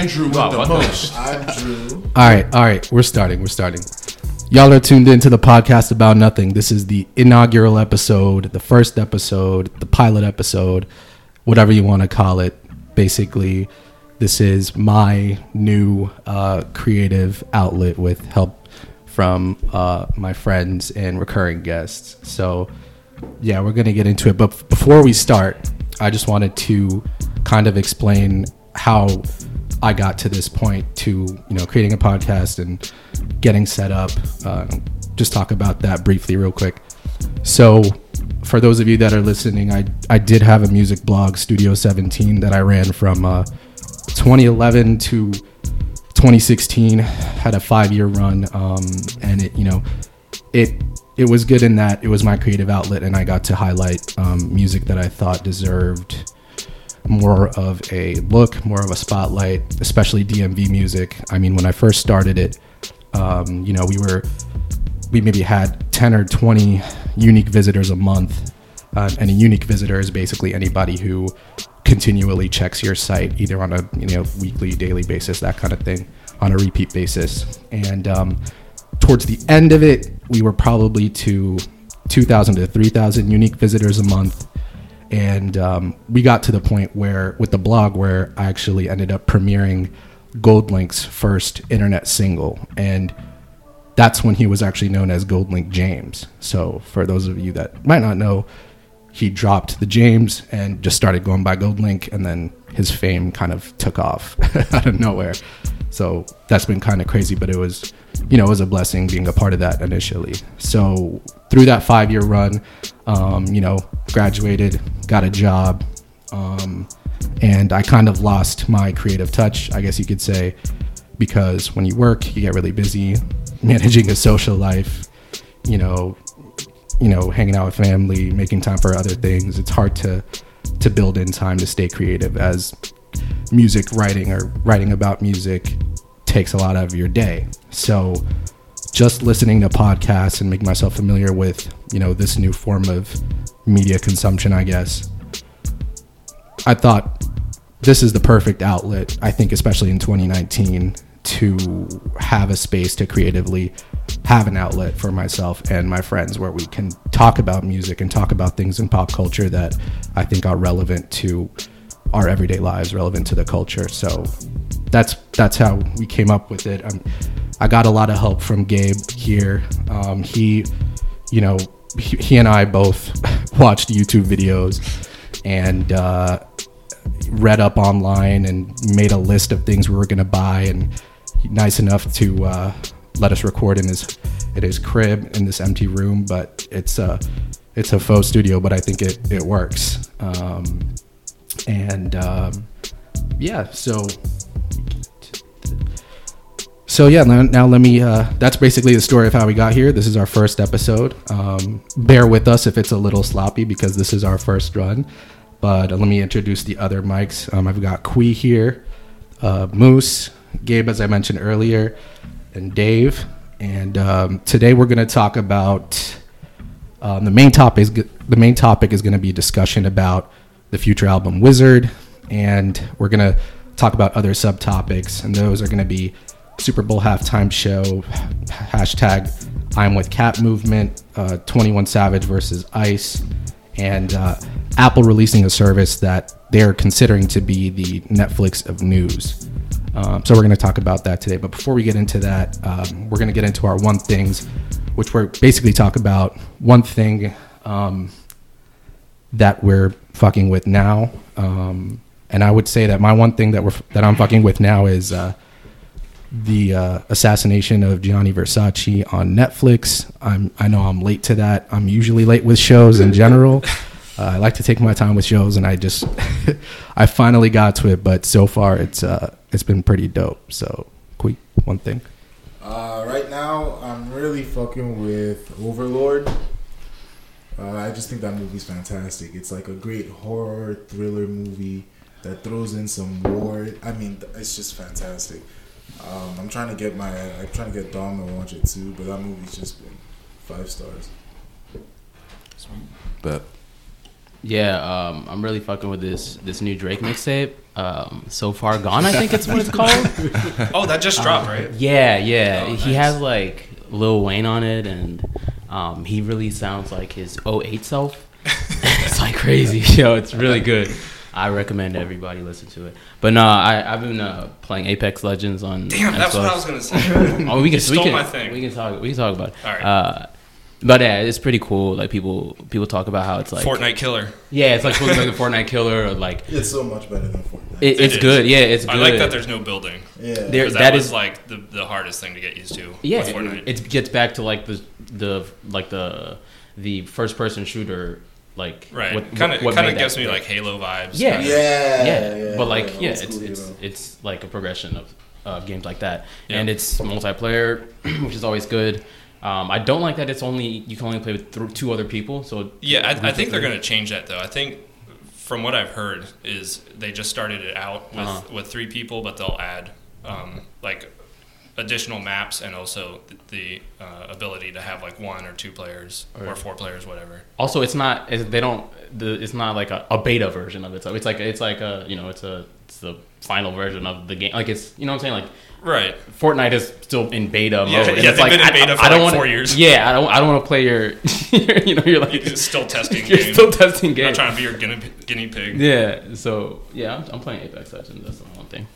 Andrew with Wow, the what most. I'm Dru. All right, all right, we're starting. We're starting. Y'all are tuned into the podcast about nothing. This is the inaugural episode, the first episode, the pilot episode, whatever you want to call it. Basically, this is my new uh, creative outlet with help from uh, my friends and recurring guests. So, yeah, we're going to get into it. But before we start, I just wanted to kind of explain how I got to this point to, you know, creating a podcast and getting set up. Uh, just talk about that briefly, real quick. So, for those of you that are listening, I, I did have a music blog, Studio 17, that I ran from uh, 2011 to 2016 had a five year run um, and it you know it it was good in that it was my creative outlet and i got to highlight um, music that i thought deserved more of a look more of a spotlight especially dmv music. I mean when i first started it um, you know we were we maybe had 10 or 20 unique visitors a month. Uh, and a unique visitor is basically anybody who continually checks your site either on a you know weekly daily basis that kind of thing on a repeat basis. And um, towards the end of it we were probably to 2000 to 3000 unique visitors a month and um, we got to the point where with the blog where i actually ended up premiering goldlink's first internet single and that's when he was actually known as Goldlink James. So for those of you that might not know, he dropped the James and just started going by Goldlink, and then his fame kind of took off out of nowhere. So that's been kind of crazy, but it was, you know, it was a blessing being a part of that initially. So through that five year run, um, you know, graduated, got a job, um, and I kind of lost my creative touch, I guess you could say, because when you work, you get really busy managing a social life, you know, you know, hanging out with family, making time for other things. It's hard to to build in time to stay creative as music writing or writing about music takes a lot out of your day. So just listening to podcasts and making myself familiar with, you know, this new form of media consumption, I guess. I thought this is the perfect outlet, I think, especially in 2019, to have a space to creatively have an outlet for myself and my friends where we can talk about music and talk about things in pop culture that I think are relevant to our everyday lives, relevant to the culture. So that's that's how we came up with it. Um, I got a lot of help from Gabe here. Um, he, you know, he, he and I both watched YouTube videos and uh, read up online and made a list of things we were going to buy and nice enough to uh, let us record in his in his crib in this empty room but it's a it's a faux studio but I think it it works. Um, and um, yeah so so yeah now, let me uh, that's basically the story of how we got here. This is our first episode. Um, bear with us if it's a little sloppy because this is our first run but let me introduce the other mics. Um, i've got Kwi here uh, moose gabe as i mentioned earlier and dave and um, today we're going to talk about um, the main topic is the main topic is going to be a discussion about the future album WIZRD, and we're going to talk about other subtopics, and those are going to be Super Bowl halftime show, hashtag I'm with Kaep movement, uh, 21 Savage versus Ice, and uh, Apple releasing a service that they're considering to be the Netflix of news. Um, so we're going to talk about that today. But before we get into that, um, we're going to get into our one things, which we're basically talk about one thing um, that we're fucking with now. Um, and I would say that my one thing that we're that I'm fucking with now is uh, the uh, assassination of Gianni Versace on Netflix. I'm I know I'm late to that. I'm usually late with shows in general. Uh, I like to take my time with shows, and I just I finally got to it. But so far, it's uh, it's been pretty dope. So, quick one thing. Uh, right now, I'm really fucking with Overlord. Uh, I just think that movie's fantastic. It's like a great horror thriller movie that throws in some war. I mean, it's just fantastic. Um, I'm trying to get my, I'm trying to get Dom to watch it too, but that movie's just been five stars. But Yeah, um, I'm really fucking with this this new Drake mixtape. Um, so far gone, I think it's what it's called. Oh, that just dropped, right? Yeah, yeah. Oh, He has like Lil Wayne on it, and um, he really sounds like his 08 self. it's like crazy, yo. It's really good. I recommend everybody listen to it. But no, I I've been uh, playing Apex Legends on. Damn, that's what Xbox. I was gonna say. Oh, we can we can, my thing. We can talk. We can talk about it. All right. Uh, but yeah, it's pretty cool. Like people people talk about how it's like Fortnite killer. Yeah, it's like supposed to be like the Fortnite killer or like It's so much better than Fortnite. it, It it's is. good. Yeah, it's good. I like that there's no building. yeah. There- that that, was like the, the hardest thing to get used to. yeah, with Fortnite. it gets back to like the the like the the first person shooter like right. Kind of kind of gives me like Halo vibes. Yeah. kinda. yeah, yeah, yeah, but like yeah, yeah, it's school, it's you know. it's like a progression of of games like that, Yeah. and it's multiplayer, which is always good. Um, I don't like that it's only you can only play with th- two other people. So Yeah, I, I think they're going to change that though. I think from what I've heard is they just started it out with Uh-huh. with three people, but they'll add um, like additional maps and also the uh, ability to have like one or two players or four players, whatever. Also, it's not. It's, they don't. The, it's not like a, a beta version of it. So it's like it's like a you know it's a it's the final version of the game. Like it's you know what I'm saying. Like Right. Fortnite is still in beta Yeah, mode. yeah, it's they've like, been in I- beta I, for I don't like wanna, four years. Yeah, I don't. I don't want to play your. you know, you're like You're still testing. you're game. still testing games. Not games. trying to be your guinea, guinea pig. Yeah. So yeah, I'm, I'm playing Apex Legends. That's the one thing.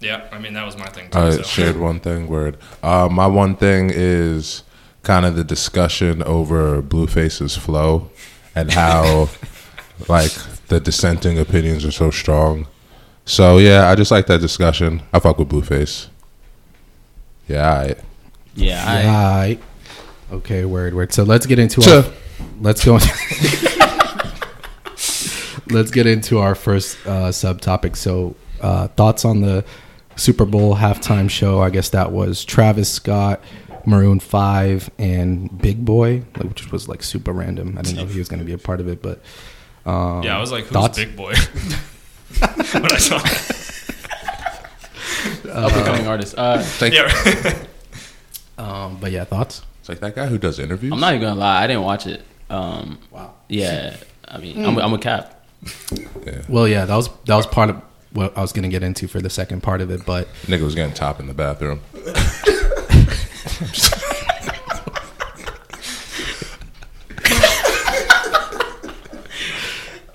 Yeah, I mean that was my thing too. I so. shared one thing. Word. Uh, my one thing is kind of the discussion over Blueface's flow and how like the dissenting opinions are so strong. So yeah, I just like that discussion. I fuck with Blueface. Yeah, I, Yeah. I, Right. Okay, word, word. So let's get into Sure. our let's go let's get into our first uh, subtopic. So uh, thoughts on the Super Bowl halftime show? I guess that was Travis Scott, Maroon Five, and Big Boi, which was like super random. I didn't know he was going to be a part of it, but um, yeah, I was like, who's thoughts? Big Boi? when I saw that. up and coming artist. Uh, think Yeah, right. Um, but yeah, thoughts. it's like that guy who does interviews. I'm not even gonna lie. I didn't watch it. Um, Wow. yeah. I mean, I'm, I'm a cap. Yeah. Well, yeah, that was that was part of what I was going to get into for the second part of it, but Nigga was getting top in the bathroom.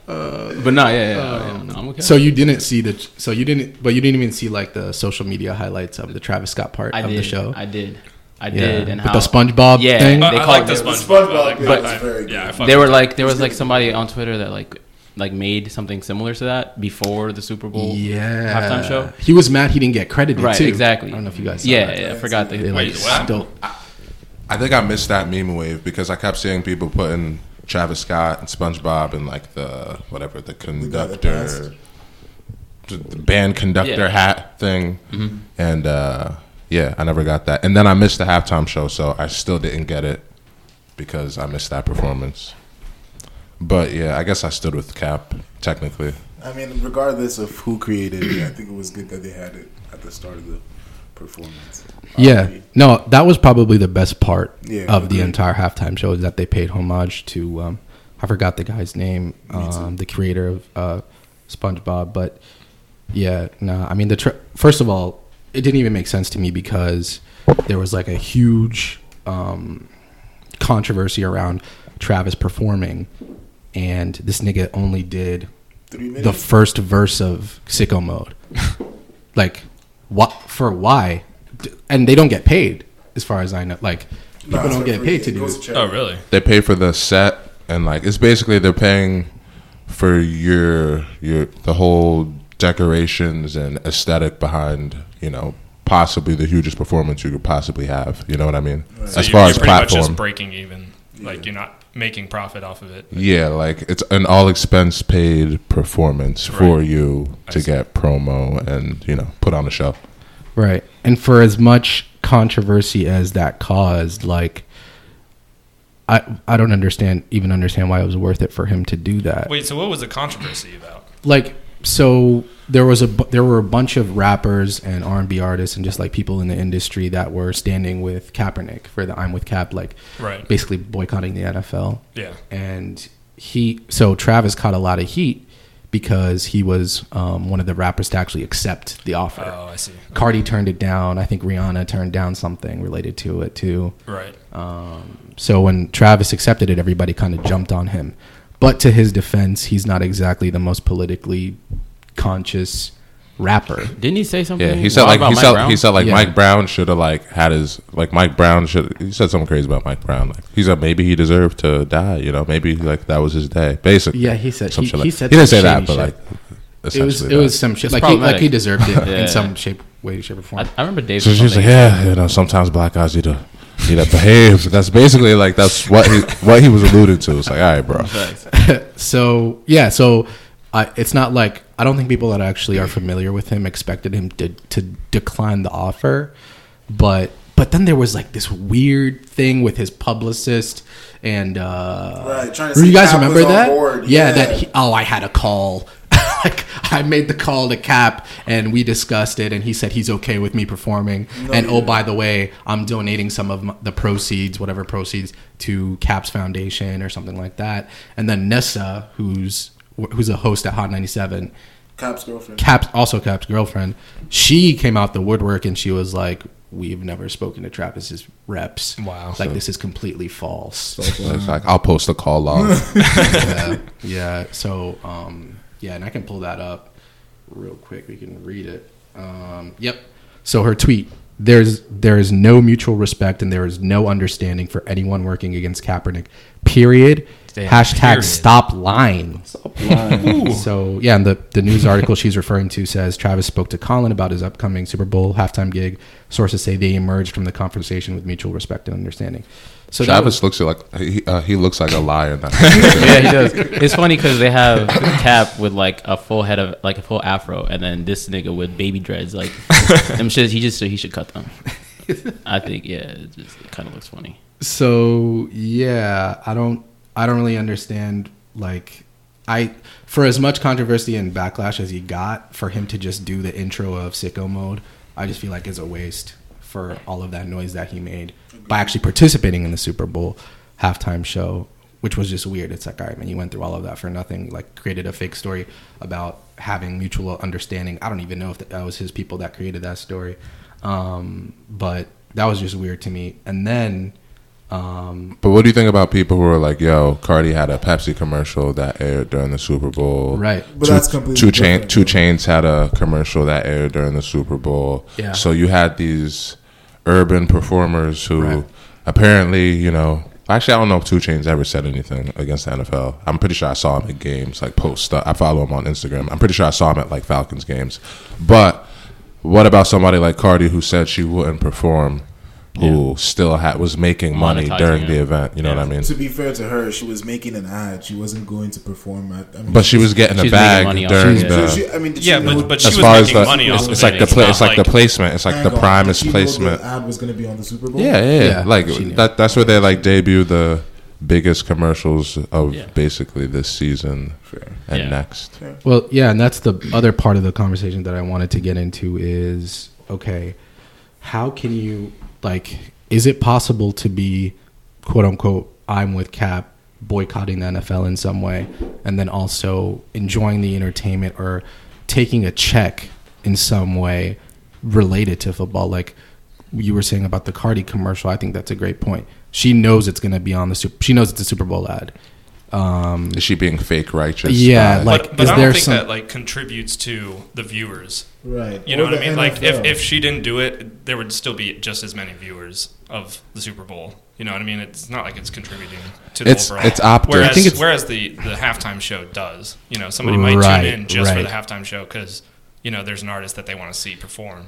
Uh, but no, yeah, yeah. yeah, uh, yeah. I'm a cap. So you didn't see the so you didn't but you didn't even see like the social media highlights of the Travis Scott part I of did. the show. I did. I yeah, did. And with how the SpongeBob Yeah. thing. I, They I call like it the the SpongeBob. SpongeBob I like, bit but was very good. yeah, I they were like there was like somebody on Twitter that like like made something similar to that before the Super Bowl. yeah, halftime show? He was mad he didn't get credited Right, too. exactly. I don't know if you guys. Saw Yeah, that. yeah, I forgot They, that. like, Wait, what? still- I think I missed that meme wave because I kept seeing people putting Travis Scott and SpongeBob and like the whatever the conductor, the the band conductor Yeah. hat thing, Mm-hmm. and uh, yeah, I never got that. And then I missed the halftime show, so I still didn't get it because I missed that performance. But yeah, I guess I stood with Kaep technically. I mean, regardless of who created it, I think it was good that they had it at the start of the performance. Yeah, no, that was probably the best part Yeah, of the entire halftime show is that they paid homage to um, I forgot the guy's name, um, the creator of uh, SpongeBob. But yeah, no, I mean the tr- first of all, it didn't even make sense to me because there was like a huge um, controversy around Travis performing, and this nigga only did the first verse of Sicko Mode. like, what for? Why? D- And they don't get paid, as far as I know. Like, people Nah, don't get paid to do goes it. Oh, charity. Oh, really? They pay for the set and like it's basically they're paying for your your the whole decorations and aesthetic behind you know possibly the hugest performance you could possibly have. You know what I mean? So as far you're as pretty much platform, just breaking even. Like you're not making profit off of it. yeah, like it's an all expense paid performance for you to get promo and you know put on a show. Right. And for as much controversy as that caused, like, I I don't understand even understand why it was worth it for him to do that. Wait, so what was the controversy about? like so there was a there were a bunch of rappers and R&B artists and just like people in the industry that were standing with Kaepernick for the I'm with Kaep like Right. basically boycotting the NFL Yeah. and he so Travis caught a lot of heat because he was um, one of the rappers to actually accept the offer. Oh, I see. Cardi turned it down. I think Rihanna turned down something related to it too. Right. So when Travis accepted it, everybody kind of jumped on him. But to his defense, he's not exactly the most politically conscious rapper. Didn't he say something? Yeah, he said like he Mike said Brown? he said like Yeah. Mike Brown should have like had his like Mike Brown should he said something crazy about Mike Brown like he said maybe he deserved to die you know maybe like that was his day basically Yeah, he said some he, shit like, he said he didn't some say that shady but shit. like it was essentially it was some shit It's like he, like problematic. he deserved it Yeah. in some shape, way, shape, or form. I, I remember Dave. so said she's like yeah you know sometimes black guys need to need to behave that's basically like that's what he what he was alluding to it's like all right bro so yeah, so I it's not like I don't think people that actually are familiar with him expected him to to decline the offer, but but then there was like this weird thing with his publicist and uh Right, trying to you guys Kaep remember that? board, Yeah, yeah. that he, oh I had a call. like I made the call to Kaep and we discussed it and he said he's okay with me performing No, and oh by the way I'm donating some of m- the proceeds whatever proceeds to Kaep's foundation or something like that and then Nessa who's who's a host at Hot 97 Kaep's girlfriend. Kaep's also Kaep's girlfriend she came out the woodwork and she was like we've never spoken to Travis's reps Wow. like this is completely false it's like I'll post a call log yeah, yeah. So, um, yeah, and I can pull that up real quick. We can read it. Um, yep. So her tweet: "There's there is no mutual respect and there is no understanding for anyone working against Kaepernick. Period. Damn, Hashtag period. stop lying. So yeah, and the the news article she's referring to says Travis spoke to Colin about his upcoming Super Bowl halftime gig. Sources say they emerged from the conversation with mutual respect and understanding. So that Travis looks like he, uh, he looks like a liar that yeah, he does. It's funny because they have Kaep with like a full head of like a full afro, and then this nigga with baby dreads. Like them shit, he just said he should cut them. I think yeah, it just it kind of looks funny. so yeah i don't i don't really understand like i for as much controversy and backlash as he got for him to just do the intro of sicko mode i just feel like it's a waste for all of that noise that he made by actually participating in the super bowl halftime show which was just weird. It's like all right man you went through all of that for nothing like created a fake story about having mutual understanding. I don't even know if that was his people that created that story. Um, but that was just weird to me. And then um, But what do you think about people who are like, "Yo, Cardi had a Pepsi commercial that aired during the Super Bowl." Right. But two, that's completely two chain 2 Chainz had a commercial that aired during the Super Bowl. Yeah. So you had these urban performers who Right. apparently, you know, actually I don't know if 2 Chainz ever said anything against the NFL. I'm pretty sure I saw him at games, like post stuff. I follow him on Instagram. I'm pretty sure I saw him at like Falcons games. But what about somebody like Cardi who said she wouldn't perform? Who still had was making money Monetizing during it. the event? You know Yeah. what I mean? To be fair to her, she was making an ad. She wasn't going to perform at. I mean, But she was getting a bag money during of it. the. So she, I mean, did Yeah, she know, but but she as was far as making the, money off it's, of it's like it. the pla- not it's like the placement. It's like the on, Primus did she know placement. The ad was going to be on the Super Bowl. Yeah, yeah, yeah. Yeah, like that. That's where they like debut the biggest commercials of Yeah. basically this season and Yeah. next. Well, yeah, and that's the other part of the conversation that I wanted to get into is okay, how can you like is it possible to be quote unquote I'm with Kaep boycotting the NFL in some way and then also enjoying the entertainment or taking a check in some way related to football like you were saying about the Cardi commercial, I think that's a great point. She knows it's going to be on the super, she knows it's a Super Bowl ad. Um, Is she being fake righteous? Yeah, like- but but is I there don't think some- that like contributes to the viewers. Right. You know Or what I the mean? Like if, if she didn't do it, there would still be just as many viewers of the Super Bowl. You know what I mean? It's not like it's contributing to the It's- overall. it's optic. Whereas, I think it's- whereas the the halftime show does. You know, somebody might Right, tune in just for the halftime show because you know there's an artist that they want to see perform.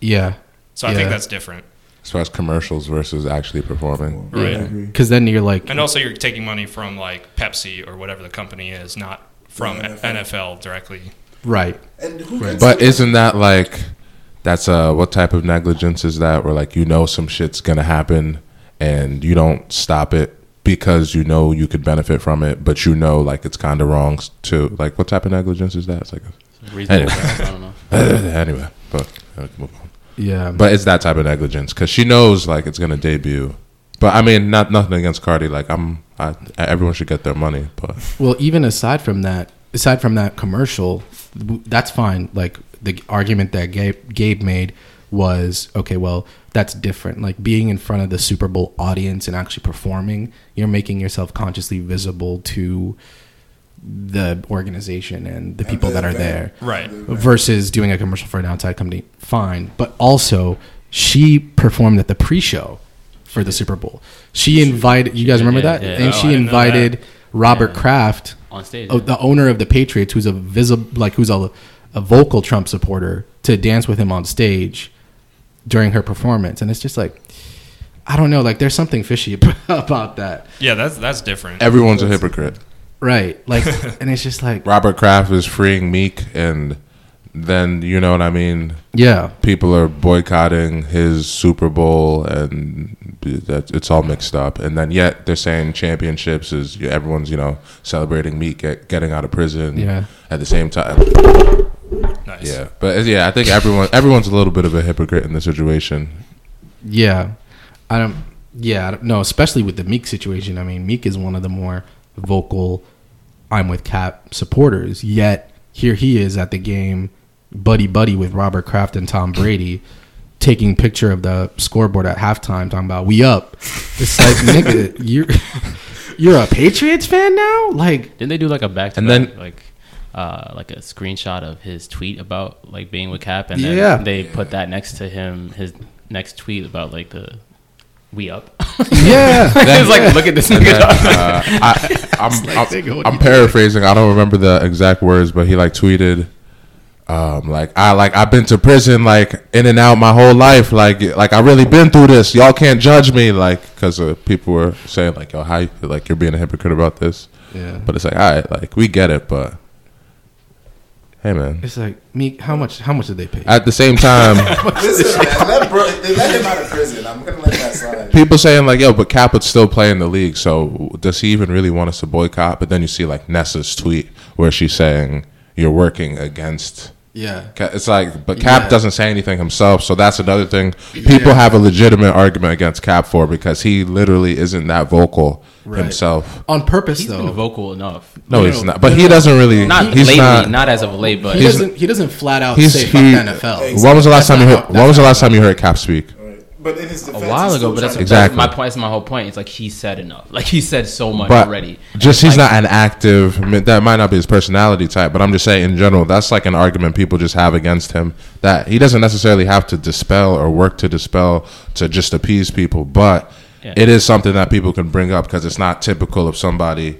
yeah. So I think that's different. As far as commercials versus actually performing. Right. Because then you're like, And also, you're taking money from like Pepsi or whatever the company is, not from From NFL. NFL directly. right. And who Right. But isn't that like that's uh what type of negligence is that? Where like you know some shit's gonna happen and you don't stop it because you know you could benefit from it, but you know like it's kind of wrong too. Like what type of negligence is that? It's like Reasonable Anyway. I don't know. anyway, but uh, move on. Yeah. But it's that type of negligence because she knows like it's gonna debut But I mean, not nothing against Cardi. Like I'm, I, everyone should get their money. But Well, even aside from that, aside from that commercial, that's fine. Like the argument that Gabe, Gabe made was okay. Well, that's different. Like being in front of the Super Bowl audience and actually performing, you're making yourself consciously visible to the organization and the people the that are there Right. versus doing a commercial for an outside company. Fine, but also she performed at the pre-show for the Super Bowl. She invited you guys remember Yeah, that, yeah. and Oh, I she didn't know that. invited Robert Yeah. Kraft, on stage. oh, the owner of the Patriots, who's a visible like who's a a vocal Trump supporter, to dance with him on stage during her performance, and it's just like. I don't know, like there's something fishy about that, Yeah, that's that's different. everyone's a hypocrite. Right? Like, and it's just like, Robert Kraft is freeing Meek, and then you know what I mean. yeah, People are boycotting his Super Bowl, and that it's all mixed up. And then yet they're saying championships is everyone's you know celebrating Meek get, getting out of prison. Yeah. At the same time, Nice. yeah. But yeah, I think everyone everyone's a little bit of a hypocrite in the situation. Yeah, I don't. Yeah, I don't- no, especially with the Meek situation. I mean, Meek is one of the more vocal "I'm with Kaep" supporters. Yet here he is at the game, buddy buddy with Robert Kraft and Tom Brady, taking picture of the scoreboard at halftime, talking about "We up." It's like, nigga, you you're a Patriots fan now? Like, Didn't they do like a back to And then- like uh like a screenshot of his tweet about like being with Kaep and Yeah. then they put that next to him his next tweet about like the we up. yeah, it's like look at this nigga. Uh, I, I'm, nigga, I'm, I'm paraphrasing. I don't remember the exact words, but he like tweeted, um, like I like I've been to prison like in and out my whole life. Like like I really been through this. Y'all can't judge me. Like because uh, people were saying like yo, how you, like you're being a hypocrite about this. yeah. But it's like all right, like we get it, but hey man. It's like me. How much? How much did they pay? At the same time, Listen, man, let bro, they let him out of prison. I'm gonna let that slide. people saying like, yo, but Kaep would still play in the league. So does he even really want us to boycott? But then you see like Nessa's tweet where she's saying you're working against. Yeah, It's like, but Kaep Yeah. doesn't say anything himself. So that's another thing people Yeah. have a legitimate argument against Kaep for because he literally isn't that vocal Right. himself. on purpose He's though. been vocal enough. No, No, he's no, not. But no, he doesn't really. Not he's lately, not. not, as of late, but he doesn't. He doesn't flat out He's say he. fuck the NFL. When was the last That's time you heard? how- When was the last time you heard Kaep speak? Right. But in his a while ago. But that's Exactly. my point. That's my whole point. It's like he said enough. Like he said so much But already. just he's Like, not an active. I mean, that might not be his personality type, but I'm just saying in general, that's like an argument people just have against him. That he doesn't necessarily have to dispel or work to dispel to just appease people, but Yeah. it is something that people can bring up because it's not typical of somebody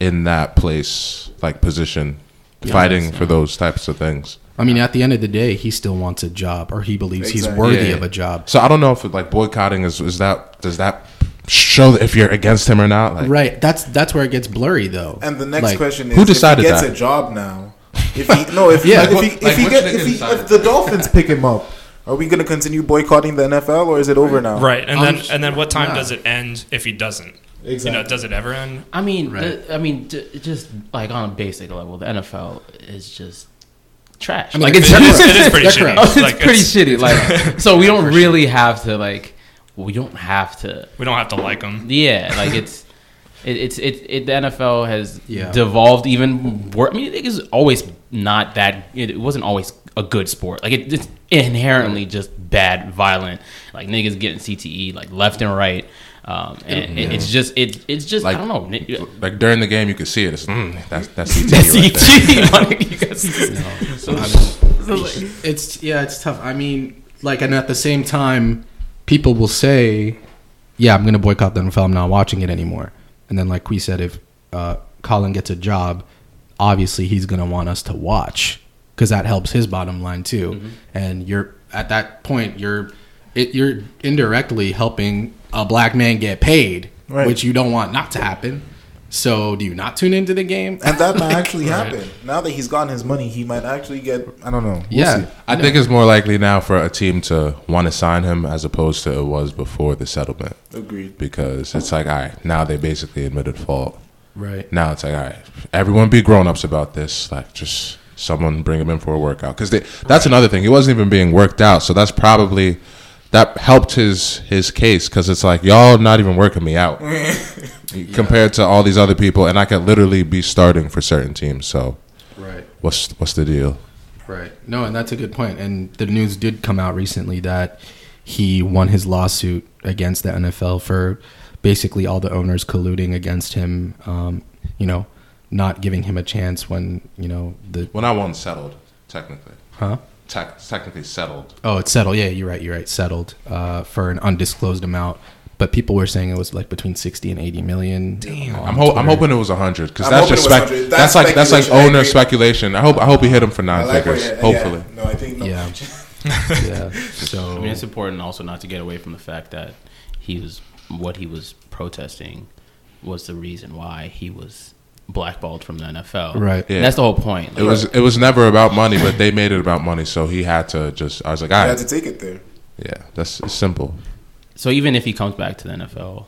in that place, like position, fighting for those types of things. I mean, at the end of the day, he still wants a job, or he believes he's worthy Yeah. of a job. So I don't know if like boycotting is is that does that show if you're against him or not? Like, Right. That's that's where it gets blurry, though. And the next Like, question is, who decided if he gets that? a job now? If he no, if Yeah, yeah, if he like, if he which get if, he, if the Dolphins pick him up, are we gonna continue boycotting the NFL or is it over now? Right, and Um, then and then what time yeah. does it end if he doesn't? You Exactly. know, does it ever end? I mean, Right. the, I mean, d- just like on a basic level, the NFL is just trash. I mean, like it it's, is- just, it is pretty shitty. correct. it's Like, pretty it's- shitty. Like, so we don't really have to like, we don't have to. We don't have to like him. Yeah, like it's. It, it's it, it the NFL has Yeah. devolved even worse. I mean, it is always not that. It, it wasn't always a good sport. Like it, it's inherently just bad, violent. Like niggas getting CTE like left and right. Um, and it, it's just it, it's just Like- I don't know. Like during the game, you could see it. It's mm, that's that's CTE That's right there. CTE. like, you guys- So, I mean, it's yeah, it's tough. I mean, like, and at the same time, people will say, "Yeah, I'm going to boycott the NFL. I'm not watching it anymore." And then, like we said, if uh, Colin gets a job, obviously he's going to want us to watch because that helps his bottom line too. And you're at that point, you're it, you're indirectly helping a black man get paid, Right. which you don't want not to happen. So, do you not tune into the game? And that might actually happen. Now that he's gotten his money, he might actually get. I don't know. We'll yeah, see. I think it's more likely now for a team to want to sign him as opposed to it was before the settlement Agreed. because it's like, all right, now they basically admitted fault. right. Now it's like, all right, everyone be grown ups about this. Like, just someone bring him in for a workout because that's another thing. He wasn't even being worked out, so that's probably that helped his his case because it's like y'all not even working me out compared to all these other people, and I could literally be starting for certain teams. So Right. what's what's the deal? Right. No, and that's a good point. And the news did come out recently that he won his lawsuit against the NFL for basically all the owners colluding against him. Um, you know, not giving him a chance when you know the Well, not one settled technically. huh. Tech, technically settled. Oh, it's settled. Yeah, you're right. You're right. Settled uh, for an undisclosed amount. But people were saying it was like between sixty and eighty million. Damn. I'm, ho- I'm hoping it was hundred because that's just spec. That's, That's like that's like speculation. I owner speculation. I hope I hope he hit him for nine I like figures. what- yeah, hopefully, No, I think no. Yeah. yeah. So I mean, it's important also not to get away from the fact that he was what he was protesting was the reason why he was blackballed from the NFL. Right. Yeah. That's the whole point. it was it was never about money, but they made it about money, so he had to just. I was like, I all had to take it there. yeah, that's simple. So even if he comes back to the NFL,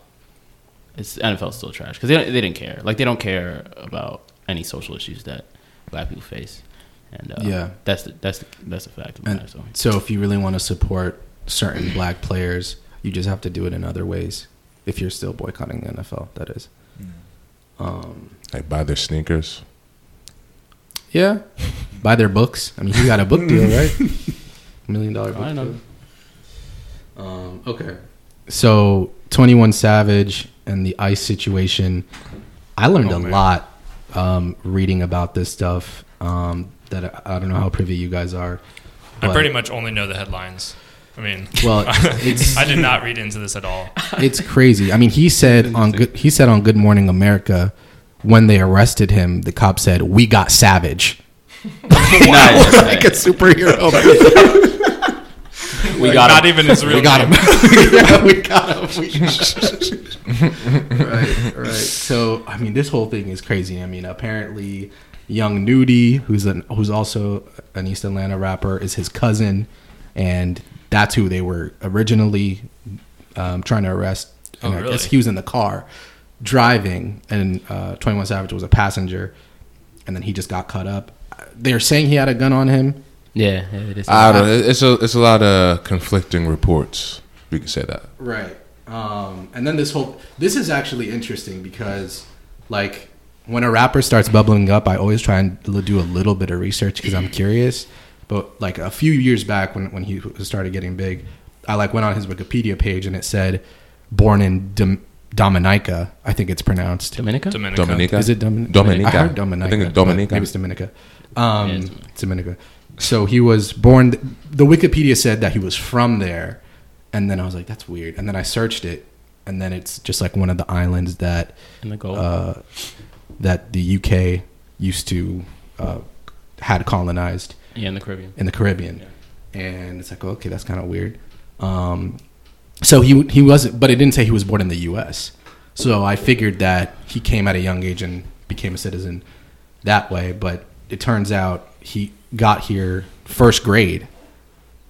it's NFL still trash because they don't, they didn't care. Like they don't care about any social issues that black people face. And uh, Yeah. that's the, that's the, that's a fact. And matter, so so. if you really want to support certain black players, you just have to do it in other ways. If you're still boycotting the NFL, that is. Um, Like buy their sneakers. yeah, buy their books. I mean, he got a book deal, right? Million dollar book I know. deal. Um, okay. So, 21 Savage and the ICE situation. I learned Oh, a man. lot um, reading about this stuff um, that I, I don't know how privy you guys are. I pretty much only know the headlines. I mean, Well, it's- I did not read into this at all. it's crazy. I mean, he said on good he said on Good Morning America when they arrested him, the cop said, "We got Savage." Nice. like a superhero. we got not him. even his real. we got name. him. yeah, we got him. We- right, right. So, I mean, this whole thing is crazy. I mean, apparently, Young Nudy, who's an who's also an East Atlanta rapper, is his cousin, and that's who they were originally um, trying to arrest. And Oh, I really? guess he was in the car driving, and uh, Twenty One Savage was a passenger, and then he just got cut up. They're saying he had a gun on him. Yeah, yeah, it is. I don't know. It's a it's a lot of conflicting reports. We can say that. Right. Um, and then this whole this is actually interesting because like when a rapper starts bubbling up, I always try and do a little bit of research because I'm curious. But like a few years back when when he started getting big, I like went on his Wikipedia page and it said born in Dom- Dominica, I think it's pronounced. Dominica. Dominica. Dominica. Is it Domin- Dominica. I heard Dominica. I think it's but Dominica. Maybe it's Dominica. Um, Yeah, it's it's Dominica. So he was born. The Wikipedia said that he was from there, and then I was like, "That's weird." And then I searched it, and then it's just like one of the islands that in the goal. uh, that the UK used to uh, had colonized yeah, in the Caribbean. in the Caribbean, and it's like, okay, that's kind of weird. Um, so he he wasn't, but it didn't say he was born in the U.S. So I figured that he came at a young age and became a citizen that way. But it turns out he got here first grade,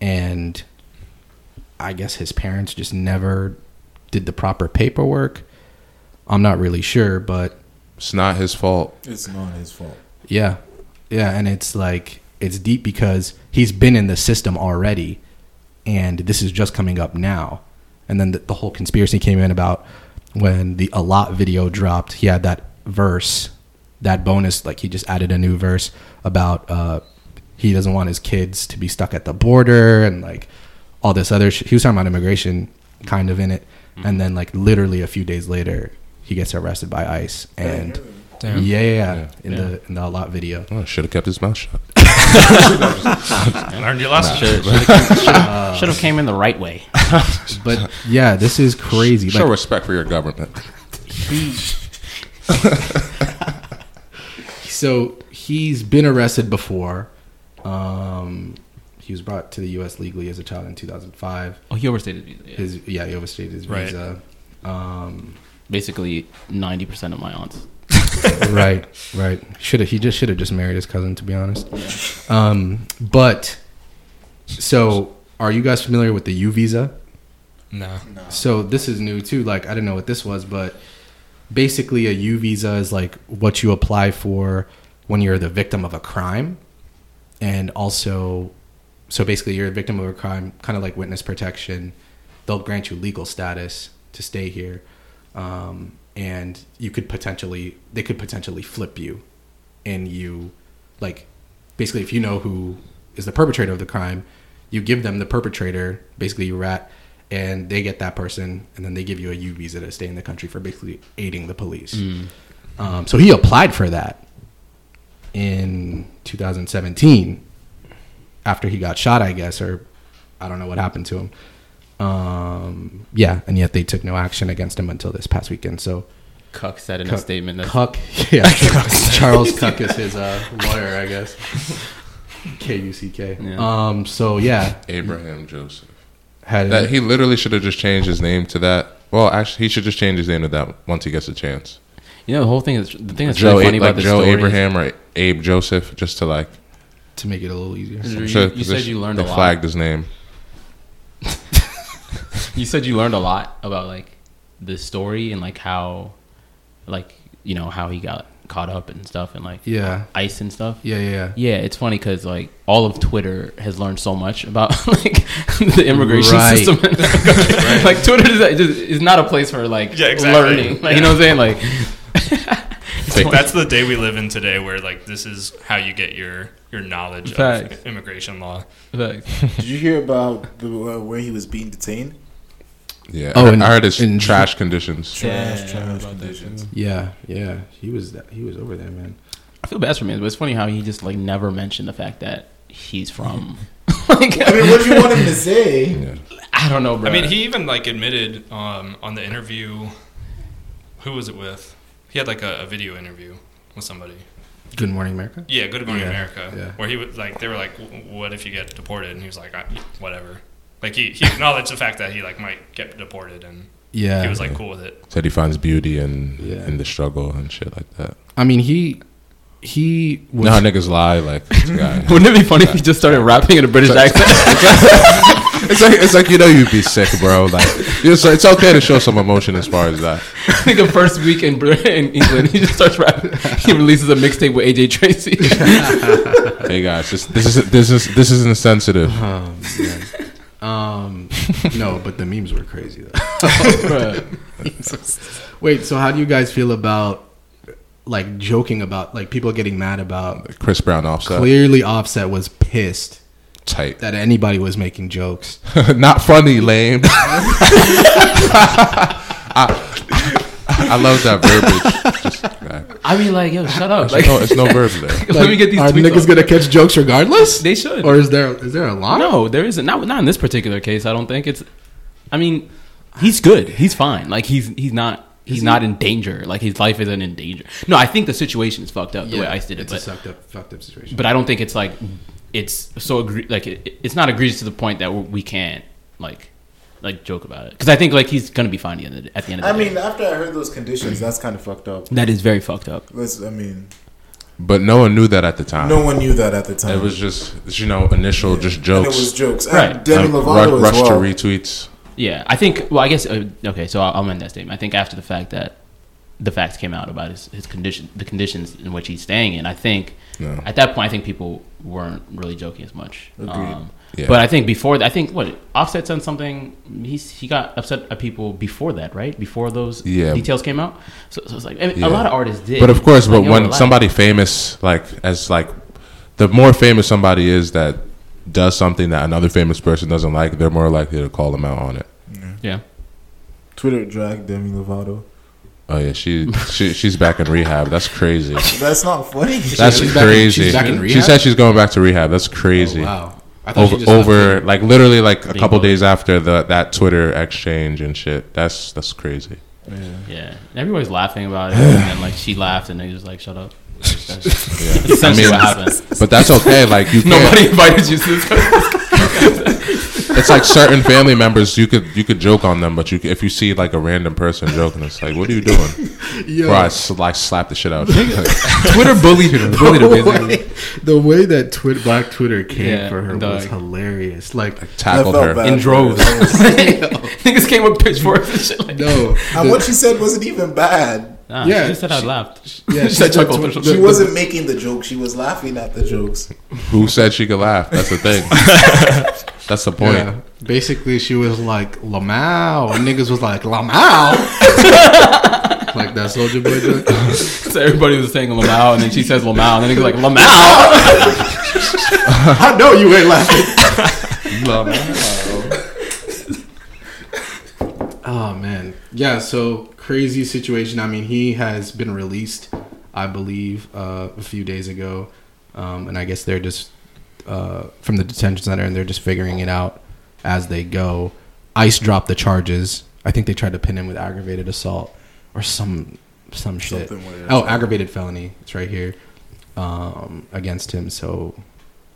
and I guess his parents just never did the proper paperwork. I'm not really sure, but It's not his fault. It's not his fault. yeah. Yeah, and it's like it's deep because he's been in the system already and this is just coming up now. And then the, the whole conspiracy came in about when the a lot video dropped, he had that verse, that bonus like he just added a new verse about uh he doesn't want his kids to be stuck at the border and like all this other sh- he was talking about immigration kind of in it and then like literally a few days later he gets arrested by ICE and Damn. yeah, yeah, yeah, in Yeah. the in the lot video. Oh, should have kept his mouth shut. Learned your lesson. Should have came in the right way. But yeah, this is crazy. Show Like, respect for your government. so he's been arrested before. Um, he was brought to the U.S. legally as a child in 2005. Oh, he overstated. visa, yeah. His yeah, he overstayed his Right. visa. Um, Basically, ninety percent of my aunts. right, right. Should have he just should have just married his cousin to be honest. Um, but so are you guys familiar with the U visa? No. So this is new too. Like I didn't know what this was, but basically a U visa is like what you apply for when you're the victim of a crime, and also so basically, you're a victim of a crime, kind of like witness protection. They'll grant you legal status to stay here, um, and you could potentially they could potentially flip you, and you like basically if you know who is the perpetrator of the crime, you give them the perpetrator, basically you rat, and they get that person, and then they give you a U visa to stay in the country for basically aiding the police. Um, so he applied for that in 2017 after he got shot, I guess, or I don't know what happened to him. Um, yeah, and yet they took no action against him until this past weekend. So Kuck said in a statement that Kuck, yeah, Charles Kuck is his uh, lawyer, I guess. K U C K. Yeah. Um. So yeah, Abraham Joseph. had That he literally should have just changed his name to that. Well, actually, he should just change his name to that once he gets a chance. you know the whole thing is the thing that's Joe, really funny like about this Joe story is- Abraham or Abe Joseph, just to like. to make it a little easier. You- sure you said you learned they a lot. flagged his name. you said you learned a lot about like the story and like how like you know how he got caught up and stuff and like Yeah. ice and stuff Yeah. Yeah. Yeah. yeah it's funny because like all of twitter has learned so much about like the immigration Right. system in America. like twitter is, is is not a place for like Yeah, exactly. learning like you know what i'm saying like Like, that's the day we live in today, where like this is how you get your your knowledge Facts. of immigration law. like, Did you hear about the uh, where he was being detained? Yeah. Oh, I, and- I heard his and- trash conditions. Trash, Yeah, trash about conditions. Yeah. Yeah. He was. He was over there, man. i feel bad for him but it's funny how he just like never mentioned the fact that he's from like I mean, what do you want him to say? Yeah. i don't know bro I mean, he even like admitted um, on the interview. Who was it with? He had like a, a video interview with somebody. Good Morning America. Yeah, Good Morning Yeah, America. yeah. Where he was like, they were like, "What if you get deported?" And he was like, I, "Whatever." Like he, he acknowledged the fact that he like might get deported, and Yeah. he was like cool with it. Said he finds beauty in Yeah. in the struggle and shit like that. I mean, he he You was. know how niggas lie, like guy. wouldn't it be funny if he just started rapping in a british accent it's like it's like you know you'd be sick, bro. Like it's, it's okay to show some emotion as far as that. I think the first week in, in England, he just starts rapping. He releases a mixtape with AJ Tracey. Hey guys, this, this is this is this isn't sensitive. Yeah. Oh, um, no, but the memes were crazy though. Wait, so how do you guys feel about like joking about like people getting mad about Chris Brown offset clearly Offset was pissed tight, that anybody was making jokes. not funny, lame. I, I love that verbiage. Just, I mean, like, yo, shut up. Like, no, it's no verbs there. let me get these Are tweets niggas off. gonna catch jokes regardless? They should. Or is there is there a line? no, there isn't. Not not in this particular case. I don't think it's. I mean, he's good. He's fine. Like he's he's not. He's he? not in danger. Like his life isn't in danger. No, I think the situation is fucked up the way Ice did it. It's But a fucked up, fucked up situation. but I don't think it's like it's so egre- like it, it's not egregious to the point that we can't like like joke about it because I think like he's gonna be fine at the end of the, at the, end of I the mean, after I heard those conditions, that's kind of fucked up. that is very fucked up. Let's, I mean, But no one knew that at the time. no one knew that at the time. It was just you know initial just And jokes. it was jokes. Right. And Demi Like, Lovato ru- as rush well. to retweets. Yeah, I think. Well, I guess uh, okay. So I'll, I'll amend that statement. I think after the fact that the facts came out about his, his condition, the conditions in which he's staying in, I think No. at that point, I think people weren't really joking as much. Agreed. Um, Yeah. But I think before, that, I think what Offset said something. He's he got upset at people before that, right? Before those Yeah. details came out. So, so it's like I mean, Yeah. a lot of artists did. But of course, Like, but when relax. somebody famous, like as like, the more famous somebody is that does something that another famous person doesn't like, they're more likely to call them out on it. yeah, Twitter dragged Demi Lovato. Oh yeah, she, she she's back in rehab. That's crazy. That's not funny. That's She's back in- crazy. she's back in She said she's going back to rehab. That's crazy. Oh, wow. I thought Over just over like literally like a couple days after the that Twitter exchange and shit. That's that's crazy. yeah. Everybody's laughing about it, and then like she laughed, and they just like shut up. That's, that's Yeah. essentially I mean, what happened. But that's okay. Like you can't. Nobody invited you to this. It's like certain family members you could you could joke on them, but you could, if you see like a random person joking, it's like, what are you doing? Yo, Bro, I s- like slap the shit out of you. Twitter bullied her. Bullied her the, basically. way, the way that Twi- Black Twitter came Yeah, for her was hilarious. Like, Tackled I felt her. bad in droves. Niggas came with pitchforks and shit like no, And the- what she said wasn't even bad. Nah, Yeah, she just said I she- laughed. Yeah, She said said chuckle. tw- She the- wasn't making the joke. She was laughing at the jokes. Who said she could laugh? That's the thing. That's the point. Yeah. Basically, she was like Lamau, and niggas was like Lamau, like that Soldier Boy joke. So everybody was saying Lamau, and then she says Lamau, and then he's like Lamau. I know you ain't laughing. Oh man, yeah. So crazy situation. I mean, he has been released, I believe, uh, a few days ago, um, and I guess they're just uh, from the detention center, and they're just figuring it out as they go. ICE dropped the charges. I think they tried to pin him with aggravated assault or some some shit. Something weird. Oh, aggravated felony. It's right here um, against him. So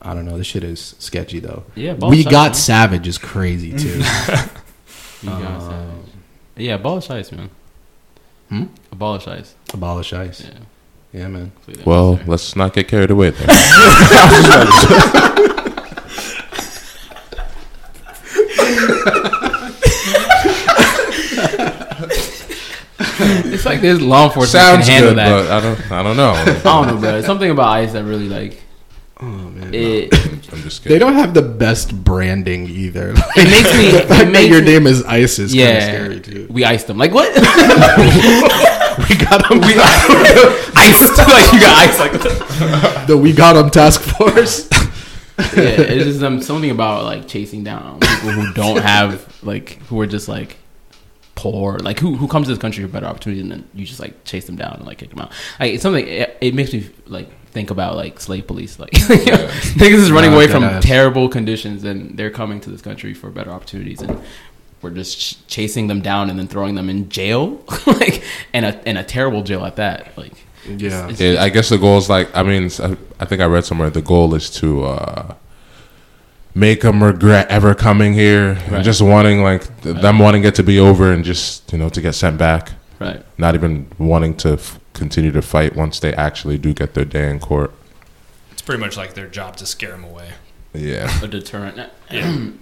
I don't know. This shit is sketchy though. Yeah, we shots, got man. Savage is crazy too. You got Um, Savage. Yeah, abolish ice, man. Hmm? Abolish ice. Abolish ICE. Yeah. Yeah, man. completely Well, let's not get carried away there. it's like this law enforcement Sounds can handle good, that. but I don't. I don't know. I don't know, bro. It's something about ice that really like Oh man. it. I'm just kidding. They don't have the best branding either. It makes me. the It fact that makes your me- name is ICE is yeah, kind of scary too. we iced them. Like what? We got them. we iced like you got ice. Like the We Got Him Task Force. yeah, it's just um, something about like chasing down people who don't have like who are just like poor, like who who comes to this country for better opportunities, and then you just like chase them down and like kick them out. Like it's something. It, it makes me like think about like slave police. Like niggas is running Nah, away from deadass. terrible conditions, and they're coming to this country for better opportunities, and we're just ch- chasing them down and then throwing them in jail, like and a and a terrible jail at that. Like Yeah. it's- Yeah, I guess the goal is like. I mean, I, I think I read somewhere the goal is to uh, make them regret ever coming here, and just wanting like th- them wanting it to be over and just you know to get sent back, right. not even wanting to f- continue to fight once they actually do get their day in court. It's pretty much like their job to scare them away. Yeah, a deterrent. Yeah.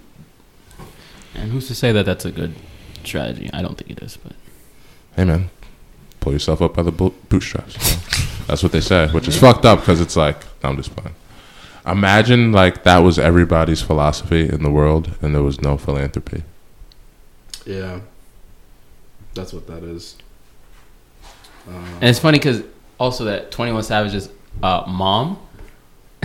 And who's to say that that's a good strategy? I don't think it is, but hey man, pull yourself up by the bootstraps. you know? That's what they say, which is fucked up because it's like no, I'm just playing. Imagine like that was everybody's philosophy in the world, and there was no philanthropy. Yeah. That's what that is. Uh, and it's funny because also that Twenty One Savage's uh, mom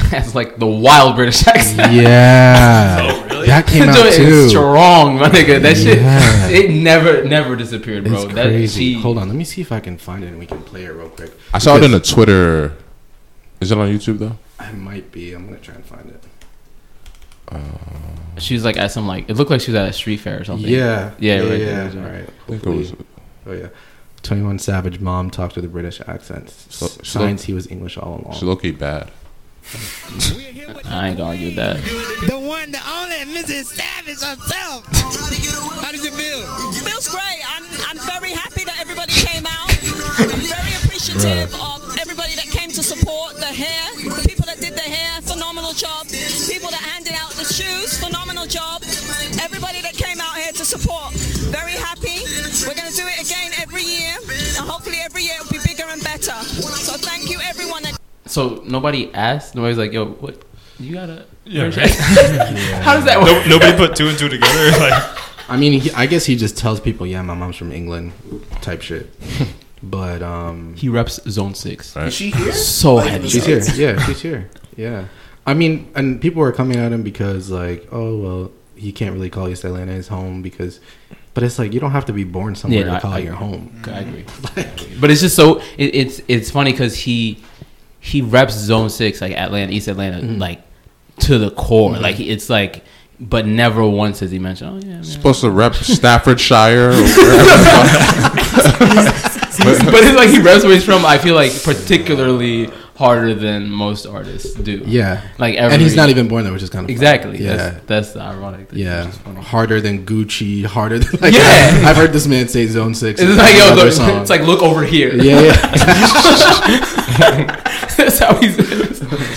has like the wild British accent. yeah. Oh, really? That came out too. strong, my nigga. That Yeah. shit, it never, never disappeared, bro. It's That- crazy. she- Hold on, let me see if I can find it and we can play it real quick. I saw it in a Twitter. Is it on YouTube though? I might be. I'm gonna try and find it. She was like at some like it looked like she was at a street fair or something. Yeah. Yeah, right yeah. there. All right. I think it was. Oh yeah. Twenty One Savage mom talked with a British accent. So- so- Signs he was English all along. She low bad. I ain't gonna argue that. The one, the only Mrs. Savage herself. How does it feel? feels great. I'm, I'm very happy that everybody came out. I'm very appreciative of everybody that came to support the hair, the people that did the hair, phenomenal job. People that handed out the shoes, phenomenal job. Everybody that came out here to support, very happy. We're going to do it again every year, and hopefully every year it'll be bigger and better. So thank you everyone that So nobody asked. Nobody's like, "Yo, what? You gotta." Yeah, British accent?" How does that work? No, nobody put two and two together. Like, I mean, he, I guess he just tells people, "Yeah, my mom's from England," type shit. but um, He reps Zone Six. Right. Is she here? So Like, heavy. she's here. Yeah, she's here. Yeah. I mean, and people were coming at him because, like, oh well, he can't really call East Atlanta his home because, but it's like you don't have to be born somewhere Yeah, to call I it your agree. home. I agree. but it's just so it, it's it's funny because he he reps Zone Six like Atlanta, East Atlanta, Mm-hmm. like to the core. Like it's like, but never once has he mentioned. Oh yeah, man. Supposed to rep Staffordshire. Or wherever. but it's like he reps where he's from. I feel like particularly harder than most artists do. Yeah. like every, and he's not even born there, which is kind of exactly. Yeah. that's, that's the ironic. Thing, yeah, funny. harder than Gucci, harder than like, Yeah. I've heard this man say Zone Six. It's like yo, another look, it's like look over here. yeah, yeah. that's how he's.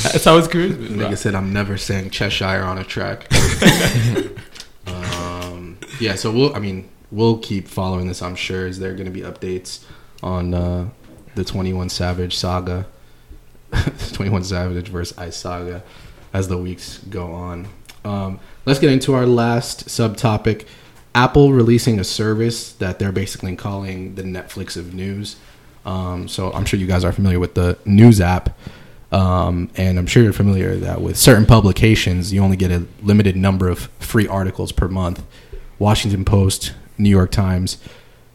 That's how his career's been. Nigga said I'm never saying Cheshire on a track. um, yeah, so we'll. I mean, we'll keep following this. I'm sure. Is there going to be updates on uh, the Twenty One Savage saga, Twenty One Savage versus Ice saga, as the weeks go on. Um, let's get into our last subtopic. Apple releasing a service that they're basically calling the Netflix of news. Um, so I'm sure you guys are familiar with the news app. Um, and I'm sure you're familiar that with certain publications, you only get a limited number of free articles per month. Washington Post, New York Times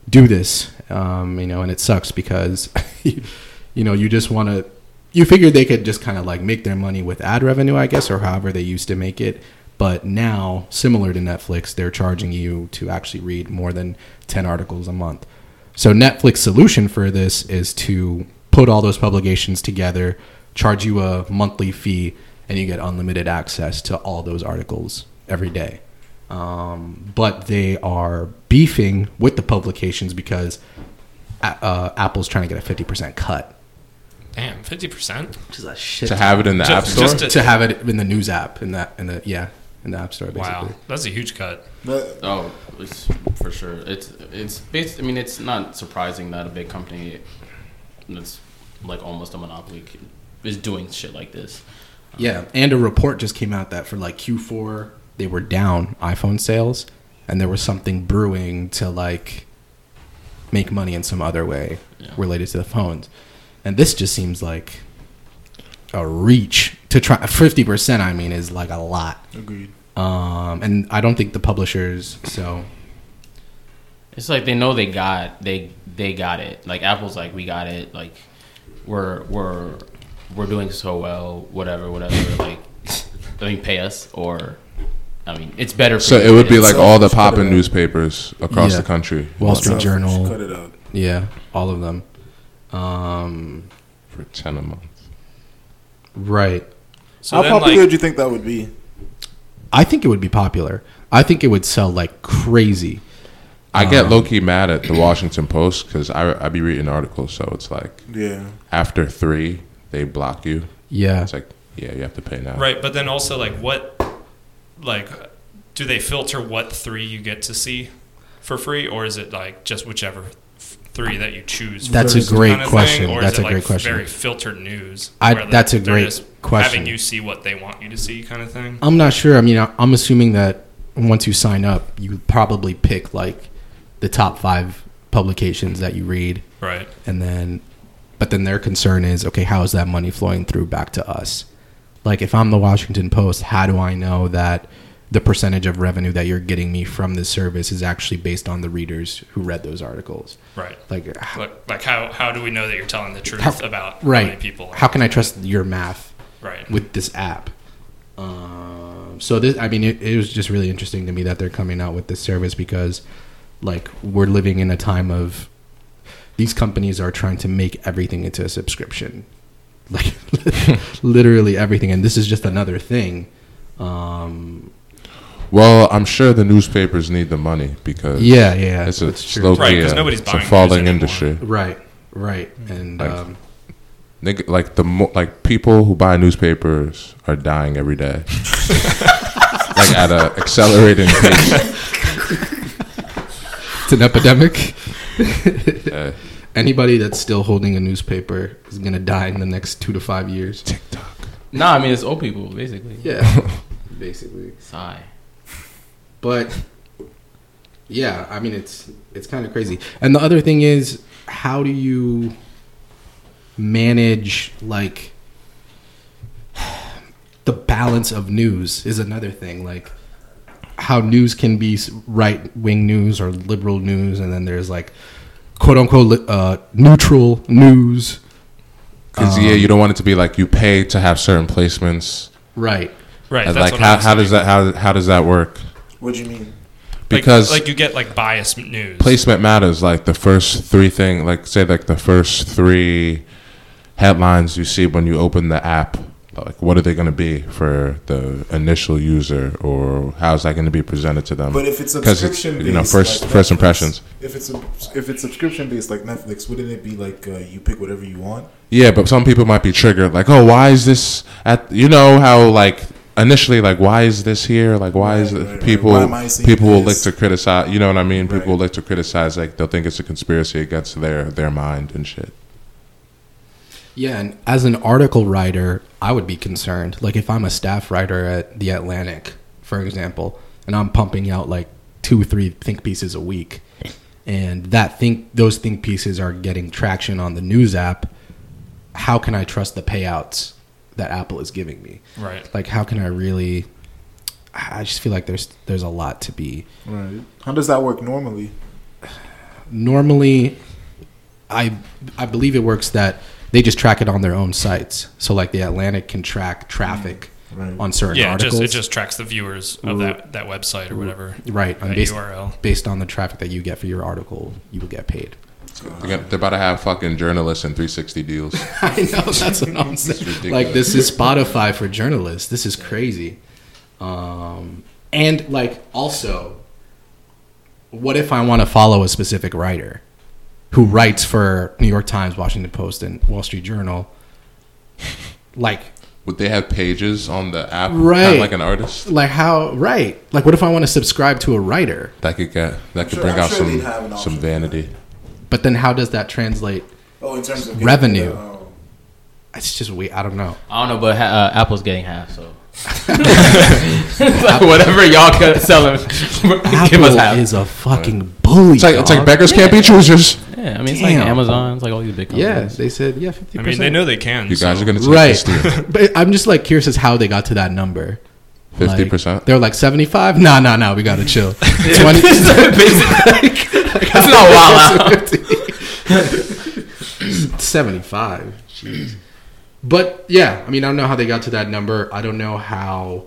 do this, um, you know, and it sucks because, you know, you just want to. You figured they could just kind of like make their money with ad revenue, I guess, or however they used to make it. But now, similar to Netflix, they're charging you to actually read more than 10 articles a month. So Netflix solution for this is to put all those publications together, charge you a monthly fee, and you get unlimited access to all those articles every day. Um, but they are beefing with the publications because uh, Apple's trying to get a 50% cut. Damn, fifty percent. Which is a shit. To have it in the Just- app store. just to- to have it in the news app in that in the yeah in the app store basically. Wow, that's a huge cut. But Oh, it's for sure. It's it's based. I mean, it's not surprising that a big company that's like almost a monopoly is doing shit like this. Um, yeah, and a report just came out that for like Q4 they were down iPhone sales, and there was something brewing to like make money in some other way Yeah. related to the phones, and this just seems like a reach to try. Fifty percent, I mean, is like a lot. Agreed. Um, and I don't think the publishers. So It's like they know they got they they got it. Like Apple's like we got it. Like we're we're we're doing so well. Whatever, whatever. Like I mean, pay us or I mean, it's better. For So it would be like So all the just cut popping newspapers across Yeah. the country Wall Street Just Journal, Cut it out. yeah, all of them. Um, for ten a month. right. So How popular like, do you think that would be? I think it would be popular. I think it would sell like crazy. I get Um, low key mad at the Washington Post because I I be reading articles, so it's like Yeah. after three they block you. Yeah. It's like yeah, you have to pay now. right, but then also like what, like, do they filter what three you get to see for free, or is it like just whichever f- three that you choose? That's a great kind of question. Thing, That's a great question. Very filtered news. I- that's a great question. Having you see what they want you to see, kind of thing. I'm not sure. I mean, I'm assuming that once you sign up, you probably pick like the top five publications that you read, Right. and then, but then their concern is, okay, how is that money flowing through back to us? Like, if I'm the Washington Post, how do I know that the percentage of revenue that you're getting me from this service is actually based on the readers who read those articles? Right. Like, h- Like, like how how do we know that you're telling the truth How- about how right? many people? How can I trust your math? Right. with this app. Um, so this, I mean, it, it was just really interesting to me that they're coming out with this service because, like, we're living in a time of these companies are trying to make everything into a subscription, like literally everything, and this is just another thing. Um, Well, I'm sure the newspapers need the money because yeah, yeah, it's a that's true. slow Right, 'cause uh, nobody's it's a buying news falling industry. Right, right, and Like- um, Nigga, like the mo- like people who buy newspapers are dying every day, like at a accelerating pace. it's an epidemic. Uh, Anybody that's still holding a newspaper is gonna die in the next two to five years. TikTok. No, I mean it's old people basically. Yeah, basically. Sigh. But yeah, I mean it's it's kind of crazy. And the other thing is, how do you manage like the balance of news is another thing. Like how news can be right wing news or liberal news, and then there's like quote unquote uh, neutral news. Because yeah, you don't want it to be like you pay to have certain placements. Right. Right. That's like what how, how does that how how does that work? What do you mean? Because like, you get like biased news. placement matters. Like the first three thing, like say like the first three headlines you see when you open the app. Like what are they going to be for the initial user, or how's that going to be presented to them? But if it's 'Cause subscription you know first like first Netflix, impressions. If it's if it's subscription based like Netflix, wouldn't it be like uh, you pick whatever you want? Yeah, but some people might be triggered, like, oh, why is this at? You know how like initially, like, why is this here? Like, why is Right, it? right, right. people Why am I seeing people will like to criticize. You know what I mean? People Right. will like to criticize. Like they'll think it's a conspiracy against their their mind and shit. Yeah, and as an article writer, I would be concerned. Like if I'm a staff writer at the Atlantic, for example, and I'm pumping out like two or three think pieces a week, and that think those think pieces are getting traction on the news app, how can I trust the payouts that Apple is giving me? Right. Like how can I really I just feel like there's there's a lot to be Right. How does that work normally? normally i i believe it works that they just track it on their own sites so like the atlantic can track traffic mm. Right. on certain Yeah, it articles just, it just tracks the viewers of mm. that, that website or whatever. right That based, URL. based on the traffic that you get for your article you will get paid They're, gonna- they're about to have fucking journalists and 360 deals. i know that's what i'm saying. Like this is spotify for journalists. This is crazy. Um and like also what if i want to follow a specific writer who writes for new york times washington post and wall street journal? Like Would they have pages on the app? Right. Kind of like an artist? Like how right. Like what if i want to subscribe to a writer? That could get that could sure- bring I'm out sure they'd have an some option some for that. Vanity. but then how does that translate Oh, in terms of Revenue. the, oh. it's just we i don't know I don't know, but uh, Apple's getting half, so like whatever y'all can sell them, apple give us half. is a fucking bully It's like it's like dog. beggars can't be choosers. yeah, I mean it's Damn. like Amazon, it's like all these big companies. yeah they said yeah 50% I mean, they know they can. You guys so- are gonna take right this deal. but i'm just like curious as how they got to that number Fifty Like, percent. they were like 75 nah nah nah we gotta chill 20 That's not wild out. 75 jeez but yeah i mean i don't know how they got to that number i don't know how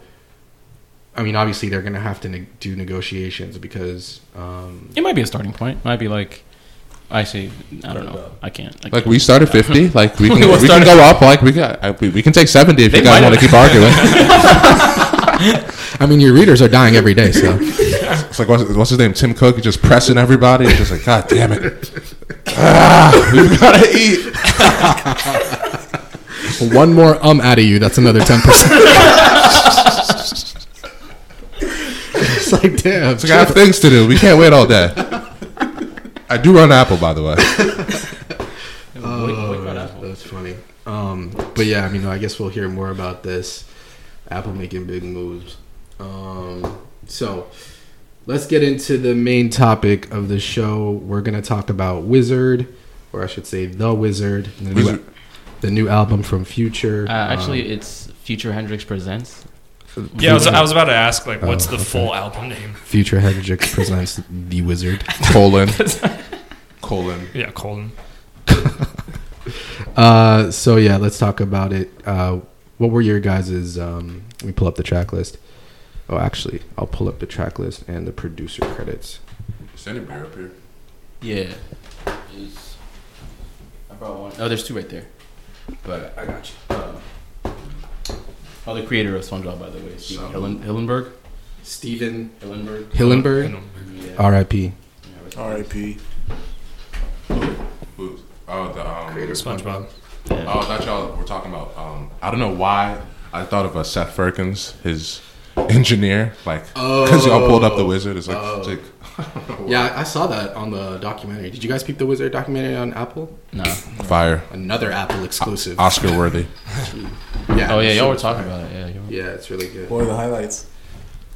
i mean obviously they're gonna have to ne- do negotiations because um It might be a starting point. Might be like, I see. I don't know. I can't. I Like can't. we started fifty. Like we can We we can go up. Like we got we, we can take seventy if They you guys want to keep arguing. I mean your readers are dying every day so It's like what's, what's his name? Tim Cook. He's just pressing everybody. It's just like God damn it. Ah, we gotta eat. one more um out of you that's another 10% it's like damn It's like I have things to do. We can't wait all day. I do run Apple, by the way. Oh, that's funny. Um, but yeah, I mean, I guess we'll hear more about this. Apple making big moves. Um, so let's get into the main topic of the show. We're gonna talk about WIZRD, or I should say, The WIZRD, the, New, the new album from Future. Uh, actually, it's Future Hendrix presents. um, Yeah, I was, I was about to ask, like, what's Oh, the okay. full album name? Future Hendrix presents The WIZRD. Colon. Colon. Yeah, Colton. Uh, so yeah, let's talk about it. Uh, what were your guys's? Um, let me pull up the track list. Oh, actually, I'll pull up the track list and the producer credits. Send a beer up here. Yeah. Is I brought one. Oh, there's two right there. But I got you. Uh, oh, the creator of SpongeBob, by the way, Stephen Hillen, Hillenburg. Stephen Hillenburg. Hillenburg, Yeah. R.I.P. Yeah, R.I.P. Who's- Oh, the um, SpongeBob. Yeah. Oh, I thought y'all were talking about. Um, I don't know why I thought of a Seth Firkins, his engineer, like because y'all pulled up the wizard. It's like, it's like Yeah, I saw that on the documentary. Did you guys peep the Wizard documentary on Apple? No. fire, Another Apple exclusive. Oscar worthy. Yeah. Oh yeah, y'all were talking fire. about it. Yeah. you were- Yeah, it's really good. What are the highlights?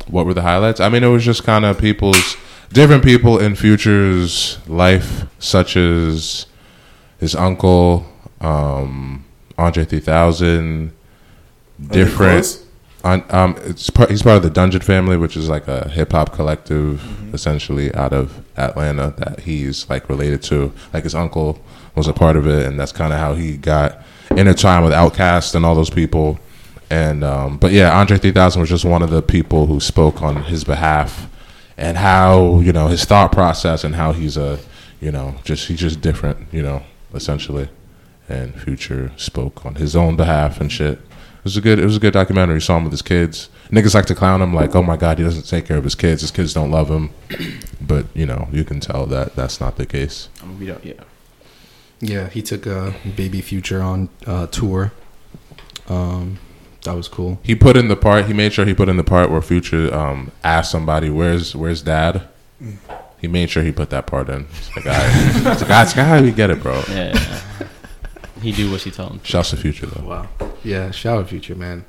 What were the highlights? I mean, it was just kind of people's different people in Future's life, such as his uncle, um, Andre 3000, different. On, um, it's part, he's part of the Dungeon family, which is like a hip hop collective, Mm-hmm. essentially out of Atlanta that he's like related to. Like his uncle was a part of it, and that's kind of how he got intertwined with Outkast and all those people. And um, but yeah, Andre 3000 was just one of the people who spoke on his behalf, and how you know his thought process and how he's a you know just he's just different, you know, essentially. And Future spoke on his own behalf and shit. It was a good. It was a good documentary. Saw him with his kids. Niggas like to clown him, like, "Oh my god, he doesn't take care of his kids. His kids don't love him." But you know, you can tell that that's not the case. I'm gonna. Yeah. Yeah, he took uh, Baby Future on uh, tour. Um, that was cool. He put in the part. He made sure he put in the part where Future um, asked somebody, "Where's Where's Dad?" He made sure he put that part in. It's like, all right. it's like, "Ah, it's like, how do we get it, bro? Yeah. He do what she tell him. Shouts to Future though. Wow. Yeah, shout out Future, man.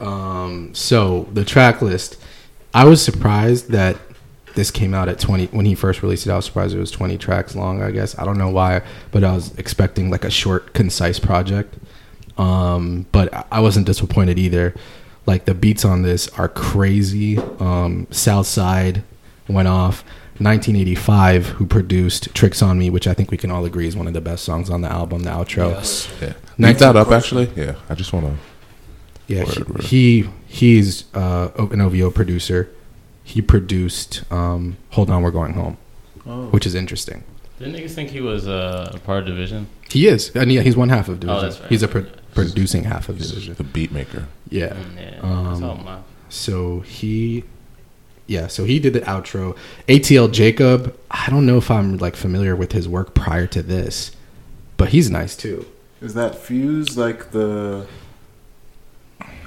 Um, so the track list, I was surprised that this came out at 20 when he first released it. I was surprised it was 20 tracks long, I guess. I don't know why, but I was expecting like a short, concise project. Um, but I- I wasn't disappointed either. Like the beats on this are crazy. Um, Southside went off. Nineteen85, who produced "Tricks on Me," which I think we can all agree is one of the best songs on the album. The outro. Yes. Yeah. Nice Leave that up actually. Yeah. I just want to. Yeah, Word, he, word. he he's uh, an OVO producer. He produced um, "Hold On, We're Going Home," Oh. which is interesting. Didn't niggas think he was uh, a part of dvsn? He is, and yeah, he's one half of dvsn. Oh, that's right. He's a pro- producing half of He's dvsn. the beat maker. Yeah. Mm, Yeah. Um, that's all my- So he, yeah, so he did the outro. ATL Jacob. I don't know if I'm like familiar with his work prior to this, but he's nice too. Is that fuse like the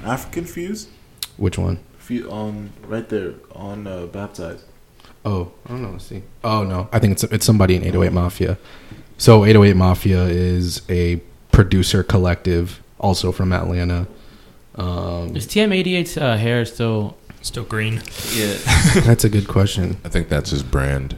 African fuse? Which one? Fu- on right there on uh, baptized. Oh, I don't know. Let's see. Oh no, I think it's it's somebody in 808 Mafia. So 808 Mafia is a producer collective, also from Atlanta. Um, Is TM88's uh, hair still? Still green. Yeah. that's a good question. I think that's his brand,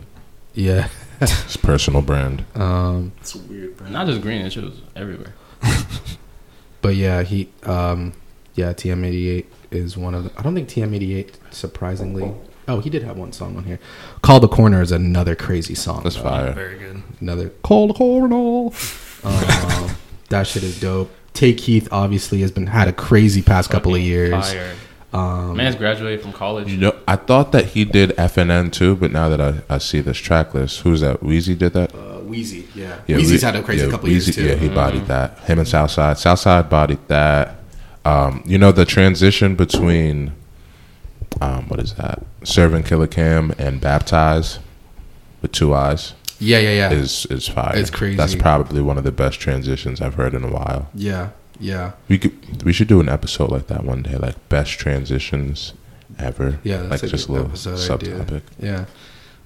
Yeah. his personal brand. Um, It's a weird brand. Not just green. It shows everywhere. but yeah, he. Um, yeah, TM88 is one of. The, I don't think TM88 surprisingly. Oh, he did have one song on here. Call the Corner is another crazy song. That's though. fire. Very good. another call the corner. Um, that shit is dope. Tay Keith obviously has been had a crazy past couple of years. Fire. Um, Man's graduated from college. You know, I thought that he did FNN too, but now that I, I see this track list, who's that? Wheezy did that. uh, Wheezy, yeah. Yeah, Wheezy's Whe- had a crazy yeah, couple Wheezy- years too. Yeah, he bodied that. Him and Southside. Southside bodied that. Um, you know the transition between um, what is that? Serving Killer Cam and Baptize with two eyes yeah, yeah, yeah, is is fire. It's crazy. That's probably one of the best transitions I've heard in a while. yeah, yeah, We could we should do an episode like that one day, like best transitions ever. Yeah, that's like a just a good little episode idea. subtopic. yeah.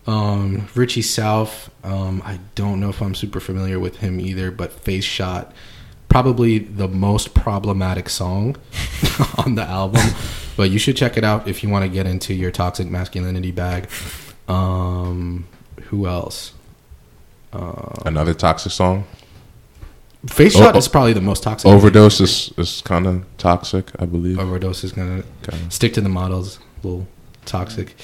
Um, Richie Souf. Um, I don't know if I'm super familiar with him either, but Face Shot, probably the most problematic song on the album. but you should check it out if you want to get into your toxic masculinity bag. Um, who else? Uh, Another toxic song. Face Shot oh, is probably the most toxic. Overdose is, is kind of toxic, I believe. Overdose is gonna Kinda. stick to the models. little toxic,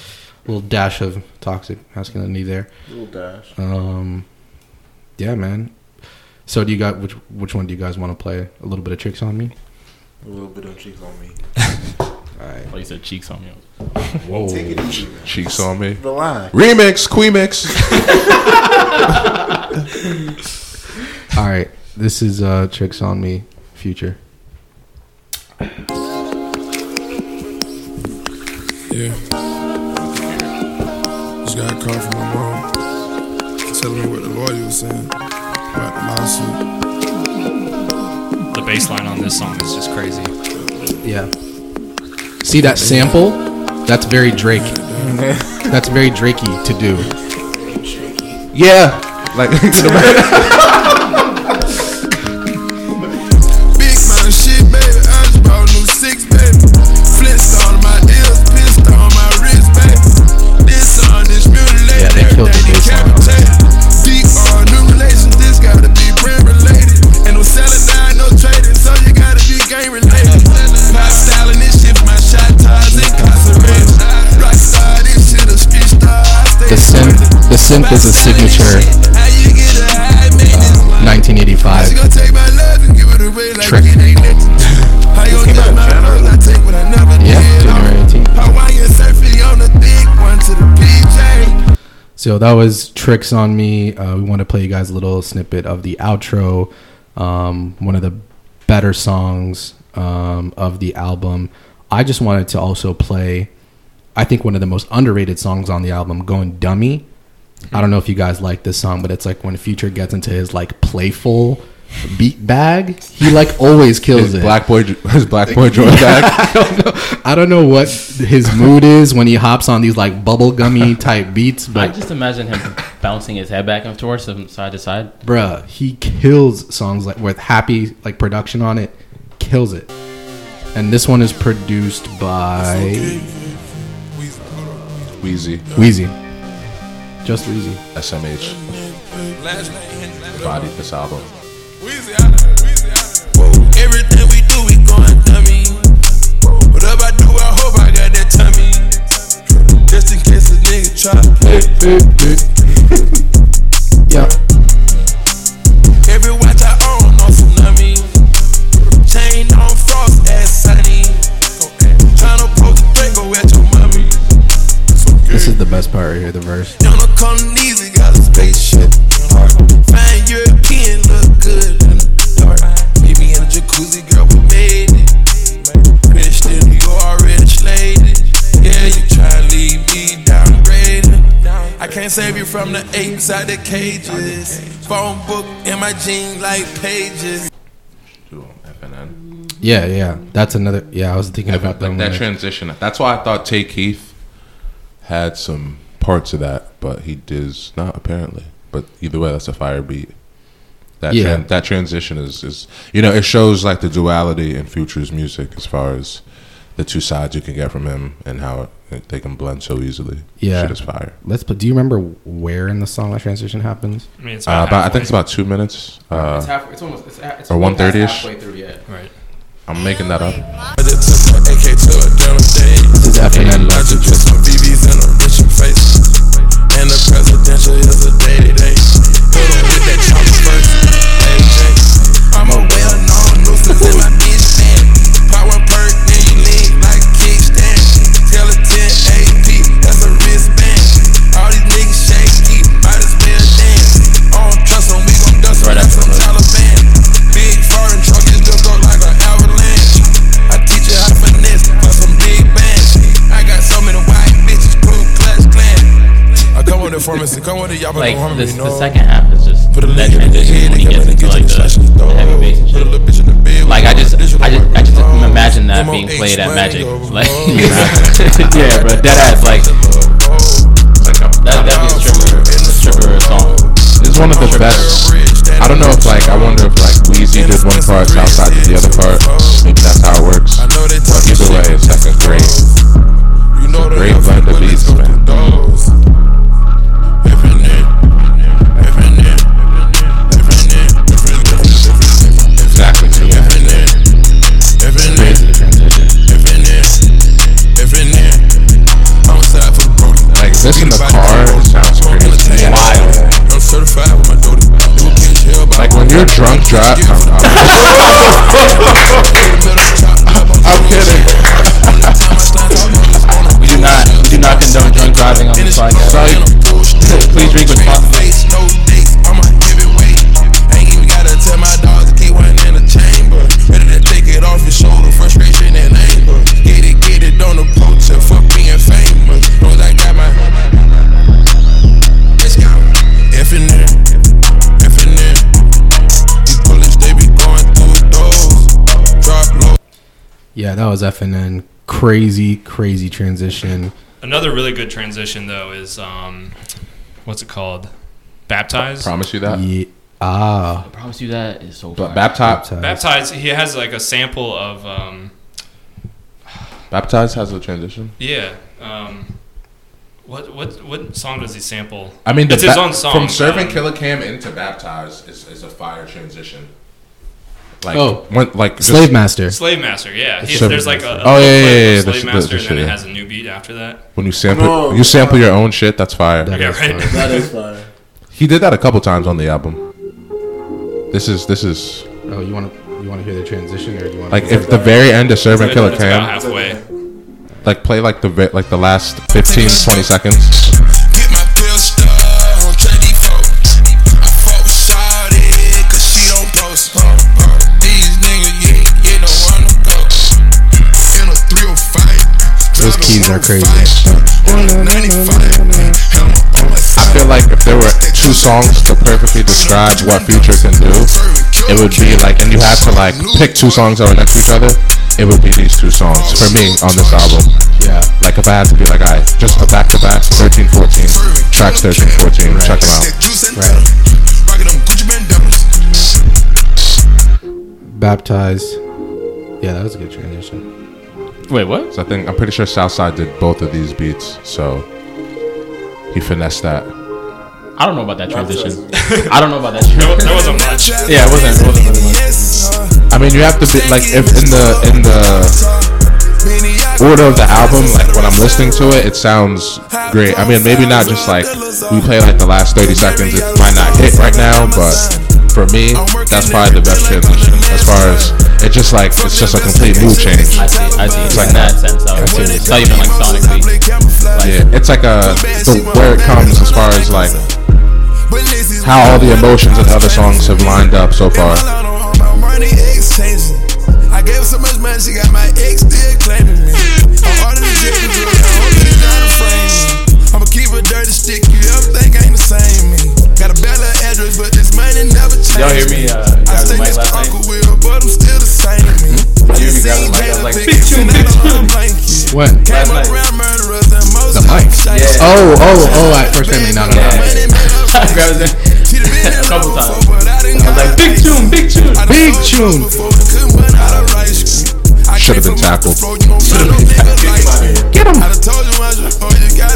little dash of toxic masculinity there. Little dash. Um, yeah, man. So do you got which which one do you guys want to play? A little bit of tricks on me. A little bit of cheeks on me. All right. Oh, you said cheeks on me. Whoa. Take it easy, man. Cheeks on me. Relax. Remix, Quemix. All right. This is uh tricks on me. Future. Yeah. Just got a call from my mom telling me what the lawyer was saying about the lawsuit. The bass line on this song is just crazy. Yeah. See that sample? That's very Drake. That's very Drakey to do. yeah. Like So that was tricks on me. Uh, we want to play you guys a little snippet of the outro. Um, one of the better songs um, of the album. I just wanted to also play. I think one of the most underrated songs on the album, "Going Dummy." I don't know if you guys like this song, but it's like when Future gets into his like playful beat bag, he like always kills His it. black boy, his black boy Jordan bag. I don't know. I don't know what his mood is when he hops on these like bubblegummy type beats, But I but just imagine him bouncing his head back and forth from side to side. bruh, he kills songs like with happy like production on it, kills it. And this one is produced by Wheezy, Wheezy. Just Wheezy. SMH, Last name Hendrix. bodied this album. Wheezy out of Wheezy out of it. Whoa. Everything we do, we going dummy. Whatever I do, I hope I got that tummy. Just in case a nigga try. Yeah. Every watch I own on tsunami. Chain on frost ass sunny. Tryna poke the thing, at your mommy. This is the best part right here, the verse. Down on Condoleezza, got a spaceship. Fine European, good in the dark. Meet me in a jacuzzi, girl, we made it. Finished it, you already slayed it. Yeah, you try to leave me downgraded. I can't save you from the ape inside the cages. Phone book in my jeans like pages. Yeah, yeah. That's another. Yeah, I was thinking about that. that, transition. That's why I thought Tay Keith had some parts of that, but he does not apparently. But either way, that's a fire beat. That Yeah. tran- that transition is is you know it shows like the duality in Future's music as far as the two sides you can get from him and how it, they can blend so easily. Yeah. shit is fire. Let's. But do you remember where in the song that transition happens? I mean, it's Uh, about about, I think it's about two minutes. Uh, half. It's almost. It's, it's Or 1:30 -ish? halfway through. Yeah. right. I'm making that up. I just took my AK to a down stage. This is FNN. I just put some BBs in a Richard face. And the presidential is a day to day. Like know this, you the second half is just Put a that in the transition head, when he gets into like the, the the heavy bass and Put a shit. bitch in the bed. Like I just, I just, I just imagine that being played at Magic. over Like, love. yeah, bro, dead ass. Like that, that'd be a stripper, a stripper song. It's one of the best. I don't know if like I wonder if like Wheezy did one part, Southside did the other part. Maybe that's how it works. I know they But talking either way, it's like a great. You know the great blend of beats, man. You're drunk, I'm, I'm kidding. We do not, we do not condone drunk driving on this podcast. Please drink responsibly. That was FNN. Crazy, crazy transition. Another really good transition though is um, what's it called? Baptized. Promise you that. Yeah. Ah. I promise you that is so. But fire. baptized, Baptized. He has like a sample of um, baptized has a transition. yeah. Um, what what what song does he sample? I mean, the it's his own song. from serving um, Killer Cam into baptized is, is a fire transition. Like, Oh. when, like just- Slave Master. Slave Master, yeah. He, Slave there's like a, a Oh, yeah, yeah, clip yeah, of yeah, Slave the sh- the- Master, the and then shit, it yeah. has a new beat after that. when you sample No. you sample your own shit. That's fire. That Yeah, right. fire. That is fire. He did that a couple times on the album. This is this is Oh, you want to you want to hear the transition, or do you want like if the very end of serving It's Killer about Cam, halfway. like play like the like the last 15, 20 seconds. Are crazy. On a 95. Hammer on my I feel like if there were two songs to perfectly describe what Future can do, it would be like, and you had to like pick two songs that were next to each other. It would be these two songs for me on this album. Yeah. Like if I had to be like, alright, just a back to back, 13, 14, tracks 13, 14, check them out. Right. Rockin' them Gucci bandanas. Baptized. Yeah, that was a good transition. Wait, what? So I think I'm pretty sure Southside did both of these beats, so he finessed that. I don't know about that transition. I don't know about that. Transition. there wasn't much. Yeah, it wasn't. It wasn't really much. I mean, you have to be like if in the in the order of the album, like when I'm listening to it, it sounds great. I mean, maybe not just like we play like the last 30 seconds, it might not hit right now, but for me, that's probably the best transition as far as it's just like it's just a complete mood change. I see. I see. It's like that sense. I would. It's not even like sonically. Yeah, it's like a the, where it comes as far as like how all the emotions of the other songs have lined up so far. I gave her so much money, she got my ex still claiming me. I'm harder than Jerry Drew, I hope they trying to frame me. I'ma keep a dirty stick, you ever think I ain't the same me. Got a bad little address, but this money never changed. Y'all hear me, uh, I grab the stay mic next to last night? Uncle Will, but I'm still the same me. You hear me grab the mic? I was like, big tune, big tune. When? Came Last night. murderers and most The mic. Yeah. Oh, oh, oh! At first family, no, no, no. I grabbed it a couple times. I was like, big tune, big tune. Big tune. Should have been tackled. Get him.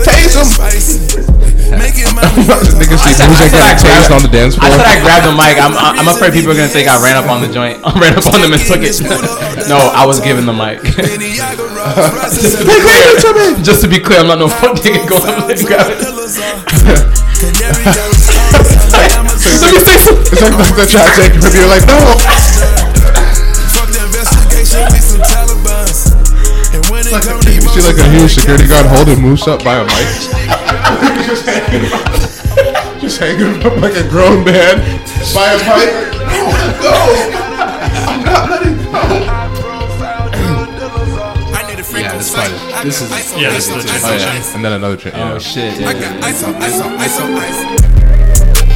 Tase him. Niggas see said- music I said I getting tased grabbed- on the dance I said I grabbed the mic. I'm, I'm afraid people are gonna think I ran up on the joint. I ran up on them and took it. no, I was given the mic. Just to be clear, I'm not no fuck nigga going up and grab it. Let me say something. It's like the try to take it from you. Like no. Fuck the investigation, we some Talibans. And when it come to You see like a huge security guard holding Moose up by a mic. Just hanging up just hanging up like a grown man by a mic. I need a freak Yeah, on this sight. part- I this got is- ice on Yeah, ice this on is the Oh yeah, and then another train. Oh Yeah. shit. I Yeah. got ice on ice on ice on ice.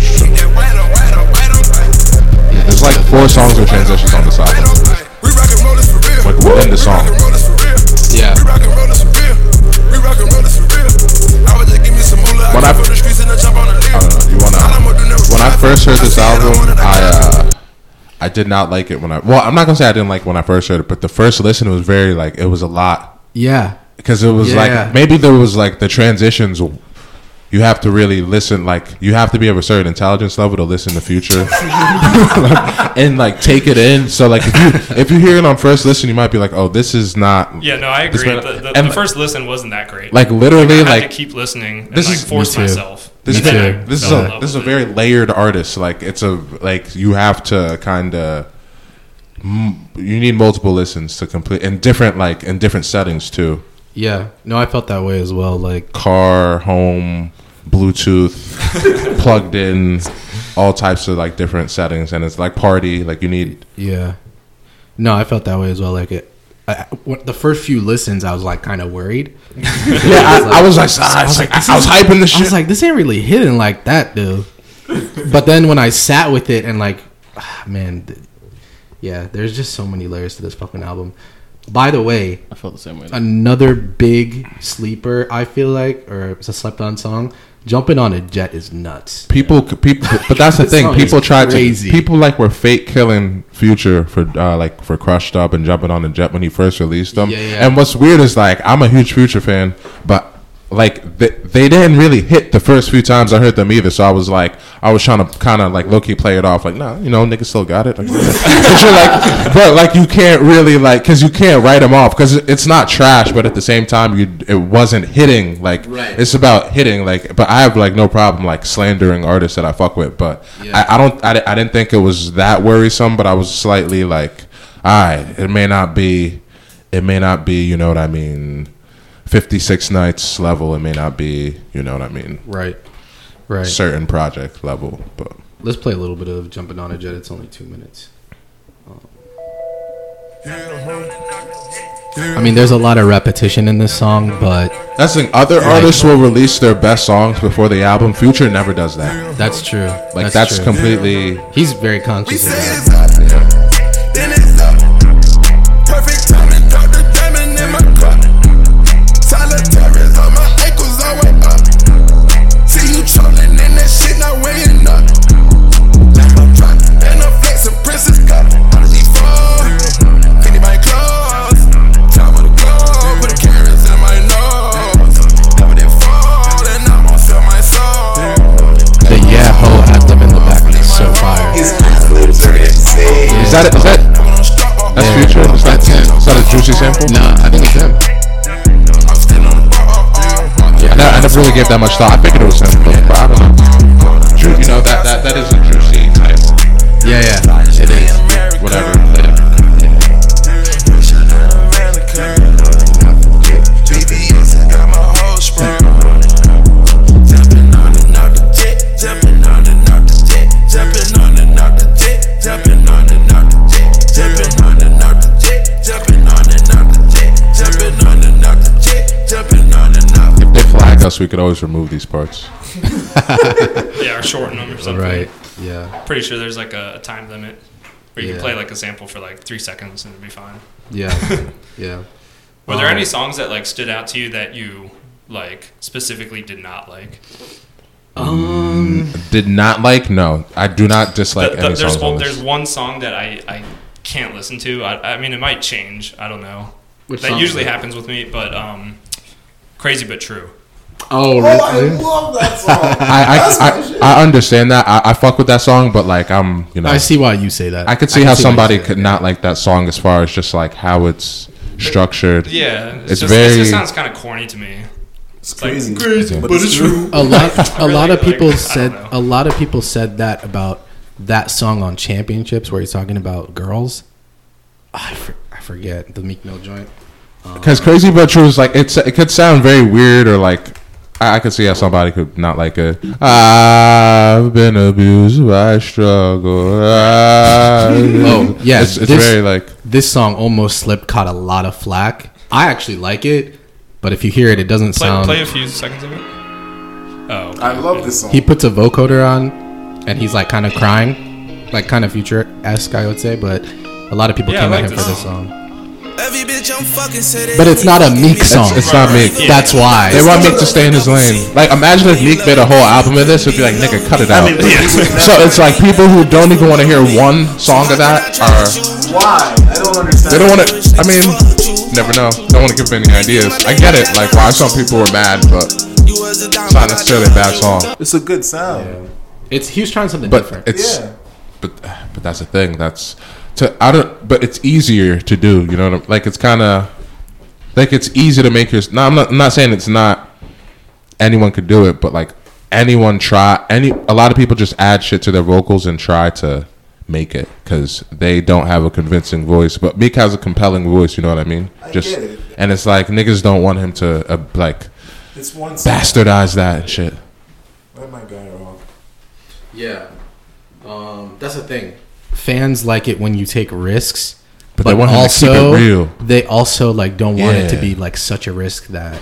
Shake that white on white on white on white. There's like four songs with transitions on this White album. on white. We rock and roll this for real. Like within the song. We rock and roll this for real. Yeah. When I- I from the streets and I jump on the I lyric. don't know. You wanna? All I'ma do now is When I first heard this album, I uh, I did not like it when I. Well, I'm not gonna say I didn't like it when I first heard it, but the first listen was very like it was a lot Yeah. because it was Yeah. like maybe there was like the transitions. You have to really listen. Like you have to be of a certain intelligence level to listen to Future, and like take it in. So like if you if you hear it on first listen, you might be like, oh, this is not. Yeah, no, I This agree. man- The, the, and- the first listen wasn't that great. Like literally, I like to keep listening and This like is- force me myself. This is And then a, I this is a this is a very layered artist. Like it's a like you have to kind of you need multiple listens to complete in different like in different settings too. Yeah. No, I felt that way as well. Like, Car, home, Bluetooth, plugged in, all types of like different settings, and it's like party. Like you need yeah. No, I felt that way as well. Like it. I, the first few listens, I was like kind of worried. yeah. I, I was like, I was like, I was hyping the shit. I was like, this ain't really hitting like that, dude. but then when I sat with it and like, ah, man, yeah, there's just so many layers to this fucking album. By the way, I felt the same way. another big sleeper, I feel like, or it's a slept on song. Jumping on a jet is nuts. People, people, but that's the thing. People is tried crazy. to. People like were fake killing Future for uh, like for crushed up and jumping on a jet when he first released them. Yeah, yeah. And what's weird is like I'm a huge Future fan, but like they, they didn't really hit the first few times I heard them either. So I was like, I was trying to kind of like low key play it off, like, nah, you know, niggas still got it. But you're like, but like you can't really like because you can't write them off because it's not trash, but at the same time, you it wasn't hitting. Like Right. it's about hitting. Like, but I have like no problem like slandering artists that I fuck with, but Yeah. I, I don't. I, I didn't think it was that worrisome, but I was slightly like, all right, it may not be, it may not be, you know what I mean. 56 nights level, it may not be, you know what I mean, Right. Right. certain project level, but Let's play a little bit of Jumping on a Jet. It's only two minutes. Yeah. I mean, there's a lot of repetition in this song, but That's the thing. Other artists will release their best songs before the album. Future never does that. that's true. Like that's, true. completely. He's very conscious of that. Is that is that? That's Yeah. Future. Is that, him. is that a juicy sample? Nah, I think it's him. I never, I never really gave that much thought. I figured it was him, but, but I don't know. You know that that that is us, we could always remove these parts. Yeah, or shorten them or something. Right. Yeah. Pretty sure there's like a, a time limit where you Yeah. can play like a sample for like three seconds and it'd be fine. Yeah. Yeah. Were there Um, any songs that like stood out to you that you like specifically did not like? Um. Did not like? No, I do not dislike The- the- any there's songs. on one, this. there's one song that I, I can't listen to. I, I mean, it might change. I don't know. Which that usually happens with me, but um, crazy but true. Oh, Oh, I really? love that song. I I. I, I understand that. I, I fuck with that song, but like I'm, you know, I see why you say that. I could see can how why you somebody could that. not like that song as far as just like how it's structured. Yeah, it's, It's just, very- It just sounds kind of corny to me. It's like crazy. crazy, but it's true. A lot. A Really, lot of people I don't said. A lot of people said that about that song on Championships, where he's talking about girls. I, for, I forget the Meek Mill joint. Because crazy but true is like it's it could sound very weird or like I, I could see how somebody could not like it. I've been abused by struggle. Oh, yeah, it's, it's this- very like This song almost slipped, caught a lot of flack. I actually like it, but if you hear it, it doesn't Play, sound. play a few seconds of it. Oh, I love this song. he puts a vocoder on, and he's like kind of crying, like kind of future esque, I would say. But a lot of people Yeah, I came like at him this for this song. But it's not a Meek song. it's not Meek. That's why. They want Meek to stay in his lane. Like, imagine if Meek made a whole album of this, it'd be like, nigga, cut it out. So it's like people who don't even want to hear one song of that are Why? I don't understand. they don't want to. I mean, never know. Don't want to give any ideas. I get it. Like why some people were mad, but it's not necessarily a bad song. It's a good sound. It's he was trying something But different. it's Yeah. but but that's the thing. That's to I don't. But it's easier to do. You know what I'm like? It's kind of like it's easy to make your. No, I'm not. I'm not saying it's not. Anyone could do it, but like anyone try. Any a lot of people just add shit to their vocals and try to make it because they don't have a convincing voice. But Meek has a compelling voice. You know what I mean? I just get it. and it's like niggas don't want him to uh, like It's one bastardize that and shit. Let my guy off. yeah, um, that's the thing. Fans like it when you take risks, But they want him to keep it real. They also like don't want it to be like such a risk that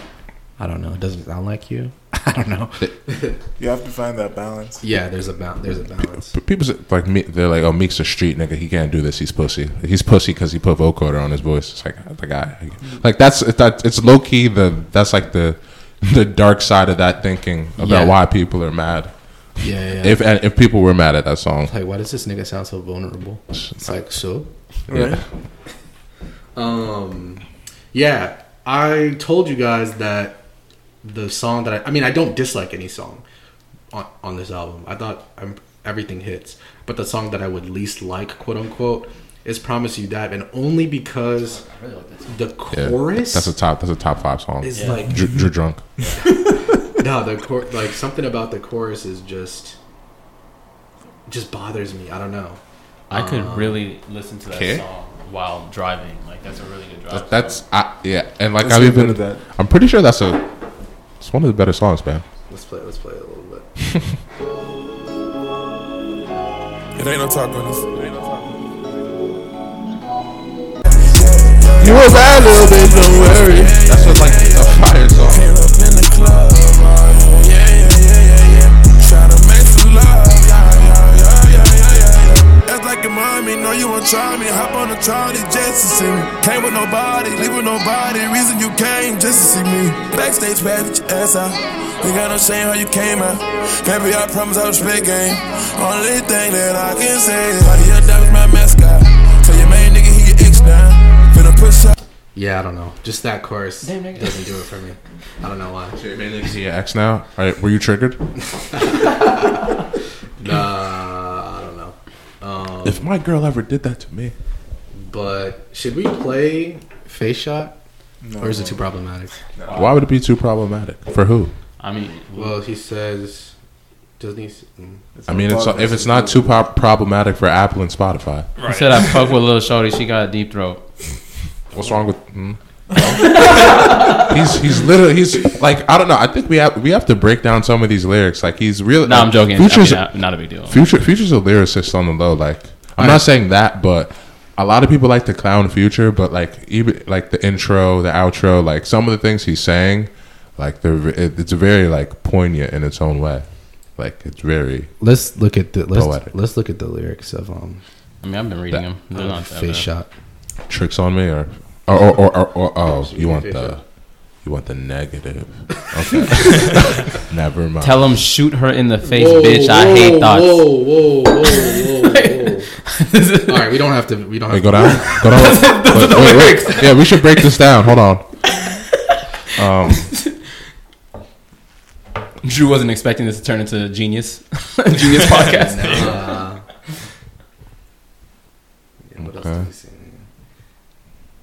I don't know. It doesn't sound like you. I don't know. You have to find that balance. Yeah, there's a ba- there's a balance. But people like me, they're like, "Oh, Meek's a street nigga. He can't do this. He's pussy. He's pussy because he put vocoder on his voice." It's like uh, the guy, like that's that. It's low key the that's like the the dark side of that thinking about Yeah. why people are mad. Yeah, yeah. If and if people were mad at that song, like, why does this nigga sound so vulnerable? It's like so. yeah. Um, yeah, I told you guys that the song that I, I mean, I don't dislike any song on, on this album. I thought um everything hits, but the song that I would least like, quote unquote, is "Promise You That," and only because the Yeah. chorus That's a top. That's a top five song. is like Dr- Drew drunk. no, the chor- like something about the chorus is just just bothers me. I don't know. I could um, really listen to that Okay. song while driving. Like that's a really good drive. song. That's I, yeah, and like I've get rid even. that. I'm pretty sure that's a. It's one of the better songs, man. Let's play. Let's play it a little bit. It ain't no talk on this. You a bad little bitch, don't worry. Act like your mommy, know you want try me. Hop on the Charlie just to see me. Came with nobody, leave with nobody. Reason you came just to see me. Backstage pass with your ass out. Ain't got no shame how you came out. Baby, I promise I'll spit game. Only thing that I can say is, Buddy, your dog is my mascot. Tell your main nigga he your ex down. Finna push up. Yeah, I don't know. Just that chorus doesn't do it for me. I don't know why. Is he your ex now? All right, were you triggered? Nah, If my girl ever did that to me, but should we play Face Shot? or is it too problematic? why would it be too problematic? For who? I mean, Well, he says, doesn't he? s- mm. I mean, it's, if it's not too pop- problematic for Apple and Spotify, he said I fuck with little shorty. She got a deep throat. what's wrong with? Hmm? he's he's literally he's like I don't know. I think we have we have to break down some of these lyrics. Like he's really. No, I'm joking. Future's I mean, not, not a big deal. Future Future's a lyricist on the low. Like I'm not saying that, but a lot of people like to clown Future. But like even like the intro, the outro, like some of the things he's saying, like they're it, it's very like poignant in its own way. Like it's very Let's look at the let's Poetic. let's look at the lyrics of um I mean, I've been reading them. They're not that Face bad. Shot. tricks on me, or or or, or, or, or oh, you want the you want the negative? Okay, never mind. Tell him shoot her in the face, bitch. I hate thoughts. Whoa, whoa, whoa, whoa, whoa. All right, we don't have to. We don't have Wait, go to. down. Go down. Wait, wait, wait. Yeah, we should break this down. Hold on. Um, Dru wasn't expecting this to turn into a genius, genius podcast. Nah. Yeah, what else Okay. did we say?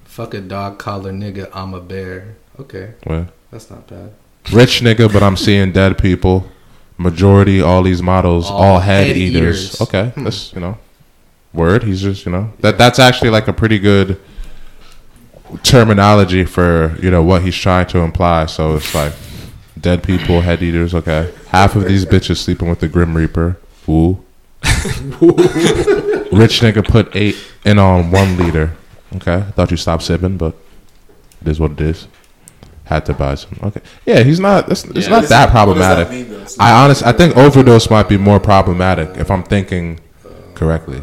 Fuck a dog collar nigga, I'm a bear. Okay, well, that's not bad. rich nigga, but I'm seeing dead people. Majority, all these models, all, All head, head eaters. eaters. Okay, hmm. that's you know, word. He's just you know that that's actually like a pretty good terminology for you know what he's trying to imply. So it's like dead people, head eaters. Okay, half of these bitches sleeping with the Grim Reaper. Woo. Rich nigga put eight in on one liter. Okay, I thought you stopped sipping, but it is what it is. Had to buy some. Okay, yeah, he's not. It's, it's Yeah. not that problematic. What does that mean, though? I honest, I think overdose might be more problematic if I'm thinking correctly.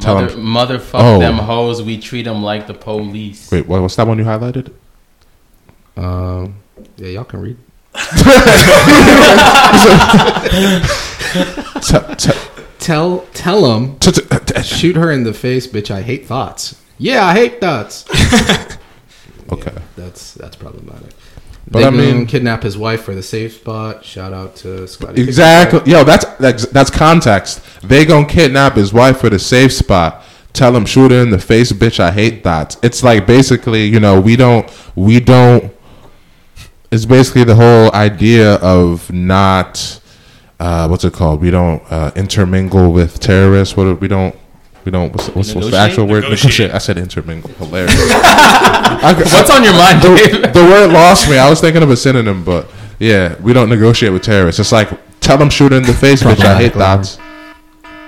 Tell Mother, him. motherfuck Oh. them hoes. We treat them like the police. Wait, what, what's that one you highlighted? Um, yeah, y'all can read. T- t- Tell tell him t- t- t- shoot her in the face, bitch. I hate thoughts. Yeah, I hate thoughts. Okay. That's that's problematic. But they I mean- kidnap his wife for the safe spot. Shout out to Scotty. Exactly. Yo, that's, that's that's context. They gonna kidnap his wife for the safe spot. Tell him shoot her in the face, bitch. I hate that. It's like basically, you know, we don't we don't. It's basically the whole idea of not. Uh, what's it called? We don't uh, intermingle with terrorists. What we don't. We don't. What's, what's, what's the actual word? Negotiate. Negotiate. I said intermingle. Hilarious. I- What's on your mind, Dav? the, the word lost me. I was thinking of a synonym, but yeah, we don't negotiate with terrorists. It's like tell them shoot her in the face, bitch. I hate Problematic that.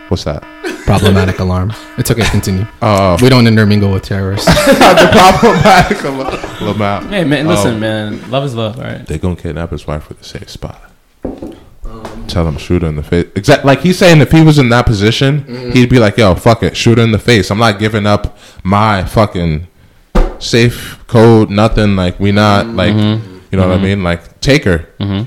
What's that? Problematic alarm. It's okay. To continue. Oh, oh, We don't intermingle with terrorists. the problematic Lamar. Hey man, listen, Oh. man. Love is love, all right? They gonna kidnap his wife for the safe spot. Tell him shoot her in the face. Exact like he's saying, if he was in that position, mm-hmm. he'd be like, "Yo, fuck it, shoot her in the face. I'm not giving up my fucking safe code. Nothing. Like we not mm-hmm. like." You know what I mm-hmm. mean? Like, take her.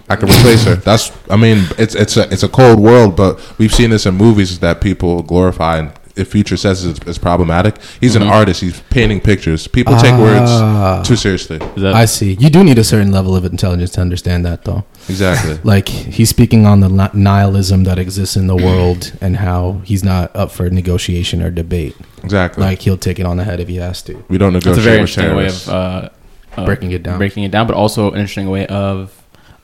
I can replace her. That's. I mean, it's it's a it's a cold world, but we've seen this in movies that people glorify. And if Future says it's, it's problematic, he's an artist. He's painting pictures. People take Ah. words too seriously. Is that, I see. You do need a certain level of intelligence to understand that, though. Exactly. Like he's speaking on the ni- nihilism that exists in the world and how he's not up for negotiation or debate. Exactly. Like he'll take it on the head if he has to. we don't that's negotiate a very with interesting way terrorists. of uh, uh, Breaking it down. breaking it down, but also an interesting way of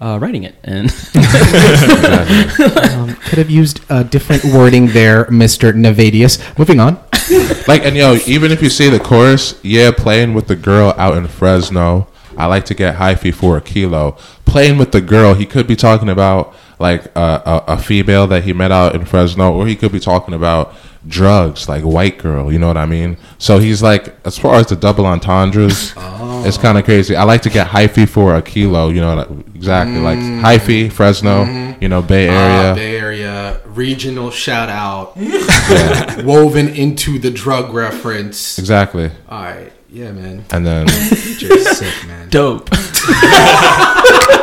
uh, writing it. And Um, could have used a different wording there, Mister Nayvadius. Moving on. like and yo, even if you see the chorus, yeah, playing with the girl out in Fresno. I like to get hyphy for a kilo. Playing with the girl, he could be talking about like a, a, a female that he met out in Fresno, or he could be talking about drugs, like white girl. You know what I mean? So he's like, as far as the double entendres, it's kind of crazy. I like to get hyphy for a kilo. You know, like, exactly like hyphy, Fresno. You know, Bay Area. Ah, Bay Area regional shout out, woven into the drug reference. exactly. All right, yeah, man. And then You're sick, man. Dope.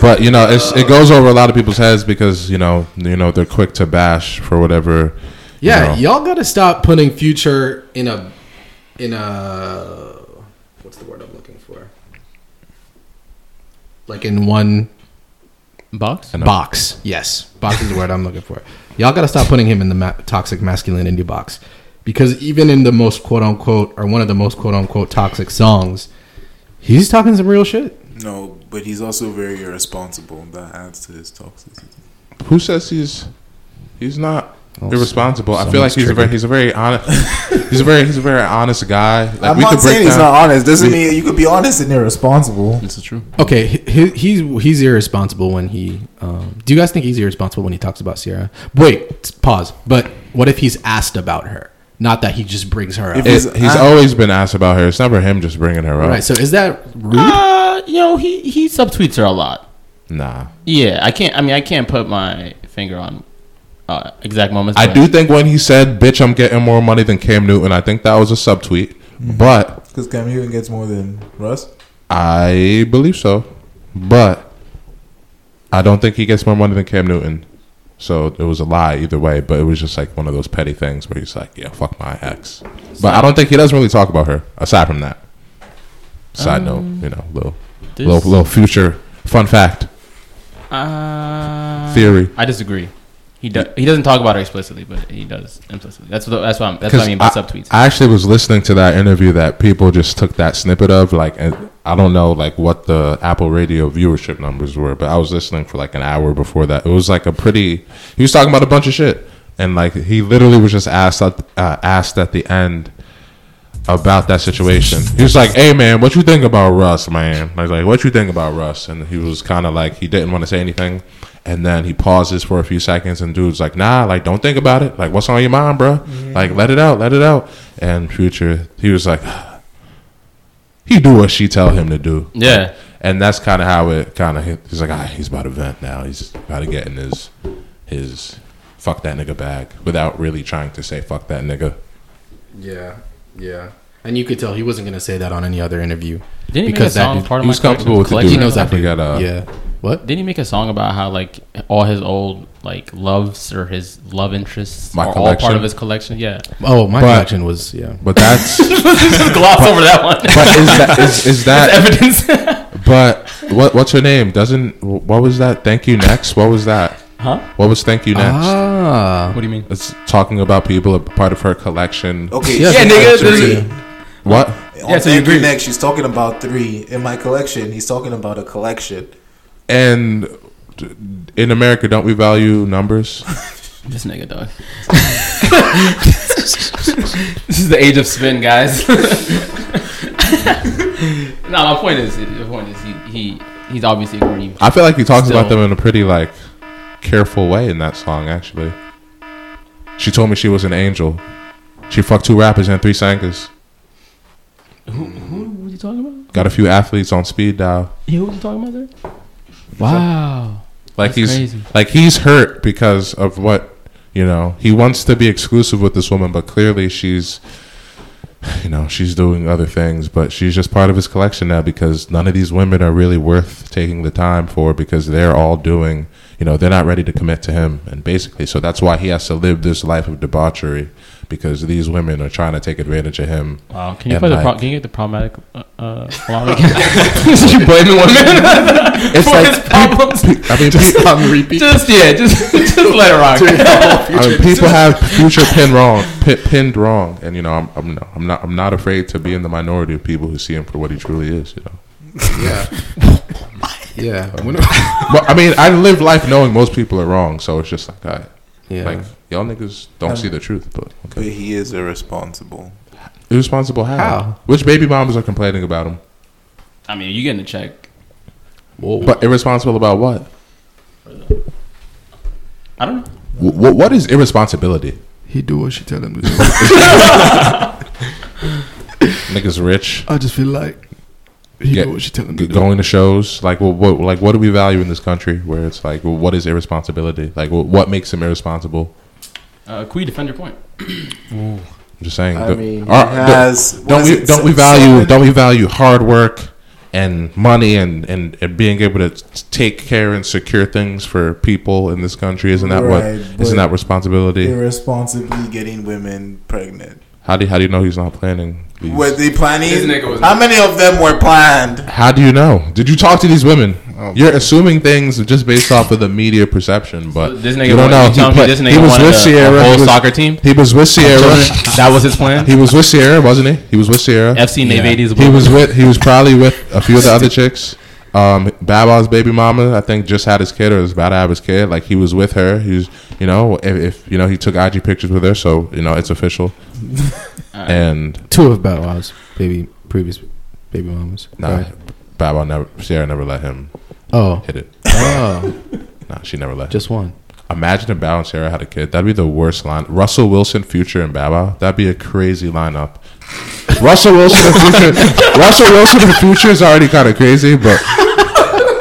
But you know, it's, it goes over a lot of people's heads because you know, you know, they're quick to bash for whatever. you Yeah, know. y'all gotta stop putting future in a in a what's the word I'm looking for? Like in one Box. I box. Yes, box is the word I'm looking for. Y'all gotta stop putting him in the ma- toxic masculinity box because even in the most quote unquote or one of the most quote unquote toxic songs, he's talking some real shit. No, but he's also very irresponsible. That adds to his toxicity. Who says he's he's not Oh, irresponsible? I feel like he's a very he's a very honest he's a very he's a very honest guy. Like I'm not saying he's not honest. Doesn't we- mean you could be honest and irresponsible. This is true. Okay, he, he's he's irresponsible when he. Um, do you guys think he's irresponsible when he talks about Ciara? Wait, pause. But what if he's asked about her? Not that he just brings her up. If- It- He's- he's I- always been asked about her. It's never him just bringing her up. Right. So is that rude? Uh, you know, he he subtweets her a lot. Nah, Yeah, I can't. I mean, I can't put my finger on uh, exact moments. I do think when he said, "Bitch, I'm getting more money than Cam Newton," I think that was a subtweet. But Because Cam Newton gets more than Russ. I believe so. But I don't think he gets more money than Cam Newton. So it was a lie either way, but it was just like one of those petty things where he's like, "Yeah, fuck my ex." But I don't think he doesn't really talk about her. Aside from that, side note, you know, little little little future fun fact Uh, theory. I disagree. He does. He doesn't talk about her explicitly, but he does implicitly. That's what. That's what. I'm, that's what I mean by subtweets. I actually was listening to that interview that people just took that snippet of, like, and I don't know, like, what the Apple Radio viewership numbers were, but I was listening for like an hour before that. It was like a pretty. He was talking about a bunch of shit, and like he literally was just asked at, uh, asked at the end about that situation. He was like, "Hey man, what you think about Russ, man?" I was like, "What you think about Russ?" And he was kind of like he didn't want to say anything, and then he pauses for a few seconds, and dude's like, "Nah, like don't think about it. Like what's on your mind, bro? Like let it out, let it out." And Future, he was like, "He do what she tell him to do." yeah. and that's kind of how it kind of hit. He's like, ah, he's about to vent now. He's about to get in his his fuck that nigga bag without really trying to say fuck that nigga. Yeah. Yeah. And you could tell he wasn't going to say that on any other interview. Didn't he Because make a that song dude- part of he my was comfortable with the collection? dude. He knows that I forgot, uh, yeah. What? Didn't he make a song about how like all his old like loves or his love interests My are all part of his collection? Yeah. Oh, my But- collection was yeah. But that's Just gloss over that one. but is that is, is that Evidence. but what what's her name? Doesn't what was that? Thank you next. What was that? huh? What was thank you next? Ah. What do you mean? It's talking about people a part of her collection. Okay. Yeah, Yeah, nigga, three. this What? On Yeah, so you Thank You agree. next, she's talking about three. In my collection, he's talking about a collection. And in America, don't we value numbers? This nigga dog. this is the age of spin, guys. no, my point is, the point is, he, he he's obviously agreeing. I feel like he talks about them in a pretty like careful way in that song. Actually, she told me she was an angel. She fucked two rappers and three singers. Who who was he talking about? Got a few athletes on speed dial. Yeah, who was he talking about there? Wow. Like That's he's crazy. like he's hurt because of what you know. He wants to be exclusive with this woman, but clearly she's you know she's doing other things. But she's just part of his collection now because none of these women are really worth taking the time for because they're all doing you know they're not ready to commit to him and basically so that's why he has to live this life of debauchery because these women are trying to take advantage of him. Wow. Can you And play the pro- can you get the problematic uh, uh alarm again? you blaming women It's for like his problems? I mean, pe- on repeat. just yeah, just just let it rock. I mean, people have future pinned wrong, pi pinned wrong, and you know, I'm, I'm, no- I'm not, I'm not afraid to be in the minority of people who see him for what he truly is. You know, Yeah. yeah. When- but I mean, I live life knowing most people are wrong, so it's just like, I, yeah. like y'all niggas don't see the truth, but But he is irresponsible. Irresponsible how? How? Which baby mamas are complaining about him? I mean, you getting a check. But irresponsible about what? I don't know. What, what is irresponsibility? He do what she tell him to do. Niggas rich, I just feel like he Get- do what she tell him to g- do. going to shows. Like, what, what, like, what do we value in this country? Where it's like, well, what is irresponsibility? Like, wh- what makes him irresponsible? Uh, Kwi, defend your point. I'm just saying. I the- mean, he our- has- what don't we it, don't we value seven? don't we value hard work and money and, and, and being able to take care and secure things for people in this country? Isn't that Right, what? but Isn't that responsibility? irresponsibly getting women pregnant. How do you, how do you know he's not planning? These? Were they planning? This nigga How many of them were planned? How do you know? Did you talk to these women? Oh, You're assuming things just based off of the media perception, but This nigga you don't know. you telling play- this nigga he was wanted with a- a Ciara. whole he was, soccer team? He was with Ciara. that was his plan. he was with Ciara, wasn't he? He was with Ciara. FC Nave 80s. He was with. He was probably with a few of the other chicks. Um, Bow Wow's baby mama, I think, just had his kid or was about to have his kid. Like he was with her. He's, you know, if, if you know, he took IG pictures with her, so you know, it's official. and Two of Bow Wow's baby previous baby mamas. nah, Right. Bow never, Ciara never let him Oh, hit it. oh, Nah, she never left. just one. Imagine if Bow and Ciara had a kid. That'd be the worst line. Russell Wilson, Future, and Baba. That'd be a crazy lineup. Russell Wilson and Future. Russell Wilson and Future is already kind of crazy, but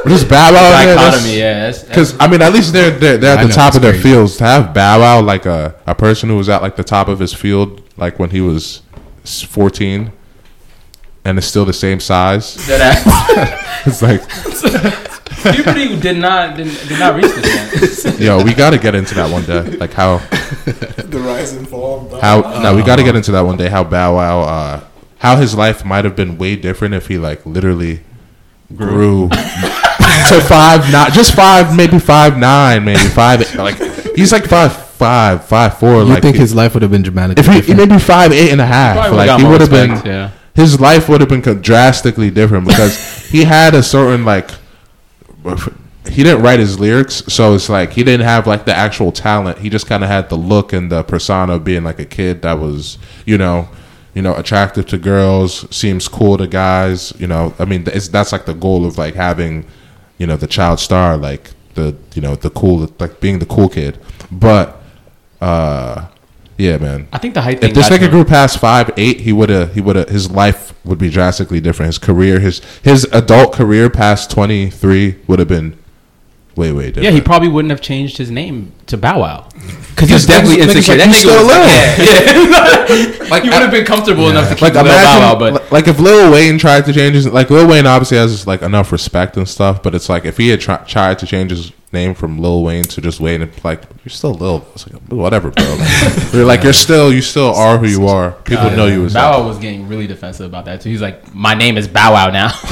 just Bow Wow. that's- Dichotomy, yeah. That's, Because I mean, at least they're they're, they're I at the know, top of their crazy. fields. To have Bow Wow like a a person who was at like the top of his field, like when he was fourteen, and is still the same size. that It's like, puberty did not did, did not reach this yet. yo, we got to get into that one day. Like how The rise and fall. of how Bow Wow. no, we got to get into that one day. How Bow Wow, uh, how his life might have been way different if he like literally grew to five not just five maybe five nine maybe five eight, like he's like five five five four You like think he- his life would have been dramatically if he, he different? maybe five eight and a half Probably like he would have been yeah. his life would have been drastically different because he had a certain like he didn't write his lyrics so it's like he didn't have like the actual talent. He just kind of had the look and the persona of being like a kid that was you know you know attractive to girls seems cool to guys you know. I mean that's like the goal of like having you know the child star like the you know the cool like being the cool kid. But uh yeah man I think the height thing. if this nigga grew past five eight, he would have he would have his life would be drastically different. His career, his his adult career past twenty three would have been way way different. Yeah, he probably wouldn't have changed his name to Bow Wow because he was definitely niggas- insecure. niggas That like, nigga "You was still like, yeah, yeah. like he would have been comfortable enough to keep like Lil Bow Wow, but like if Lil Wayne tried to change his like Lil Wayne obviously has like enough respect and stuff, but it's like if he had try, tried to change his name from Lil Wayne to just Wayne, and like you're still Lil. It's like whatever, bro. Like, you're like you're still you still are who you are. People know you as Bow that. Wow was getting really defensive about that too. He's like, "My name is Bow Wow now.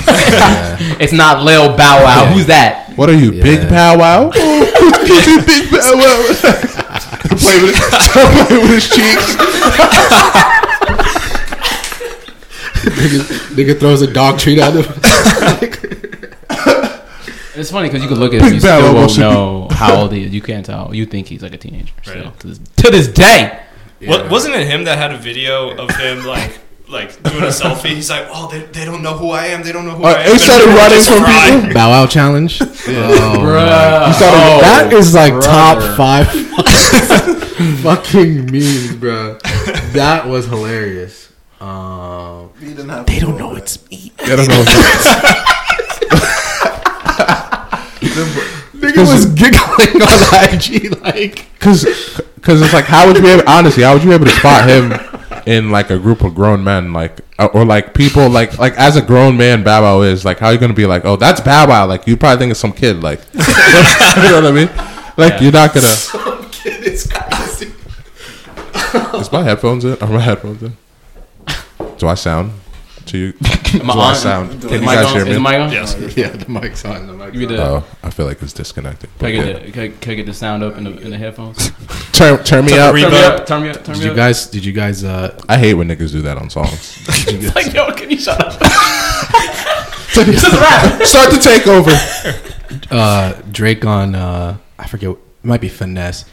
it's not Lil Bow Wow. Who's that?" What are you, Yeah. Big Bow Wow? big Pow Wow. play with it. play with his cheeks. nigga, nigga throws a dog treat at him. It's funny because you could look at him, you still Wow won't know how old he is. You can't tell. You think he's like a teenager still Right. to, this, to this day. What, wasn't it him that had a video of him like like doing a selfie? He's like, oh, they, they don't know who I am. They don't know who Uh, I am. he started running from people? Bow Wow challenge. Oh, Bruh. started- that is like top five fucking memes, bro. That was hilarious. Um, They don't know it's me. I don't know. Nigga was giggling on IG like. Because because it's like, how would you be able, honestly, how would you be able to spot him in like a group of grown men, like uh, or like people like like as a grown man, Bow Wow is like, how are you gonna be like, oh, that's Bow Wow? Like you probably think it's some kid, like you know what I mean? Like you're not gonna. It's crazy. Is my headphones in? Are my headphones in? Do I sound to you? Do Am I I on? sound? Is Can the you mic guys on? hear Is the me? mic on? Yes. Yeah, the mic's on. The mic's Give me on. the. Oh, I feel like it's disconnected. Can I, get the, can, I, can I get the sound up in the, in the headphones? Turn turn me Turn up. the turn me up. Turn me up. Turn Did me you up. guys? Did you guys? Uh, I hate when niggas do that on songs. It's like, yo, can you shut up? Start the takeover. uh, Drake on? Uh, I forget. It might be finesse.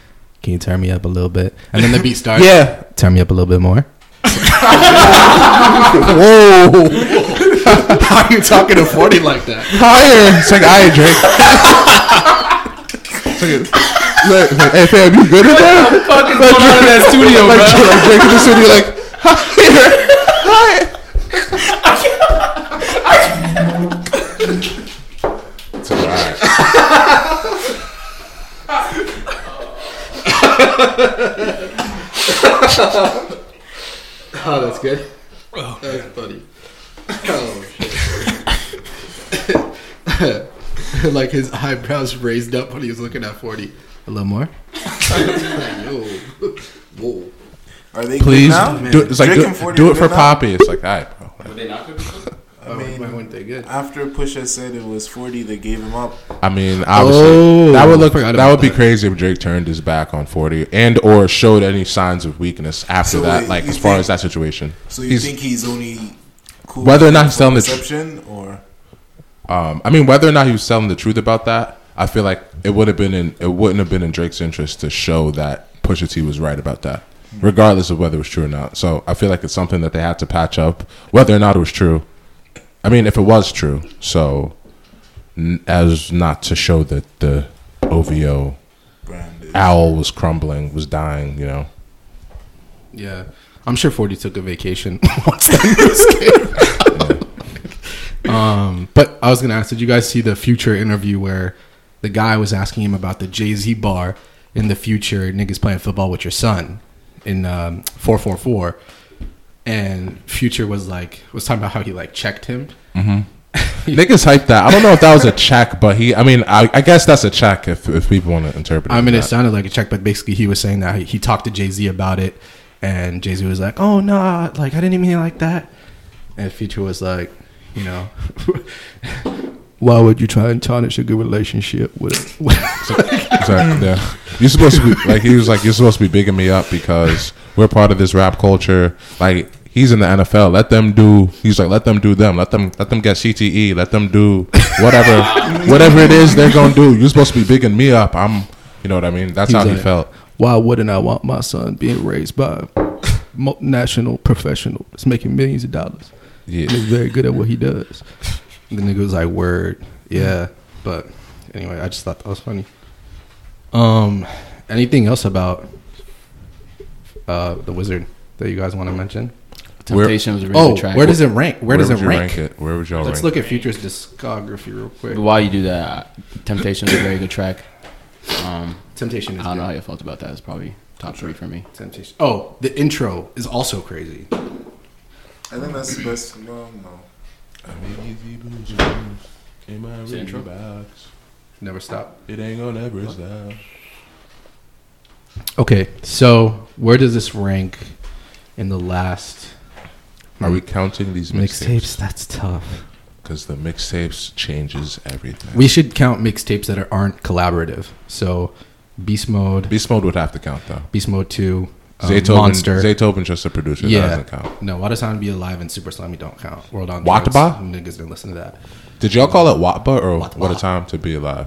Can you turn me up a little bit? And then the beat starts. Yeah. Turn me up a little bit more. Whoa. How are you talking to forty like that? Higher. It's like, I Drake. It's like, like, like, hey fam, you good in there? What the fuck is going on in that studio, like, bro? like Drake in the studio, like higher, higher. It's alright. Oh, that's good. Oh, That's funny. Oh shit. like his eyebrows raised up when he was looking at forty. A little more. Yo. Whoa. Are they Please, good now? do, it's like do, do it for now? Poppy. It's like, alright, bro. I I mean, mean, why weren't they good? after Pusha said it was 40, they gave him up. I mean, obviously, Oh, that would look that about would be crazy if Drake turned his back on forty and or showed any signs of weakness after So that, wait, like you as far as that situation. So you He's- think he's only cool Whether or not he's telling the tr- or Um, I mean, whether or not he was telling the truth about that, I feel like it would have been in it wouldn't have been in Drake's interest to show that Pusha T was right about that, regardless of whether it was true or not. So I feel like it's something that they had to patch up, whether or not it was true. I mean, if it was true, so n- as not to show that the OVO brand is owl was crumbling, was dying, you know. Yeah, I'm sure forty took a vacation once that news came. um, but I was gonna ask, did you guys see the future interview where the guy was asking him about the Jay Z bar in the future? Niggas playing football with your son in um, four four four, and Future was like was talking about how he like checked him. Mm-hmm. Niggas hyped that. I don't know if that was a check, but he. I mean, I, I guess that's a check if if people want to interpret. it I mean, it that. sounded like a check, but basically he was saying that he, he talked to Jay Z about it, and Jay Z was like, "Oh no, like I didn't even mean it like that," and Future was like, you know, why would you try and tarnish a good relationship with? it? Exactly. Yeah. You're supposed to be like he was like you're supposed to be bigging me up because we're part of this rap culture. Like he's in the NFL. Let them do. He's like let them do them. Let them let them get CTE. Let them do whatever whatever it is they're gonna do. You're supposed to be bigging me up. I'm. You know what I mean? That's He's how he felt. Why wouldn't I want my son being raised by a multinational professional that's making millions of dollars? Yeah. and is very good at what he does. And the nigga was like, "Word, yeah." But anyway, I just thought that was funny. Um, anything else about uh the WIZRD that you guys want to mention? Temptation was a really Oh, good track. where does it rank? Where, does would it you rank? it? Where would y'all Let's rank? look at Future's discography real quick. While you do that, Temptation is a very good track. Um, Temptation is I is don't know how good. you felt about that. It's probably top three for me. Temptation. Oh, the intro is also crazy. I think that's the best. No, no. the intro? Never stop. It ain't gonna ever stop. Okay, so where does this rank in the last Are we counting these mixtapes? mixtapes? That's tough. Because the mixtapes changes everything. We should count mixtapes that are, aren't collaborative. So, Beast Mode, Beast Mode would have to count though. Beast Mode Two, um, Zaytoven, Monster. Zaytoven just a producer. That yeah, doesn't count. no. Why does Time to Be Alive and Super Slimey don't count? World on Wataba? Niggas didn't listen to that. Did y'all call it WAPA or Watba. What a Time to Be Alive?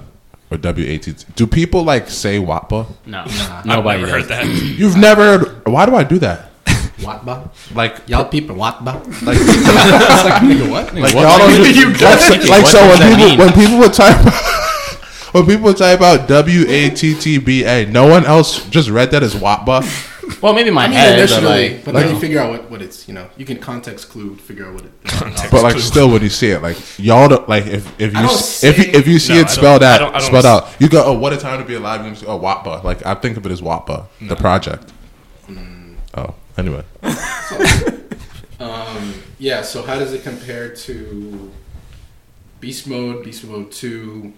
Or WAT? Do people like say WAPA? No, I've nobody never does. heard that. You've never heard. Why do I do that? Watba, Like, y'all people Watba. like, it's like nigga what? like What y'all don't language do- you like, so- like, so when people mean? when people would type when people type out W A T T B A, no one else just read that as WAPA. Well, maybe my I mean, head, but initially, like, but then you figure out what, what it's. You know, you can context clue figure out what it. But like, still, when you see it, like y'all don't like if if you don't s- if you, if you see No, it don't- spelled I out don't- I don't spelled out, you go, oh, what a time to be alive. You just go, oh, WAPA. Like I think of it as WAPA, the project. Oh, anyway, Um, yeah. So how does it compare to Beast Mode, Beast Mode Two,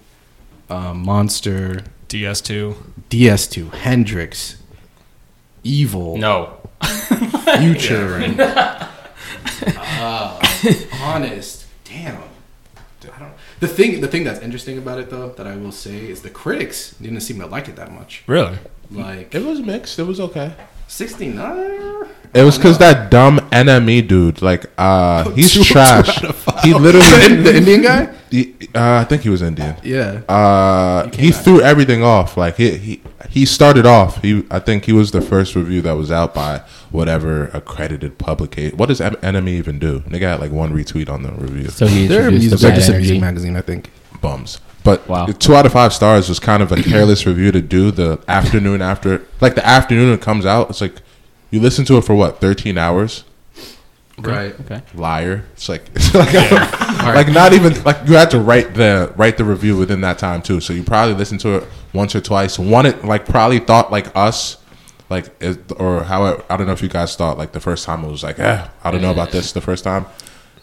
um, Monster, DS2. DS2, Hendrix, Evil, no. Future, uh, Honest. Damn. I don't. The thing, the thing that's interesting about it though, that I will say, is the critics didn't seem to like it that much. Really? Like, it was mixed. It was okay. Sixty nine. It was because that dumb NME dude, like, uh, he's Two- two trash. out. He literally, the Indian guy. he, uh, I think he was Indian. Yeah. Uh, he threw everything off. Like he, he he started off. He I think he was the first review that was out by whatever accredited publication. What does M- NME even do? They got like one retweet on the review. So he They're, introduced music, the they're just a music magazine, I think. Bums. But Wow. two out of five stars was kind of a careless review to do the afternoon after, like the afternoon it comes out. It's like you listen to it for what thirteen hours. Right. Okay. Liar. It's like, it's like, like not even like you had to write the write the review within that time too. So you probably listened to it once or twice. One it like probably thought like us, like it, or how it, I don't know if you guys thought like the first time it was like, eh, I don't know about this the first time.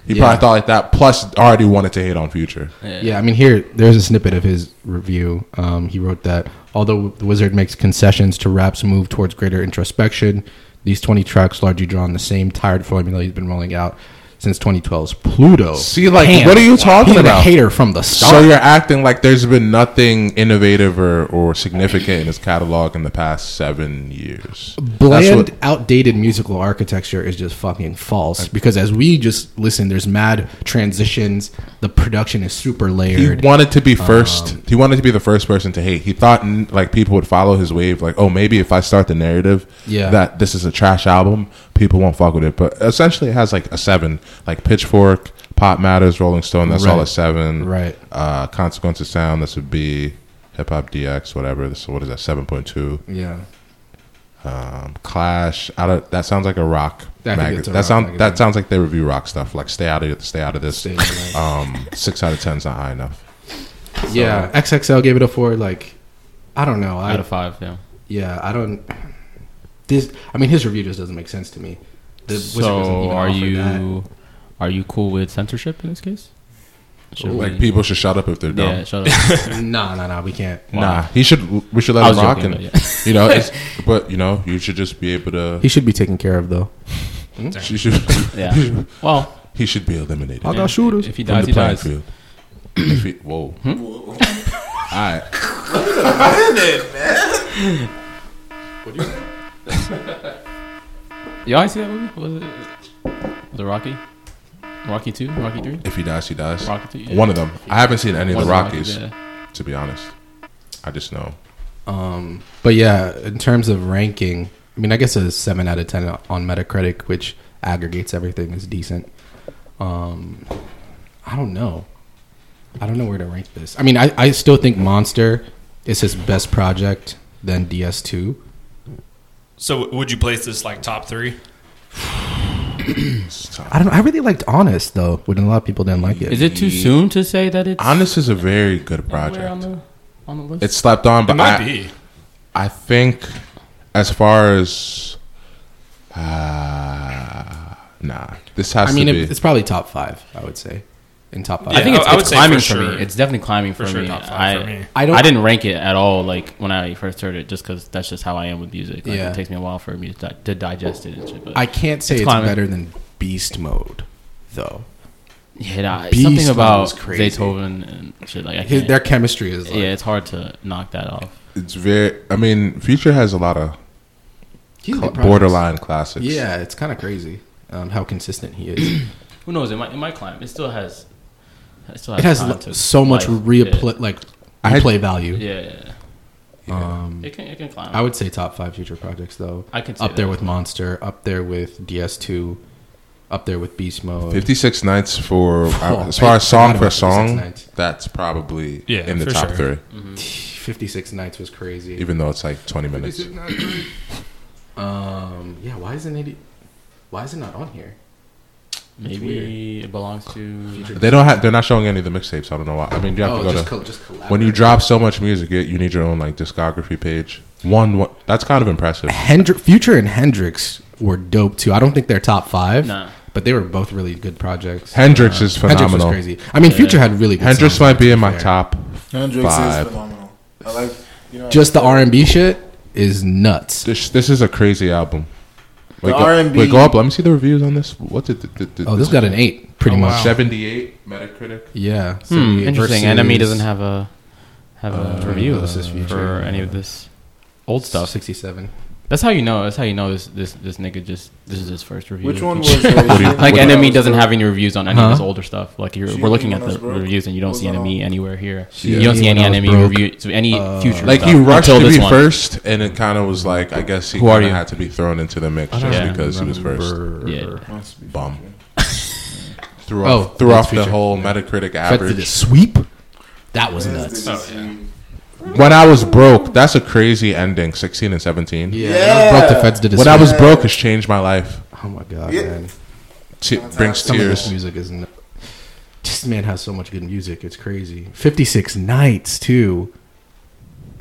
He Yeah. probably thought like that. Plus, already wanted to hate on Future. Yeah, I mean, here there's a snippet of his review. Um, he wrote that although the WIZRD makes concessions to rap's move towards greater introspection, these 20 tracks largely draw on the same tired formula he's been rolling out since 2012's Pluto. See, like, Damn. what are you talking He's about? a hater from the start. So you're acting like there's been nothing innovative or, or significant in his catalog in the past seven years. Bland, what- outdated musical architecture is just fucking false. Because as we just listen, there's mad transitions. The production is super layered. he wanted to be um, first. he wanted to be the first person to hate. He thought like people would follow his wave. Like, oh, maybe if I start the narrative Yeah. that this is a trash album, people won't fuck with it. But essentially, it has like a seven. Like Pitchfork, Pop Matters, Rolling Stone. That's all a seven. Right. Uh, Consequences Sound. This would be Hip Hop DX. Whatever. This what is that? Seven point two. yeah. Um, Clash. Out of that sounds like a rock. I Mag- that rock sound magazine. that sounds like they review rock stuff. Like stay out of it. Stay out of this. Stay out of that. um, six out of ten is not high enough. Yeah. XXL gave it a four. Like, I don't know. I, Out of five, yeah. Yeah, I don't. This, I mean, his review just doesn't make sense to me. The So are offer you are you cool with censorship in this case? Should Like we- people should shut up if they're dumb. Yeah, shut up. that. nah, nah, nah. We can't. Nah, he should. We should let him was rock, and but yeah. you know, it's, but you know, you should just be able to. He should be taken care of though. Hmm? He should. yeah. Well, He should be eliminated I yeah, got shooters. If he from dies, the he playing dies. field. if he, whoa. Hmm? All right. Y'all ain't see that movie? Was it was it Rocky? Rocky two? Rocky three? If he dies, he dies. Rocky two? One of them. I haven't seen any of the of Rockies, yeah. to be honest. I just know. Um, but yeah, in terms of ranking, I mean, I guess a seven out of ten on Metacritic, which aggregates everything, is decent. Um, I don't know. I don't know where to rank this. I mean, I, I still think Monster is his best project than DS2. So would you place this like top three? I don't. I really liked Honest though, when a lot of people didn't like it. Is it too soon to say that it's Honest is a very good nowhere on project. the on the list? It's slept on, It but might I, be. I think as far as uh, nah, this has I mean, to it, be. it's probably top five. I would say in top five. I think I- it's, I would it's say climbing for for, sure. me. It's definitely climbing for, For sure me. top five I, for me. I I don't- don't. I didn't rank it at all. Like when I first heard it, just because that's just how I am with music. Like, Yeah. it takes me a while for me to, to digest it and shit. But I can't say It's it's, better than Beast Mode, though. yeah, nah, Beast something about crazy. Zaytoven and shit. Like I His, can't, their chemistry is like, yeah, it's hard to knock that off. it's very. I mean, Future has a lot of cl- borderline classics. Yeah, it's kind of crazy um, how consistent he is. Who knows? It might it might climb. It still has. It has l- to so much life. replay like I had- replay value. Yeah, yeah, yeah. Um, It can it can climb. I would say top five future projects though. I can say up there with Monster, up there with DS2, up there with Beast Mode. 56 nights for Oh, as far I as song for song, that's probably Yeah, in the top sure. three, 56 nights was crazy. even though it's like 20 minutes. Um, yeah, why isn't it? Why is it not on here? Maybe it belongs to. They don't have. They're not showing any of the mixtapes. I don't know why. I mean, you have oh, to go just to col- just when you drop so much music, you, you need your own like discography page. One, one that's kind of impressive. Hendri- Future and Hendrix were dope too. I don't think they're top five, Nah. but they were both really good projects. Hendrix uh, is Hendrix was phenomenal. crazy. I mean, Future had really good. Hendrix songs, might be in my fair. top Hendrix five. is phenomenal. I like you know Just the R and B shit is nuts. This this is a crazy album. Wait, The go, R&B wait, go up. Let me see the reviews on this. What's it? th- th- Oh, this got an eight, pretty Oh, much. wow. seventy-eight Metacritic. Yeah. Hmm, interesting. versus- NME doesn't have a have a Uh, review versus Future. for any of this old stuff. Sixty-seven. That's how you know. That's how you know this this this nigga just this is his first review. Which one was like NME doesn't have any reviews on any of his older stuff. Like you're, we're looking at the Broke? reviews and you don't see NME on? anywhere here. She You don't see any When I Was NME Broke. review, so any Uh, future. Like stuff he rushed until to this be one. first, and it kind of was like I guess he Who are kind of had to be thrown into the mix just Yeah. because he was first. Yeah. Bum. fucking- Threw Oh, off, threw off the whole Metacritic Feds did a average. sweep. That was nuts. Oh, yeah. When I was broke, that's a crazy ending. Sixteen and seventeen. Yeah, Yeah. broke the feds did When sweep. I was broke, has changed my life. oh my god, Yeah. man. T- brings Some of this tears. music is. n- This man has so much good music. It's crazy. Fifty Six Nights too.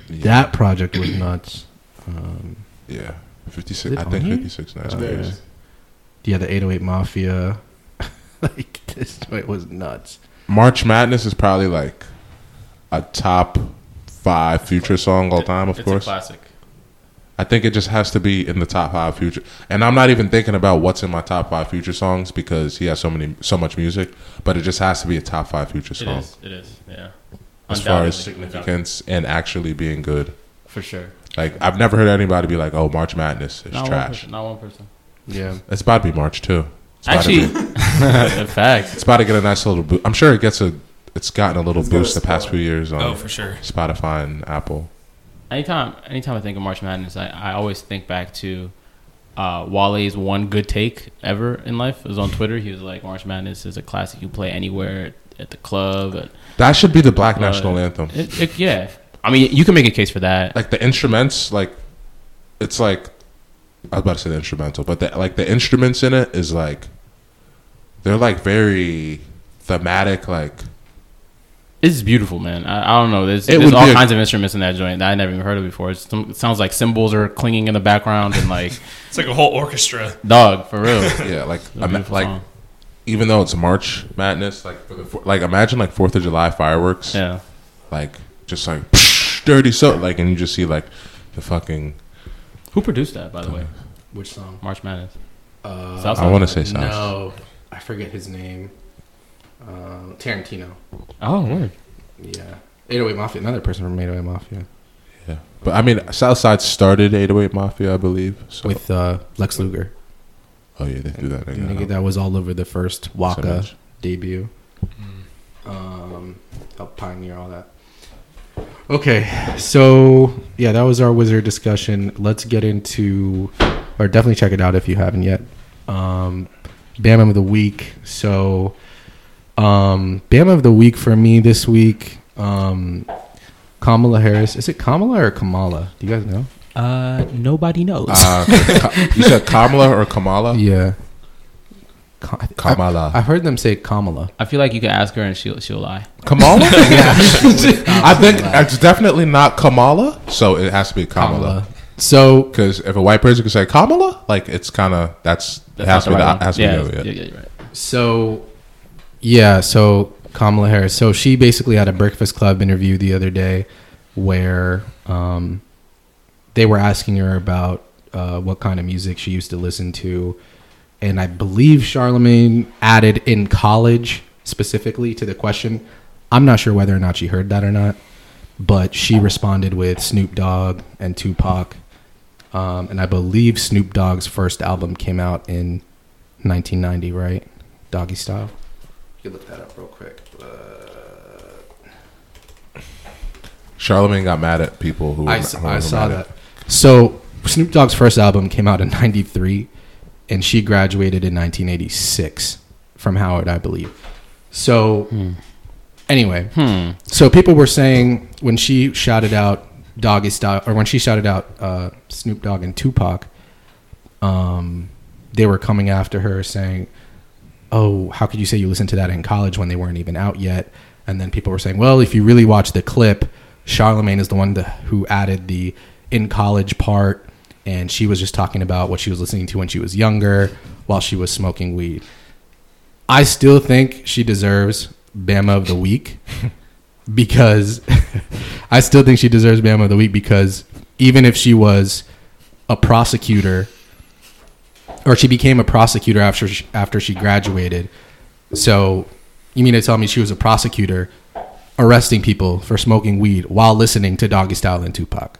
That project was nuts. Um, Yeah, fifty Is six. it I think fifty six. Nice. Oh, yeah. yeah, the 808 Mafia. like this joint was nuts. March Madness is probably like a top five future song all time. Of It's course, a classic. I think it just has to be in the top five future. And I'm not even thinking about what's in my top five future songs because he has so many, so much music. But it just has to be a top five future song is. It is. Yeah. as far as significance and actually being good. For sure. Like I've never heard anybody be like, "Oh, March Madness is Not one trash." person. Not one person. Yeah. It's about to be March too. It's about Actually, to be- facts. it's about to get a nice little boost. I'm sure it gets a. It's gotten a little It's got a boost the past few years on Oh, for sure. Spotify and Apple. Anytime, anytime I think of March Madness, I, I always think back to uh, Wale's one good take ever in life. It was on Twitter. He was like, "March Madness is a classic you play anywhere at the club." At, That should be the Black Uh, National Anthem. it, it, yeah, I mean, you can make a case for that. like the instruments, like it's like I was about to say the instrumental, but the, like the instruments in it is like they're like very thematic. Like It's beautiful, man. I, I don't know. There's, It there's all be a- kinds of instruments in that joint that I never even heard of before. It's some, it sounds like cymbals are clinging in the background and like It's like a whole orchestra. dog for real. yeah, like It's a ima- like song. even though it's March Madness, like for the four- like imagine like Fourth of July fireworks, yeah. like just like dirty so like, and you just see like the fucking. Who produced that, by the way? Which song? March Madness. Uh, I want to say South. No, I forget his name. Uh, Tarentino. Oh, word. Yeah. 808 Mafia. Another person from 808 Mafia. Yeah, but I mean, Southside started 808 Mafia, I believe. So, With uh, Lex Luger. oh yeah, they do that. The again, nigga huh? that was all over the first Waka much. debut. Um, helped pioneer all that. Okay, so yeah, that was our WIZRD discussion. Let's get into, or definitely check it out if you haven't yet. Um, Bam of the week. So, um, Bam of the week for me this week. Um, Kamala Harris. Is it Kamala or Kamala? Do you guys know? Uh, nobody knows. Uh, Ka- you said Kamala or Kamala? Yeah. Ka- I- Kamala. I've heard them say Kamala. I feel like you can ask her and she'll she'll lie. Kamala? Yeah. I think it's definitely not Kamala, so it has to be Kamala. Kamala. So Because if a white person can say Kamala, like it's kind of that's, it has to not be the the, has to yeah, be the, yeah, yeah. yeah, you're right. So, yeah, so Kamala Harris. So she basically had a Breakfast Club interview the other day where um, they were asking her about uh, what kind of music she used to listen to. And I believe Charlemagne added in college specifically to the question. I'm not sure whether or not she heard that or not, but she responded with Snoop Dogg and Tupac. Um, and I believe Snoop Dogg's first album came out in 1990, right? Doggystyle. You can look that up real quick. Charlemagne got mad at people who I, were, s- who I saw mad at- that. So Snoop Dogg's first album came out in '93, and she graduated in 1986 from Howard, I believe. So anyway, Hmm. so people were saying when she shouted out Doggystyle, or when she shouted out uh, Snoop Dogg and Tupac, um, they were coming after her saying, "Oh, how could you say you listened to that in college when they weren't even out yet?" And then people were saying, "Well, if you really watch the clip, Charlemagne is the one that, who added the in college part, and she was just talking about what she was listening to when she was younger, while she was smoking weed." I still think she deserves Bama of the Week because I still think she deserves Bama of the Week because even if she was a prosecutor or she became a prosecutor after she, after she graduated, so you mean to tell me she was a prosecutor arresting people for smoking weed while listening to Doggystyle and Tupac?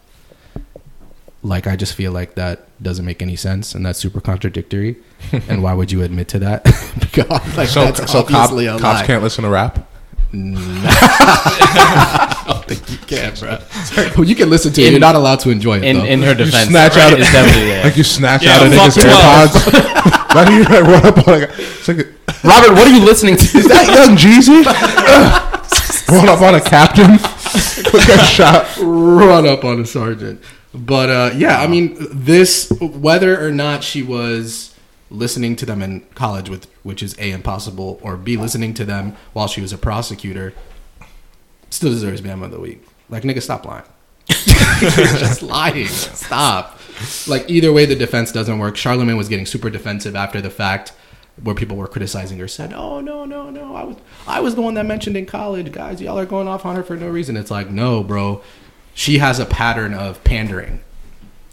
like I just feel like that doesn't make any sense and that's super contradictory. and why would you admit to that? because like So, that's so cop, cops can't listen to rap. don't you can, bro. Well, you can listen to it. In- You're not allowed to enjoy it. In though. in her defense, you snatch right, out- it's definitely yeah. Like you snatch Yeah, out a nigga's 12. AirPods. Why do you like, run up on a guy? It's like, Robert, what are you listening to? is that young Jeezy? run up on a captain. Get shot. run up on a sergeant. But uh, yeah, I mean, this whether or not she was listening to them in college, with which is a impossible, or b listening to them while she was a prosecutor, still deserves Bama of the week. Like nigga, stop lying. Just lying. Stop. Like either way, the defense doesn't work. Charlemagne was getting super defensive after the fact, where people were criticizing her. Said, "Oh no, no, no! I was, I was the one that mentioned in college, guys. Y'all are going off on her for no reason." It's like, no, bro. She has a pattern of pandering,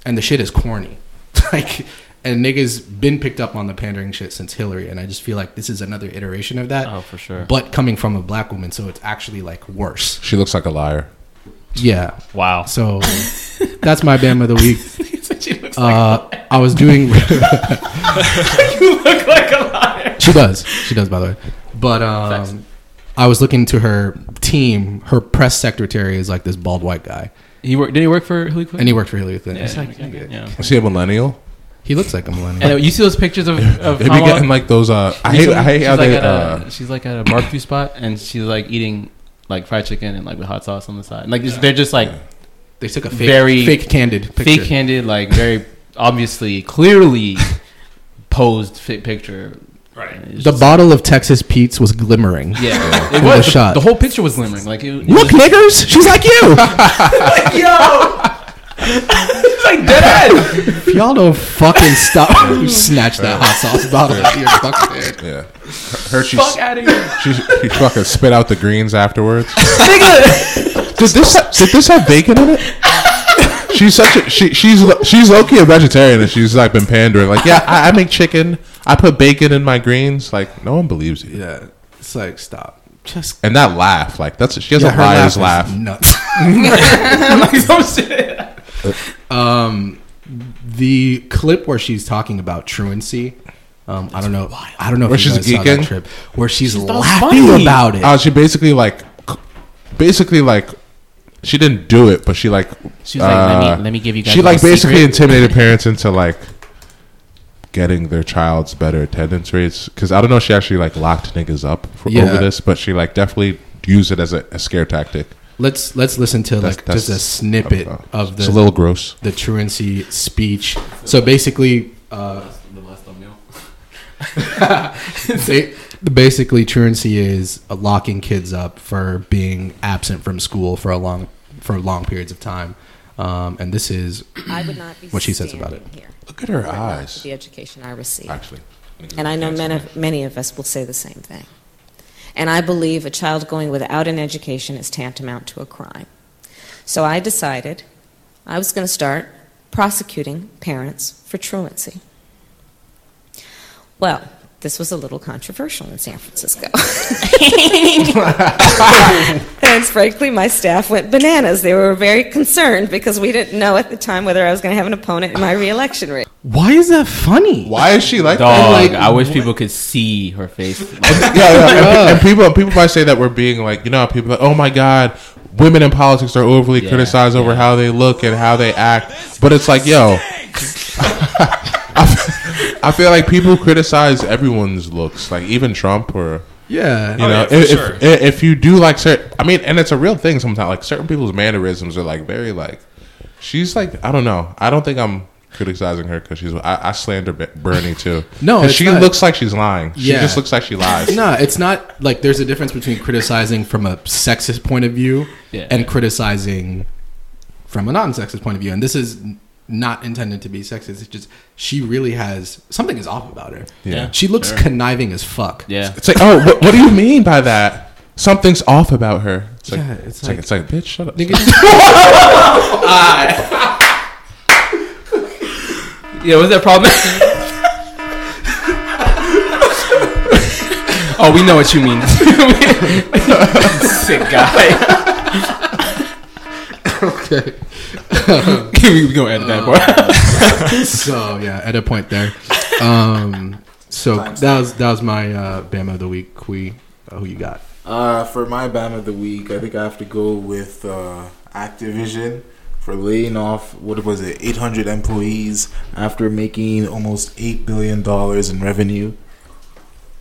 and the shit is corny. like, and niggas been picked up on the pandering shit since Hillary, and I just feel like this is another iteration of that. Oh, for sure. But coming from a black woman, so it's actually like worse. She looks like a liar. Yeah. Wow. So that's my Bam of the week. she looks Uh, I was doing. you look like a liar. she does. She does, by the way. But um, I was looking to her team. Her press secretary is like this bald white guy, He worked. Did he work for Hillary Clinton? and he worked for Hillary Clinton. Yeah, It's like, yeah, nigga, yeah. Is he a millennial? He looks like a millennial. And uh, you see those pictures of of They be Kamala? getting like those. Uh, I hate. I hate she's how like they. at Uh, a, she's like at a barbecue spot and she's like eating like fried chicken and like with hot sauce on the side. Like just, they're just like they took a fake, very fake candid picture. fake handed, like very obviously, clearly posed fit picture. Right. The just- bottle of Texas Pete's was glimmering. yeah, it was the the, shot. the whole picture was glimmering. Like it, it Look, was, niggers, she's like you. it's like dead end. If y'all don't fucking stop, you snatch that hot sauce bottle out of your fucking head. yeah. Her. She. Fuck out of here. She, she fucking spit out the greens afterwards. did this did this have bacon in it? She's such a she she's she's low key a vegetarian and she's like been pandering like yeah I, I make chicken I put bacon in my greens like no one believes you Yeah, it's like stop. Just and that laugh like that's she has Yeah, a her liar's laugh laugh, is nuts. like some shit. Um, the clip where she's talking about truancy. Um, I don't know. I don't know Where if you she's guys saw that geeking? trip where she's thought laughing funny. about it. Uh, she basically like basically like she didn't do it but she like She's like, let uh, me let me give you guys. she a like little basically secret. intimidated parents into like getting their child's better attendance rates because I don't know if she actually like locked niggas up for, Yeah. over this but she like definitely used it as a, a scare tactic. Let's let's listen to That's- like just a snippet uh, of It's a the little gross. the truancy speech. So basically, uh, the last thumbnail. they, basically truancy is uh, locking kids up for being absent from school for a long for long periods of time. Um, and this is I would not be What she says about it. here Look at her were it not eyes. for The education I received. Actually, And I know many of, many of us will say the same thing. And I believe a child going without an education is tantamount to a crime. So I decided I was going to start prosecuting parents for truancy. Well, this was a little controversial in San Francisco. and frankly, my staff went bananas. They were very concerned because we didn't know at the time whether I was going to have an opponent in my reelection race. why is that funny? why is she like Dog, that? like, I wish people could see her face. yeah, yeah. And, and people people might say that we're being like you know people are like oh my god women in politics are overly Yeah, criticized over how they look and how they act but it's like yo I feel- like people criticize everyone's looks like even Trump or Yeah, you Oh, know yeah, for if, sure. if if you do like certain I mean and it's a real thing sometimes like certain people's mannerisms are like very like she's like I don't know I don't think I'm criticizing her because she's I, I slander Bernie too no, it's she not. looks like she's lying she just looks like she lies No, it's not like there's a difference between criticizing from a sexist point of view Yeah. and criticizing from a non-sexist point of view. And this is n- not intended to be sexist. It's just she really has something is off about her. Yeah. She looks Sure. conniving as fuck. Yeah. It's like, oh, what, what do you mean by that? Something's off about her. It's like, Yeah, it's, it's like, like- it's like, bitch, shut up. Nigga, Yeah, what's that problem? oh, we know what you mean. Sick guy. okay. we gonna edit that part. so yeah, at a point there. Um, so that was that was my uh, Bama of the week. Kwi, uh, who you got? Uh, for my band of the week, I think I have to go with uh, Activision for laying off what was it, 800 employees after making almost eight billion dollars in revenue,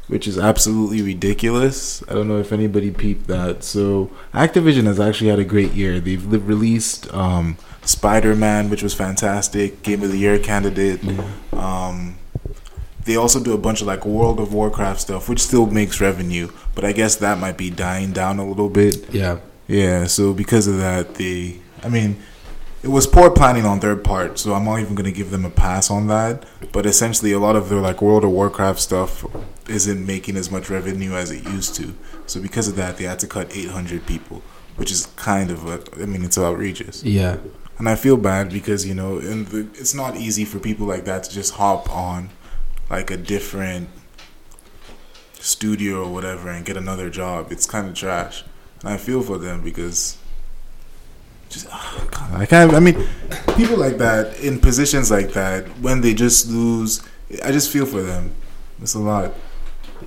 which is absolutely ridiculous. I don't know if anybody peeped that. So Activision has actually had a great year. They've li- released um, Spider-Man, which was fantastic, Game of the Year candidate. Um, they also do a bunch of like World of Warcraft stuff, which still makes revenue, but I guess that might be dying down a little bit. Yeah, Yeah, so because of that, they, I mean, it was poor planning on their part, so I'm not even going to give them a pass on that. But essentially, a lot of their like World of Warcraft stuff isn't making as much revenue as it used to. So because of that, they had to cut 800 people, which is kind of a, I mean, it's outrageous. yeah. And I feel bad because you know, and it's not easy for people like that to just hop on like a different studio or whatever and get another job. It's kind of trash, and I feel for them because just oh God, I can't. I mean, people like that in positions like that when they just lose, I just feel for them. It's a lot.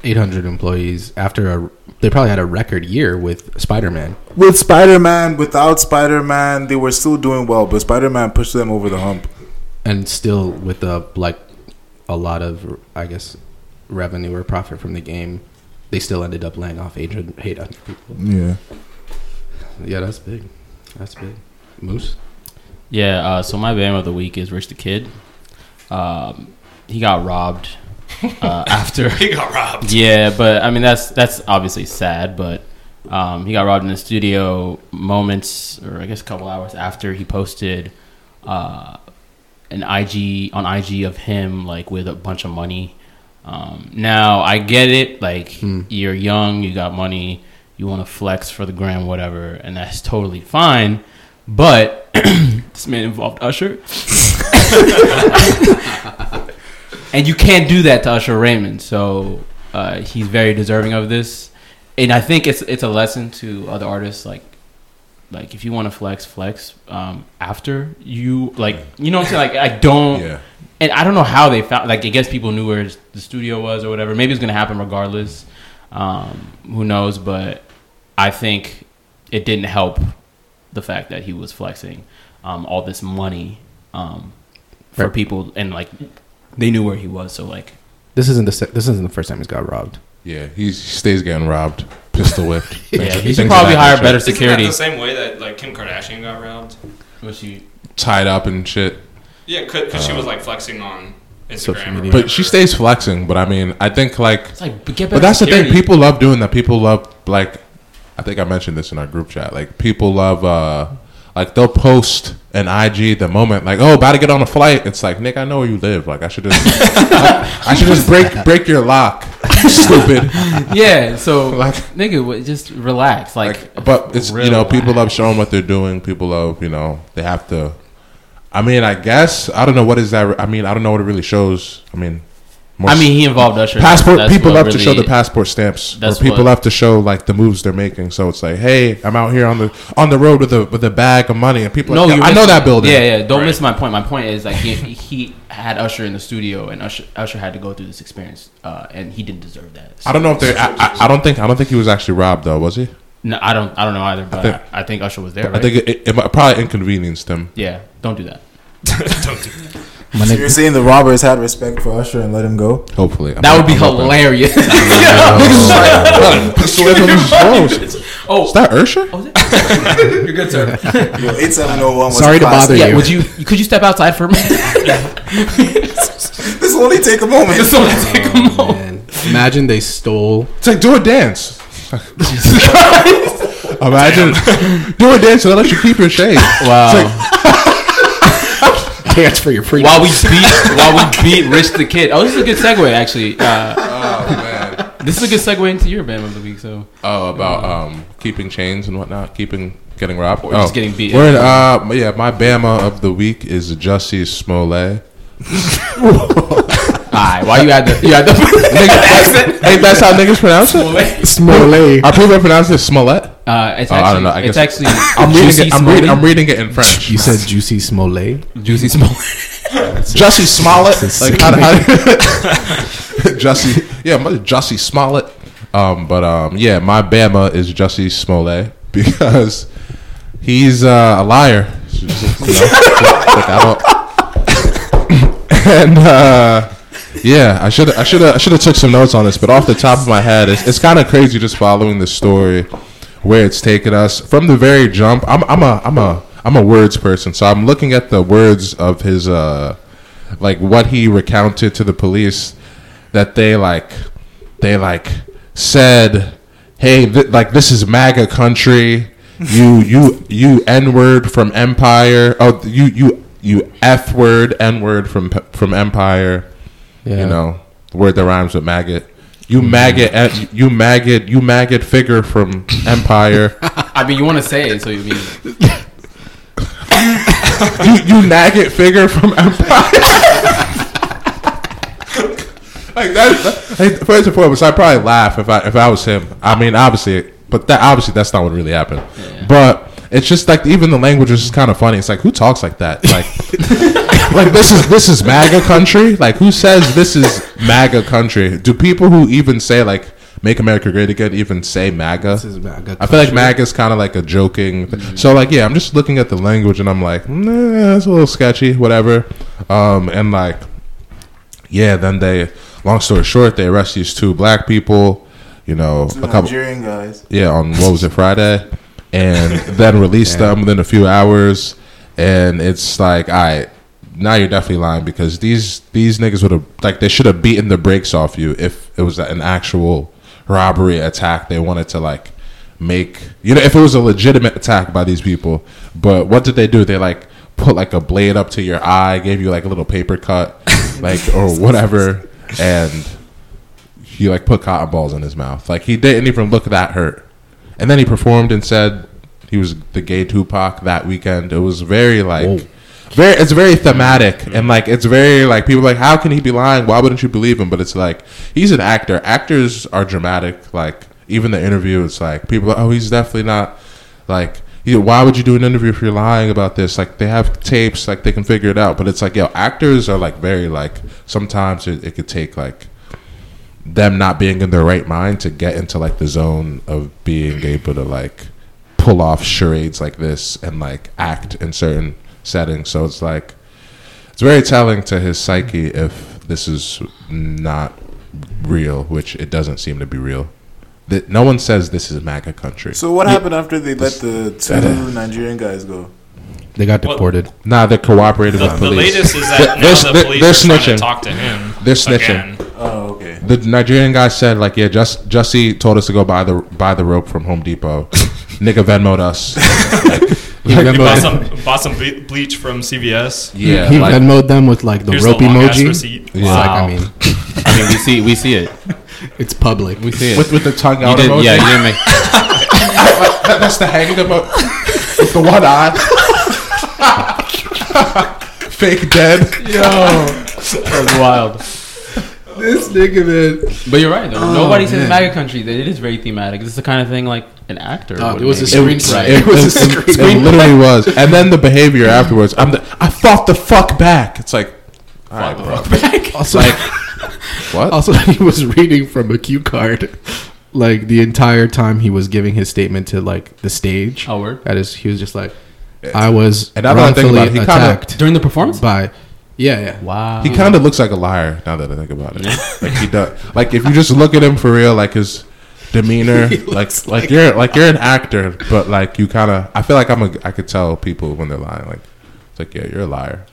800 employees after a they probably had a record year with Spider-Man. With Spider Man, without Spider Man, they were still doing well, but Spider Man pushed them over the hump. and still with a like a lot of I guess revenue or profit from the game, they still ended up laying off 800, 800 people. Yeah. Yeah, that's big. That's big. Muss. Yeah, uh, so my band of the week is Rich the Kid. Um, he got robbed uh, after. He got robbed. yeah, but I mean that's that's obviously sad, but um, he got robbed in the studio moments, or I guess a couple hours after he posted uh, an IG on IG of him like with a bunch of money. Um, now I get it, like you're young, you got money, you want to flex for the gram, whatever, and that's totally fine. But this man involved Usher. and you can't do that to Usher Raymond. So uh, he's very deserving of this, and I think it's it's a lesson to other artists like like if you want to flex, flex um, after you like you know what I'm saying. Like I don't. Yeah. And I don't know how they found. Like I guess people knew where the studio was or whatever. Maybe it's gonna happen regardless. Um, who knows? But I think it didn't help the fact that he was flexing um, all this money um, for Right. people, and like they knew where he was. So like, This isn't the se- this isn't the first time he's got robbed. Yeah, he stays getting robbed, pistol whipped. yeah, he should probably hire nature. better Isn't that security. the same way that like Kim Kardashian got robbed? Was she? tied up and shit. Yeah, because she was like flexing on Instagram. Media. But she stays flexing. But I mean, I think like, It's like, but get but better that's the thing. People love doing that. People love like, I think I mentioned this in our group chat. Like people love uh like they'll post an IG the moment like, oh, about to get on a flight. It's like, Nick, I know where you live. Like I should just, I should just break break your lock. Stupid. yeah. So Like- nigga, just relax. Like, Like, but it's you know people love showing what they're doing. People love you know they have to. I mean, I guess I don't know what is that. I mean, I don't know what it really shows. I mean, I mean, he involved Usher. passport That's people what love to show the passport stamps or people what- love to show like the moves they're making so it's like hey i'm out here on the on the road with a with a bag of money and people No, like, you i know that building Yeah, yeah. Don't Right. miss my point. My point is like he, he had Usher in the studio, and Usher, Usher had to go through this experience, uh, and he didn't deserve that. i don't know if they I, I, I don't think i don't think he was actually robbed though was he No, I don't. I don't know either. But I think- think, I, think Usher was there. i think it, it, it might- probably inconvenienced him yeah. Don't do that. Don't do that. My So nigga- you're saying the robbers had respect for Usher and let him go? hopefully I'm That would be I'm hilarious. Pistol whip him. Oh, is oh, that Ursher? oh, it? you're good, sir. Yo, 8701 was Sorry to bother Yeah. you. Would you? Could you step outside for a minute? This will only take a moment. Just wanna take a oh, moment. Oh, Man, imagine they stole. it's like do a dance imagine do a dance and they'll let you keep your shade Wow. Dance for your freedom. while we beat while we beat Rich the Kid. Oh, this is a good segue actually. Uh, oh man this is a good segue into your band of the week. So Oh, about um keeping chains and whatnot, keeping getting robbed, Or oh. just getting beat. We're in, uh, yeah, my Bama of the week is Jussie Smollett. Alright, why you had the you had the accent? Hey, that's how niggas pronounce it. Smollett. Are people pronounce it Smollett? Uh, it's Oh, actually, I don't know. I it's guess- actually I'm reading it. I'm reading, I'm reading it in French. You said Juicy Smollett. Juicy Smollett. Jussie Smollett. Like how, how Jussie, yeah, my- Jussie Smollett. Um, but um, yeah, my Bama is Jussie Smollett because he's uh, a liar. You know? Like, I don't. and uh, yeah, I should I should I should have took some notes on this, but off the top of my head, it's, it's kind of crazy just following the story where it's taken us. From the very jump. I'm I'm a I'm a I'm a words person, so I'm looking at the words of his uh like what he recounted to the police that they like they like said hey th- like this is maga country. You you you n word from empire. Oh you you you f word n word from from empire Yeah. you know the word that rhymes with maggot you maggot eh, you maggot you maggot figure from empire I mean, you want to say it, so you mean you, you maggot figure from Empire. like that. like, first and foremost, I'd probably laugh if I if I was him. I mean, obviously, but that obviously that's not what really happened. But it's just like even the language is just kind of funny. It's like who talks like that? Like, like this is this is MAGA country. Like who says this is MAGA country? Do people who even say like "Make America Great Again" even say MAGA? This is MAGA I feel like. MAGA is kind of like a joking. th- So like, yeah, I'm just looking at the language and I'm like, nah, that's a little sketchy, whatever. Um, and like, yeah, then they, long story short, they arrest these two black people. You know, Two a couple, Nigerian guys. yeah, on what was it Friday, and then release them within a few hours. And it's like, all right, now you're definitely lying because these these niggas would have like they should have beaten the brakes off you if it was an actual robbery attack. They wanted to like make you know if it was a legitimate attack by these people. But what did they do? They like put like a blade up to your eye, gave you like a little paper cut, like or whatever, and he like put cotton balls in his mouth. Like he didn't even look that hurt. And then he performed and said he was the gay Tupac that weekend. It was very like very it's very thematic and mm-hmm. like it's very like people are like how can he be lying? Why wouldn't you believe him? But it's like he's an actor. Actors are dramatic. Like even the interview it's like people are, oh he's definitely not like you know, why would you do an interview if you're lying about this? Like they have tapes, like they can figure it out. But it's like, yo, actors are like very like sometimes it, it could take like them not being in their right mind to get into like the zone of being able to like pull off charades like this and like act in certain settings. So it's like it's very telling to his psyche if this is not real, which it doesn't seem to be real. That no one says this is MAGA country. So what Yeah. happened after they let the two Nigerian guys go? They got Well- deported. Nah, they're cooperating The, with the police. latest is They're- that now they're- the police they're are to snitching. talk to him. They're snitching. again. Oh, okay. The Nigerian guy said, like, yeah, just Jussie told us to go buy the buy the rope from Home Depot. Nigga Venmoed us. He Venmoed- bought some, bought some ble- bleach from CVS. Yeah, he like, Venmoed them with like the Here's rope the long-ass emoji. receipt. It's like, I mean, I mean, we see we see it. it's public. We see it. with with the tongue you out did, emoji. yeah, you didn't make. That- that's the hanging emoji with the one eye. Fake dead. That was wild. This nigga, man. But you're right though. Oh, Nobody says man. MAGA country. It is very thematic. This is the kind of thing like an actor. Would it was a make. screenplay. It, It was a it- it literally was. And then the behavior afterwards. I'm the, I fought the fuck back. It's like, all right, bro. Also, Like, what? also, he was reading from a cue card, like the entire time he was giving his statement to like the stage. Oh, word? That is, he was just like, I was And now that I think wrongfully about it, he kinda- during the performance. by, yeah, yeah. Wow. He kind of looks like a liar now that I think about it. like he does. Like if you just look at him for real, like his demeanor, like, like like- you're like you're an actor, but like you kind of. I feel like I'm a. I could tell people when they're lying. Like it's like yeah, you're a liar.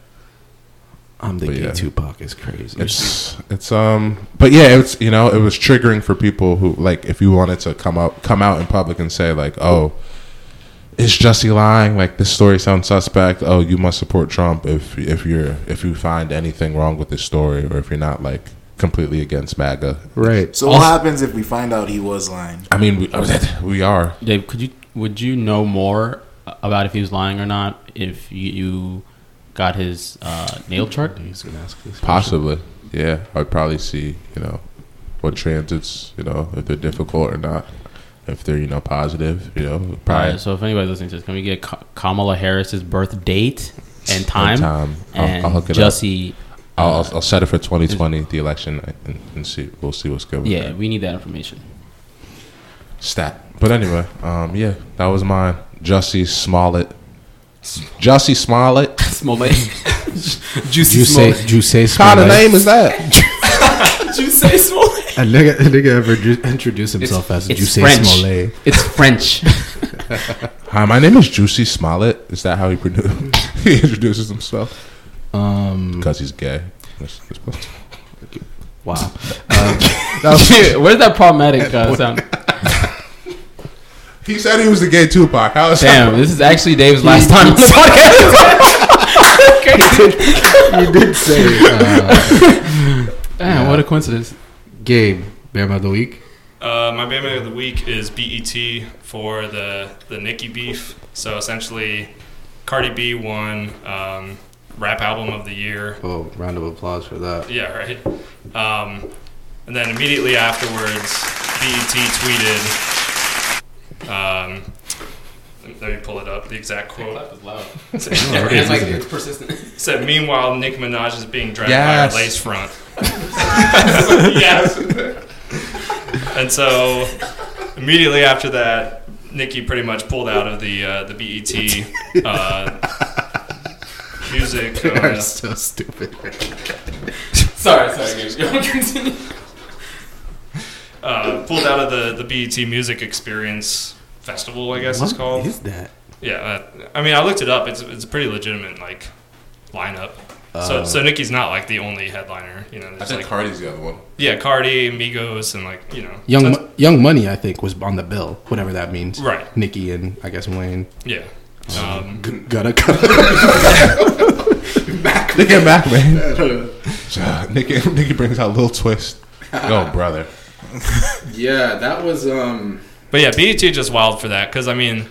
I'm the But gay yeah. Tupac is crazy. It's it's um. But yeah, it's you know it was triggering for people who like if you wanted to come out come out in public and say like oh. Is Jussie lying? Like this story sounds suspect. Oh, you must support Trump if if you're if you find anything wrong with this story, or if you're not like completely against MAGA. right. So what happens if we find out he was lying? I mean, we, we are. Dav, could you would you know more about if he was lying or not if you, you got his uh, natal chart. He's gonna ask this. Possibly, yeah. I'd probably see, you know, what transits, you know, if they're difficult or not. If they're, you know, positive, you know, All probably right, so if anybody's listening to this, can we get Kamala Harris's birth date and time? time. I'll, I'll hook it up. Jussie, I'll, I'll, I'll set it for 2020, the election, and, and see. We'll see what's good. With yeah, that. we need that information. stat. But anyway, um, yeah, that was mine. Jussie Smollett. Jussie Smollett. Smollett. Juicy Juice, Juice, What kind of name is that? Juicy Smollett. A nigga, a nigga ever ju- introduced himself as it's Juice French. Smollett. It's French. Hi, my name is Juicy Smollett. Is that how he pronounces? he introduces himself Um, because he's gay. That's- that's- wow. Where's that problematic uh, sound? He said he was the gay Tupac. How is Damn, that? this is actually Dav's last time on the podcast. you did say uh, Damn, what a coincidence. Gabe, Bama of the week. Uh, my Bama of the week is BET for the the Nicki beef. So essentially, Cardi B won um, rap album of the year. Oh, round of applause for that. Yeah, right. Um, and then immediately afterwards, BET tweeted. Um, let me pull it up. The exact quote It's like it's persistent. said, "Meanwhile, Nicki Minaj is being dragged Yes. by a lace front." yes. and so, immediately after that, Nicki pretty much pulled out of the uh, the BET uh, music. Uh, so stupid. Sorry, sorry, Gabe. Go continue. uh, pulled out of the, the BET Music Experience Festival, I guess it's called. is that? Yeah, uh, I mean, I looked it up. It's it's a pretty legitimate like lineup. so Uh, so Nicki's not like the only headliner. You know, I there's think like Cardi's the other one. yeah, Cardi, Migos, and like you know, Young that's- Mo- Young Money, I think, was on the bill, whatever that means. Right. Nicki and I guess Wayne. yeah. Um, G- gotta cut. They get back, man. So, Nicki, Nicki brings out a little twist. Oh, brother. yeah, that was um. But yeah, BET just wild for that because I mean,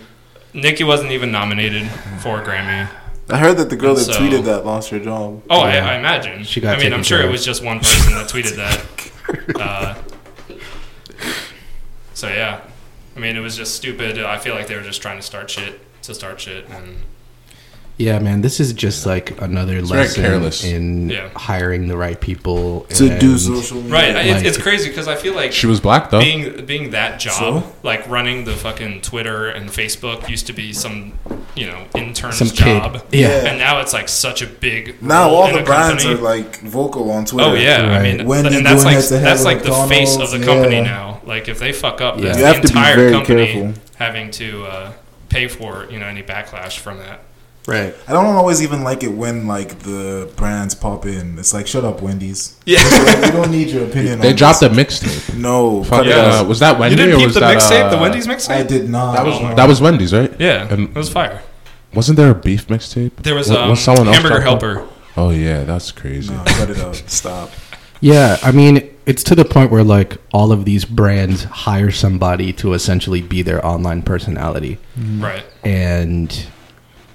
Nicki wasn't even nominated for a Grammy. I heard that the girl that So- tweeted that lost her job. Oh, I, I imagine. She got I mean, I'm sure care it was just one person that tweeted that. Uh, so yeah, I mean, it was just stupid. I feel like they were just trying to start shit to start shit, and Yeah, man, this is just like another very lesson careless. in Yeah. hiring the right people To do and- social media. right. Like- it's, it's crazy because I feel like She was black though. being being that job, So? like running the fucking Twitter and Facebook, used to be some you know intern's Some job. Yeah. And now it's like such a big Now role all in the a brands company. are like vocal on Twitter. Oh yeah, I mean, Wendy and that's like that's with like the face of the company yeah. now. Like if they fuck up, Yeah. that's You the have to be entire very company careful. having to uh, pay for you know any backlash from that. Right. I don't always even like it when like the brands pop in. It's like, shut up, Wendy's. Yeah, we don't need your opinion. They on dropped this. a mixtape. No, Fuck, Yeah. uh, was that Wendy's? you didn't or keep was the that, mixtape, the uh, Wendy's mixtape. I did not. That was that was Wendy's, right? Yeah, And- it was fire. Wasn't there a beef mixtape? There was Wa- um, was someone else Hamburger dropping? Helper. Oh yeah, that's crazy. No, cut it out. Stop. Yeah, I mean, it's to the point where like all of these brands hire somebody to essentially be their online personality, Right. and y-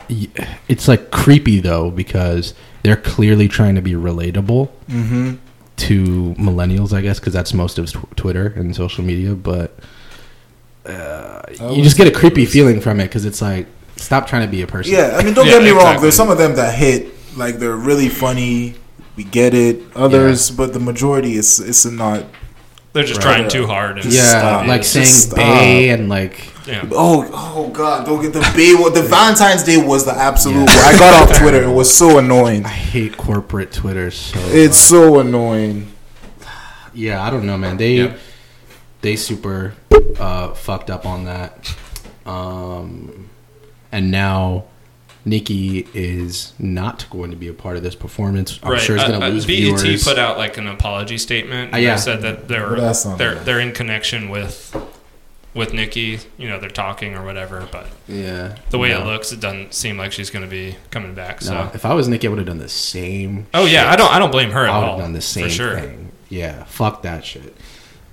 it's like creepy though because they're clearly trying to be relatable Mm-hmm. to millennials, I guess, because that's most of tw- Twitter and social media. But uh, you just get a creepy feeling from it because it's like, stop trying to be a person. Yeah, I mean, don't Yeah, get me wrong. There's some of them that hit. Like they're really funny. We get it. Others, but the majority is it's not. They're just Right. trying too hard. And yeah, Stop. like Just saying stop. "bay" and like yeah. Oh, oh God! Don't get the bay. The Valentine's Day was the absolute. I got off Twitter. It was so annoying. I hate corporate Twitter so. It's so annoying. Yeah, I don't know, man. They Yeah. they super uh, fucked up on that, um, and now Nicki is not going to be a part of this performance. I'm right. sure it's going to Uh, uh, lose BET viewers. put out like an apology statement. Uh, and yeah. They said that they're Well, that's not they're bad. they're in connection with with Nicki. You know, they're talking or whatever. But yeah, the way no. it looks, it doesn't seem like she's going to be coming back. So. No, if I was Nicki, I would have done the same. Oh yeah, I don't I don't blame her at I would all. have done the same for sure. thing. Yeah, fuck that shit.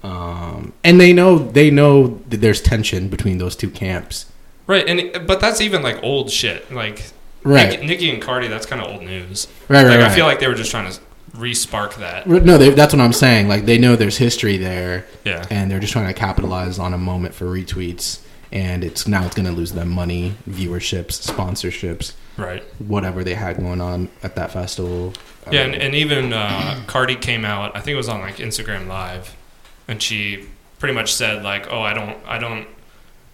Um, and they know they know that there's tension between those two camps. Right, and but that's even like old shit. Like Right. Nicki, Nicki and Cardi, that's kind of old news. Right, right, Like, right. I feel like they were just trying to re-spark that. No, they, that's what I'm saying. Like they know there's history there, Yeah. and they're just trying to capitalize on a moment for retweets. And it's now it's going to lose them money, viewerships, sponsorships, Right. whatever they had going on at that festival. Yeah, and, and even uh, Cardi came out. I think it was on like Instagram Live, and she pretty much said like, "Oh, I don't, I don't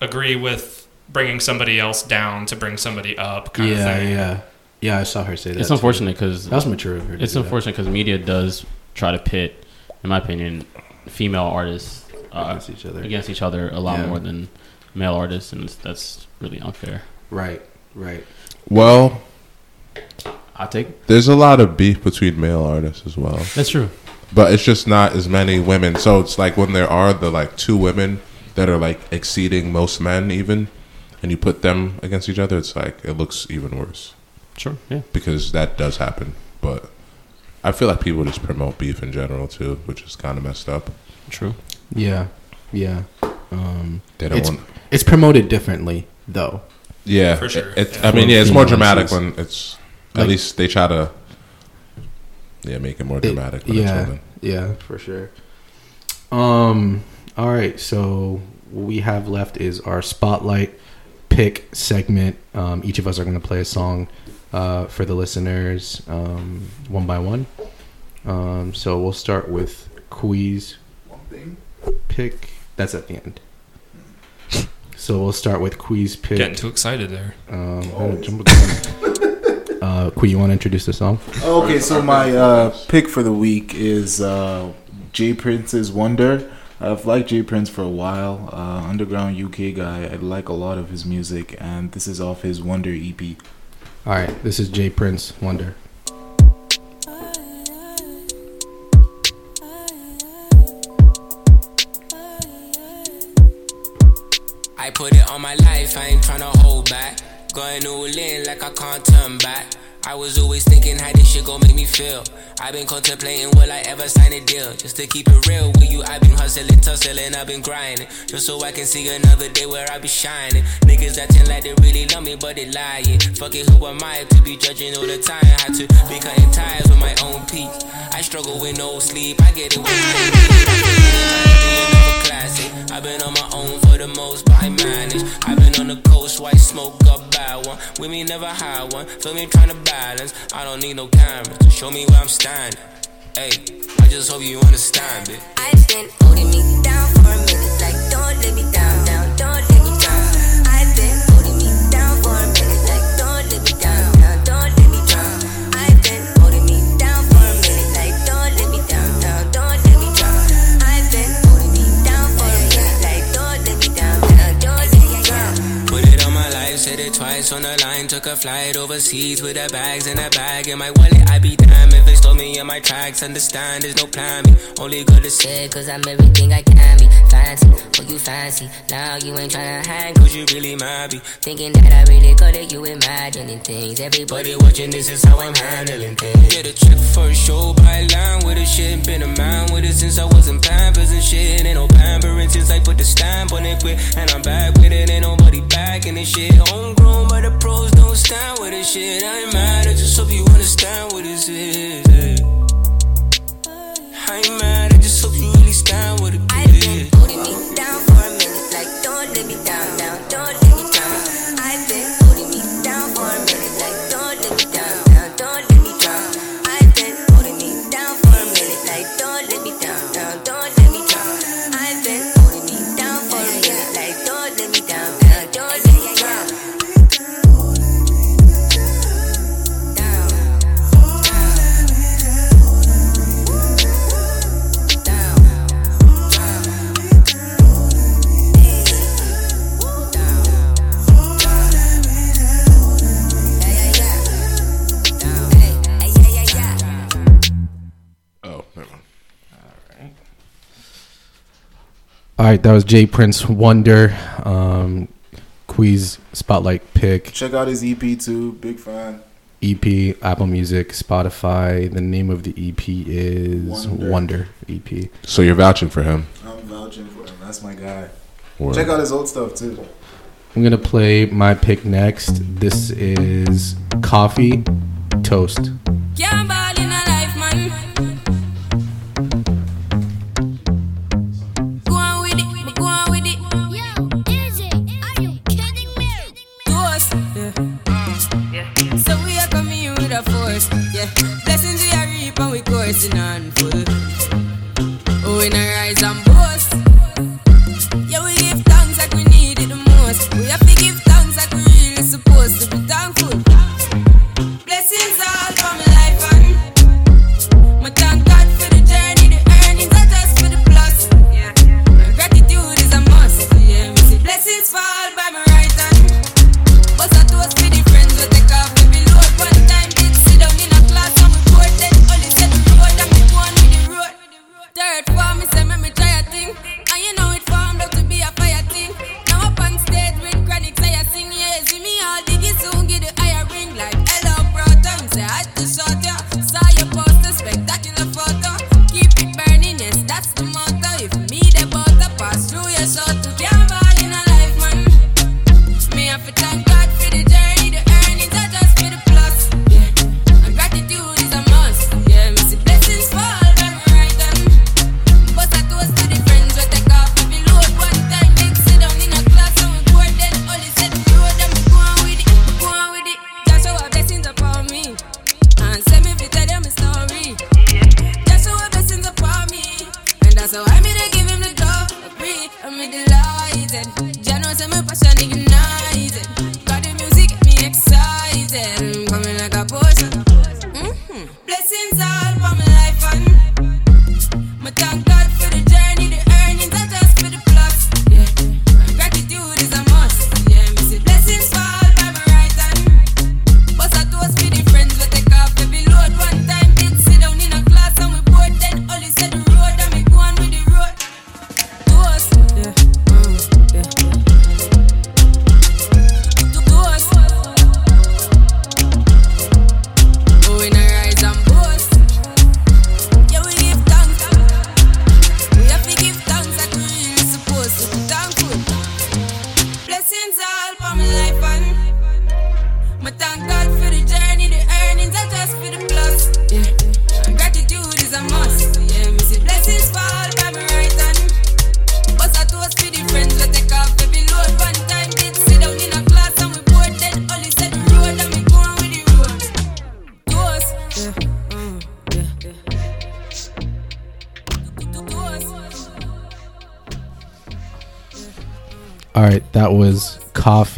agree with bringing somebody else down to bring somebody up." Kind yeah, of thing. yeah, yeah. I saw her say that. It's too. unfortunate because That was mature of her. it's unfortunate because media does try to pit, in my opinion, female artists uh, against each other. against each other a lot Yeah. more than male artists, and that's really unfair. Right, right. Well, I take there's a lot of beef between male artists as well. that's true. but it's just not as many women. So it's like when there are the like two women that are like exceeding most men, even, and you put them against each other, it's like it looks even worse Sure, yeah, because that does happen. But I feel like people just promote beef in general too, which is kind of messed up. true. Yeah, yeah. Um, They don't it's, want, it's promoted differently though. yeah, For sure. It, Yeah. I mean, yeah, it's more dramatic when it's Like- at least they try to, yeah, make it more It- dramatic. When yeah, women. yeah, for sure. Um. All right. So what we have left is our spotlight pick segment. Um, each of us are going to play a song uh, for the listeners, um, one by one. Um, so we'll start with Kwi's pick. That's at the end. So we'll start with Kwi's pick. Getting too excited there. Um, hold on, jump with- uh, Kwi, you want to introduce the song? Okay, so my uh, pick for the week is uh, Jay Prince's Wonder. I've liked Jay Prince for a while. Uh, underground UK guy. I like a lot of his music, and this is off his Wonder EP. All right, this is Jay Prince, Wonder. I put it on my life, I ain't tryna hold back. Going all in like I can't turn back. I was always thinking how this shit gon' make me feel. I've been contemplating will I ever sign a deal. Just to keep it real with you, I've been hustling, tussling, I've been grinding. Just so I can see another day where I be shining. Niggas acting like they really love me, but they lying. Fuck it, who am I to be judging all the time? Had to be cutting ties with my own peace. I struggle with no sleep, I get it with my classic. I've been on my own for the most, but I manage. I've been on the coast, white smoke up bad one. With me, never had one. Feel me trying to balance. I don't need no cameras to show me where I'm standing. Hey, I just hope you understand it. I've been holding me down for a minute, like don't let me down, down, don't said twice on the line. Took a flight overseas with the bags in a bag in my wallet. I be damned if they stole me in my tracks. Understand, there's no plan B. Only good to say, cause I'm everything I can be. Fancy, what you fancy? Now you ain't tryna hang, cause you really might be. Thinking that I really got it, you imagining things. Everybody watching this is how I'm handling things. Get a check for a show, buy line with a shit. Been a man with it since I was in Pampers and shit. Ain't no pampering since I put the stamp on it quick. And I'm back with it, ain't nobody back in this shit. Homegrown, but the pros don't stand with this shit. I ain't mad, I just hope you understand what this is. I ain't mad, I just hope you really stand with it. right, that was Jay Prince Wonder, um, Kwi's Spotlight Pick. Check out his EP too. Big fan. EP, Apple Music, Spotify. The name of the EP is Wonder, Wonder EP. So you're vouching for him. I'm vouching for him. That's my guy. Word. Check out his old stuff too. I'm gonna play my pick next. This is Coffee Toast. Yeah,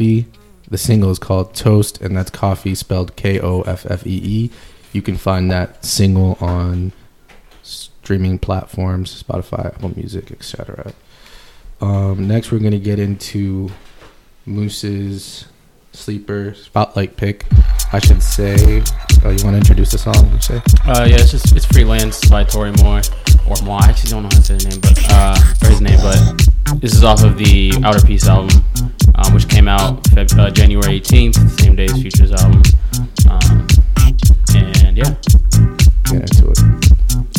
Coffee. The single is called Toast, and that's coffee spelled K O F F E E. You can find that single on streaming platforms, Spotify, Apple Music, etc. Um, next, we're going to get into Muss's sleeper spotlight pick, I should say. Oh, you want to introduce the song? You say? Uh, yeah, it's just it's Freelance by Tori Moore or moi. I actually don't know how to say the name, but uh, or his name, but this is off of the Outer Peace album, um, which came out Feb- uh, January 18th, same day as Future's album. Um, and yeah, get into it.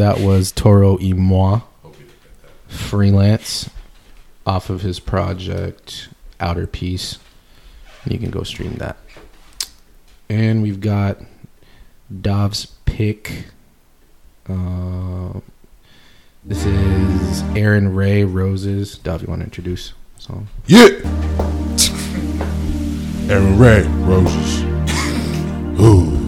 that was Toro y Moi, freelance, off of his project Outer Peace. You can go stream that. And we've got Dav's pick. Uh, this is Aaron Ray Roses. Dov, you want to introduce the song? Yeah. Aaron Ray Roses. Ooh.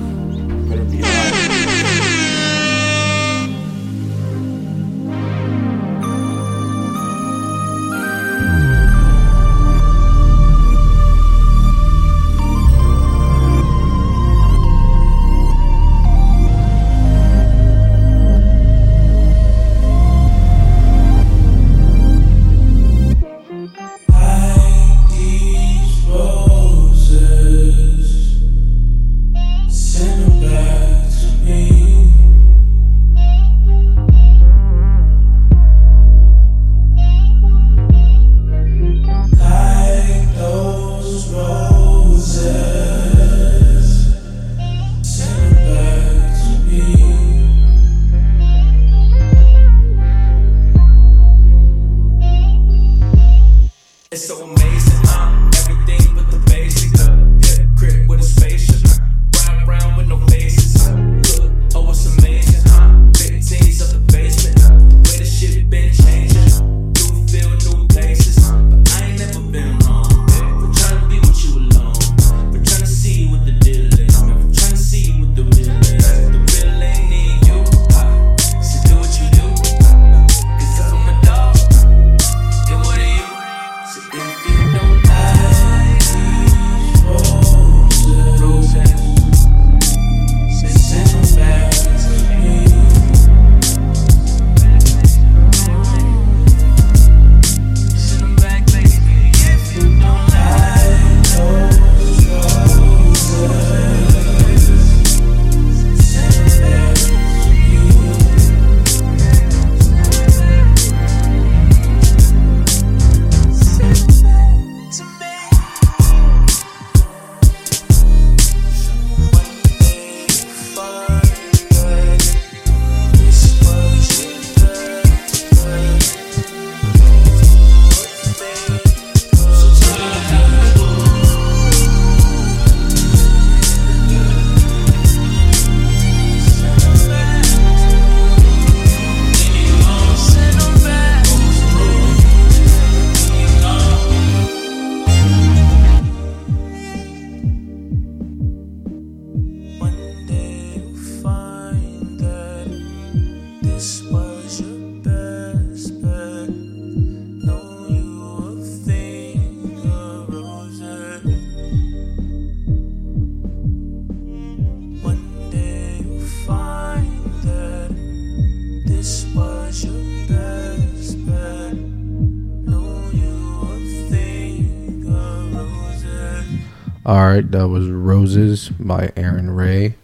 By Aaron Ray.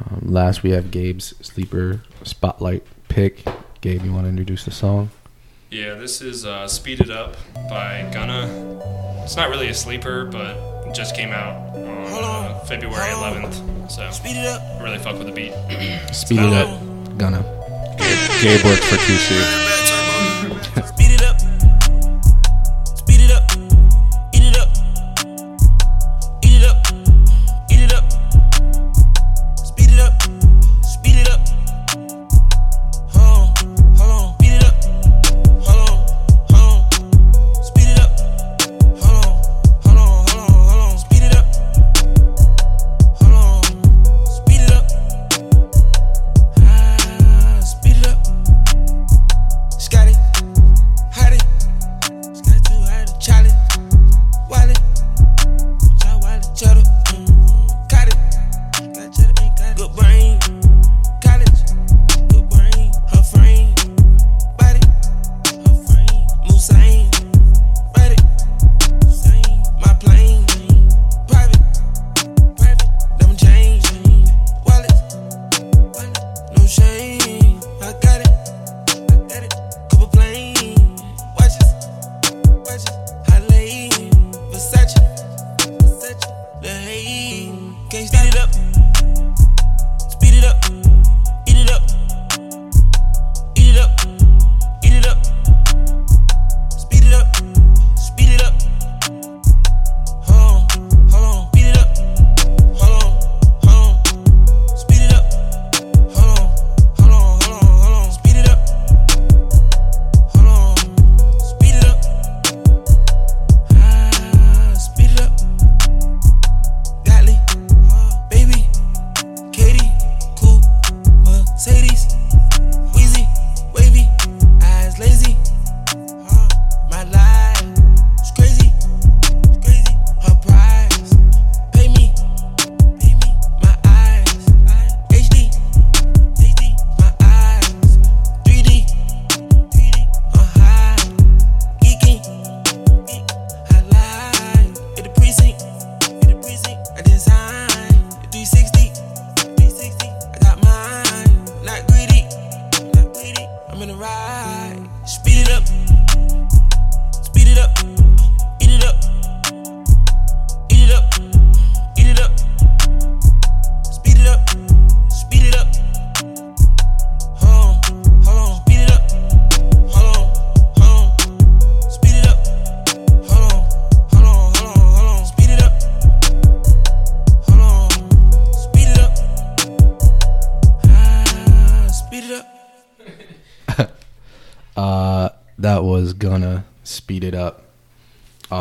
Um, last, we have Gabe's sleeper spotlight pick. Gabe, you want to introduce the song? Yeah, this is uh, Speed It Up by Gunna. It's not really a sleeper, but it just came out on uh, February 11th. So Speed it up. really fuck with the beat. Speed it up, Gunna. Gabe works for QC.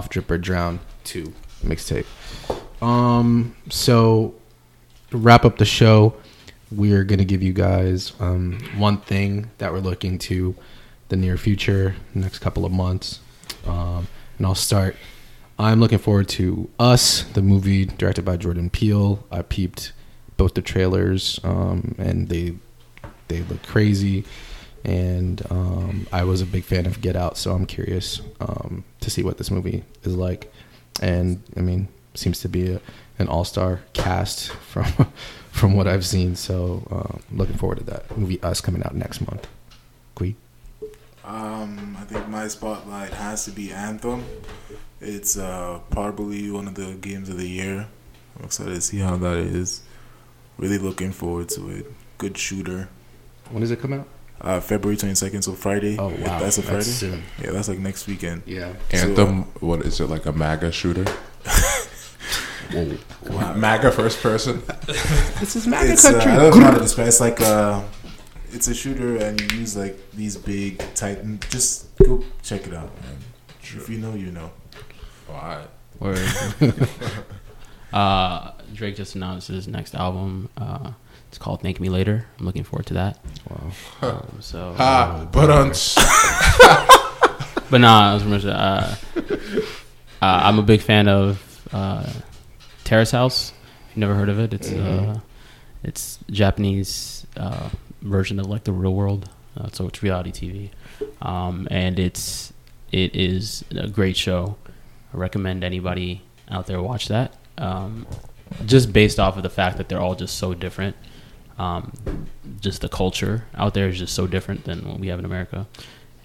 Drip or Drown 2 mixtape. Um, so to wrap up the show, we're gonna give you guys um, one thing that we're looking to the near future, next couple of months. Um, and I'll start. I'm looking forward to Us, the movie directed by Jordan Peele. I peeped both the trailers, um, and they they look crazy. And um, I was a big fan of Get Out, so I'm curious um, to see what this movie is like. And I mean, seems to be a, an all-star cast from from what I've seen. So uh, looking forward to that movie. Us coming out next month. Kwi. Um, I think my spotlight has to be Anthem. It's uh, probably one of the games of the year. I'm excited to see how that is. Really looking forward to it. Good shooter. When does it come out? Uh, February 22nd, so Friday. Oh, wow. That's a Friday? That's soon. Yeah, that's like next weekend. Yeah. Anthem, what is it like a MAGA shooter? Whoa. MAGA first person. This is MAGA it's, uh, country. I don't know how to describe. It's like uh, it's a shooter, and you use like these big Titan. Just go check it out, man. If you know, you know. Why? Word. uh, Drake just announced his next album. Uh, it's called "Thank Me Later." I'm looking forward to that. Wow. Um, so, Ha, but on. but nah, I was say, uh, uh, I'm a big fan of uh, Terrace House. If you've never heard of it, it's uh, it's Japanese uh, version of like the real world. Uh, so it's reality TV, um, and it's it is a great show. I recommend anybody out there watch that. um, just based off of the fact that they're all just so different. Um, just the culture out there is just so different than what we have in America,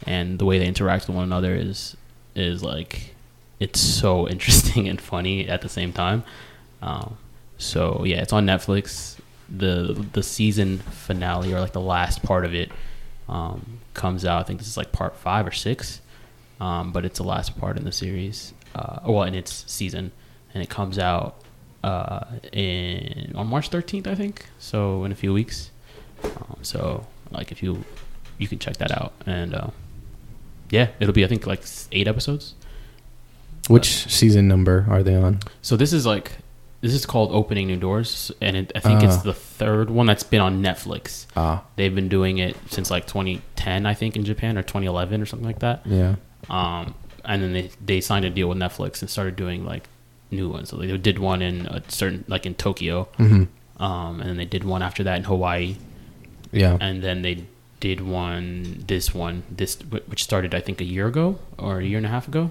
and the way they interact with one another is is like it's so interesting and funny at the same time. Um, so yeah, it's on Netflix. the The season finale or like the last part of it um, comes out. I think this is like part five or six, um, but it's the last part in the series. Uh, well, in its season, and it comes out uh, in on March thirteenth, I think. So in a few weeks. Um, so like if you you can check that out and uh, yeah, it'll be I think like eight episodes. Which season number are they on? So this is like this is called Opening New Doors, and it, I think it's Ah. the third one that's been on Netflix. Ah. They've been doing it since like 2010, I think, in Japan or 2011 or something like that. Yeah. Um, and then they they signed a deal with Netflix and started doing like new ones. So they did one in a certain like in Tokyo, Mhm. um, and then they did one after that in Hawaii. Yeah. and then they did one this one this which started I think a year ago or a year and a half ago.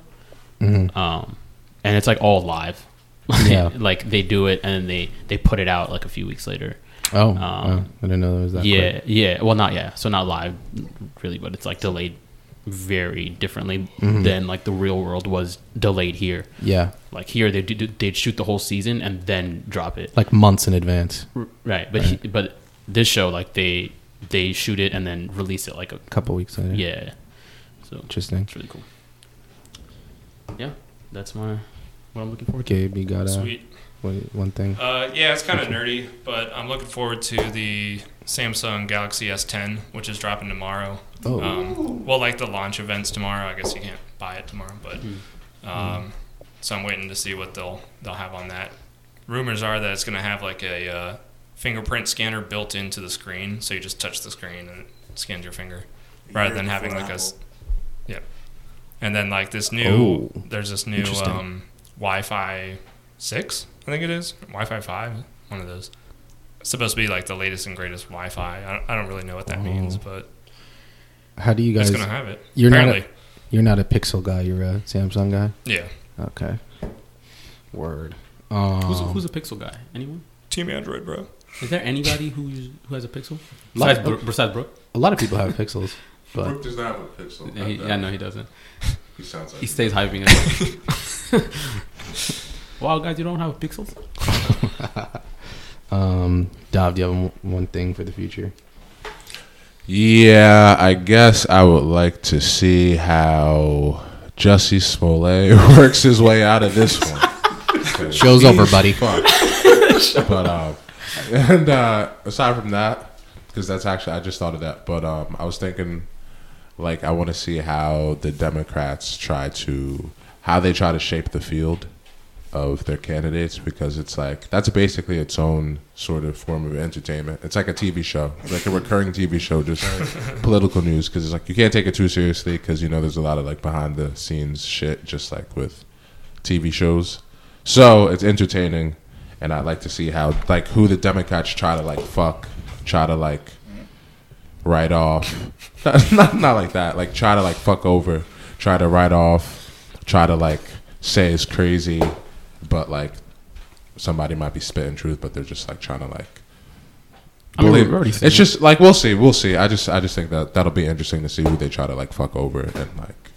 Mhm. Um, and it's like all live. Yeah. like they do it and then they they put it out like a few weeks later. Oh, Um, wow. I didn't know there was that. yeah, quick. yeah. Well, not yeah. So not live, really, but it's like delayed very differently Mhm. than like the real world was delayed here. Yeah. Like here, they do they'd shoot the whole season and then drop it. Like months in advance. R- right, but Right. He, but this show like they they shoot it and then release it like a Couple weeks later. Yeah. So Interesting. It's really cool. Yeah, that's my what I'm looking forward to. Gabe, you got a Sweet. What, one thing? Uh, yeah, it's kind of nerdy, but I'm looking forward to the Samsung Galaxy S10, which is dropping tomorrow. Oh. Um, well, like the launch events tomorrow. I guess you can't buy it tomorrow, but Hmm. um, so I'm waiting to see what they'll they'll have on that. Rumors are that it's going to have like a uh, fingerprint scanner built into the screen, so you just touch the screen and it scans your finger, rather than having like a s- Apple. Yep. And then like this new, Oh, there's this new um, Wi-Fi six, I think it is Wi-Fi five, one of those. It's supposed to be like the latest and greatest Wi-Fi. I don't, I don't really know what that means, Oh. but How do you guys? It's gonna have it. You're Apparently. not. A, you're not a Pixel guy. You're a Samsung guy. Yeah. Okay. Word. Um, Who's, who's a Pixel guy? Anyone? Team Android, bro. Is there anybody who's who has a Pixel besides, of- Bro- besides Brooke? A lot of people have Pixels, but Brooke does not have a Pixel. Yeah, he, yeah, no, he doesn't. He sounds like he stays hyping it. wow, guys, you don't have Pixels? um, Dav, do you have one- one thing for the future? Yeah, I guess I would like to see how Jussie Smollett works his way out of this one. 'Cause Show's he's over, buddy. fucked. but um, and uh, aside from that, because that's actually I just thought of that. But um, I was thinking, like, I want to see how the Democrats try to how they try to shape the field of their candidates because it's like that's basically its own sort of form of entertainment. It's like a TV show, like a recurring TV show, just political news. Because it's like you can't take it too seriously because you know there's a lot of like behind the scenes shit, just like with TV shows. So it's entertaining, and I'd like to see how like who the Democrats try to like fuck, try to like write off, not not like that, like try to like fuck over, try to write off, try to like say it's crazy, but like somebody might be spitting truth, but they're just like trying to like. I mean, we've already seen it's it. just like we'll see, we'll see. I just I just think that that'll be interesting to see who they try to like fuck over and like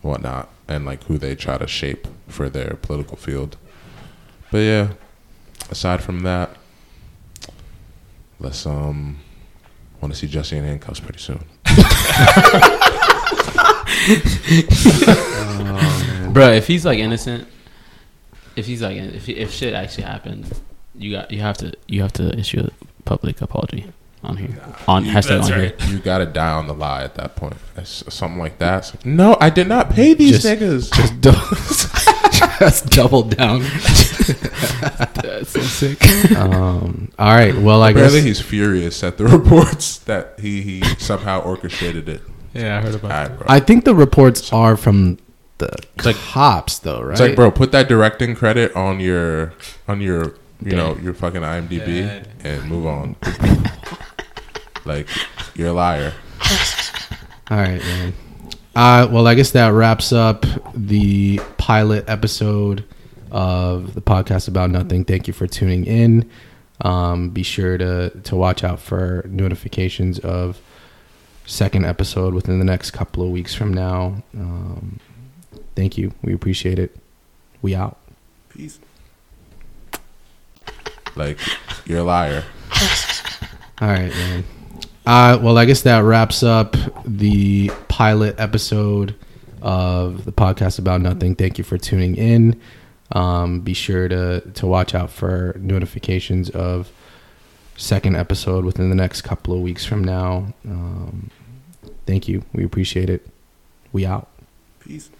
whatnot, and like who they try to shape for their political field. But yeah, aside from that, let's um want to see Jesse in handcuffs pretty soon. oh, Bro, if he's like innocent, if he's like if if shit actually happened, you got you have to you have to issue a public apology on here on You- hashtag on here. You gotta die on the lie at that point. It's something like that. It's like, no, I did not pay these Just- niggas. Just, dou- just double down. That's so sick. Um, all right. Well, I Apparently, guess he's furious at the reports that he he somehow orchestrated it. Yeah, I heard about Alright, bro. I think the reports are from the like, cops, though, right? It's like, bro, put that directing credit on your on your you know your fucking IMDb Yeah. and move on. like you're a liar. All right, man. Uh, well, I guess that wraps up the pilot episode of the podcast about nothing. Thank you for tuning in. Um, be sure to to watch out for notifications of second episode within the next couple of weeks from now. Um, thank you. We appreciate it. We out. Peace. Like you're a liar. All right, man. Uh, well, I guess that wraps up the pilot episode of the podcast about nothing. Thank you for tuning in. Um, be sure to to watch out for notifications of second episode within the next couple of weeks from now. Um, thank you. We appreciate it. We out. Peace.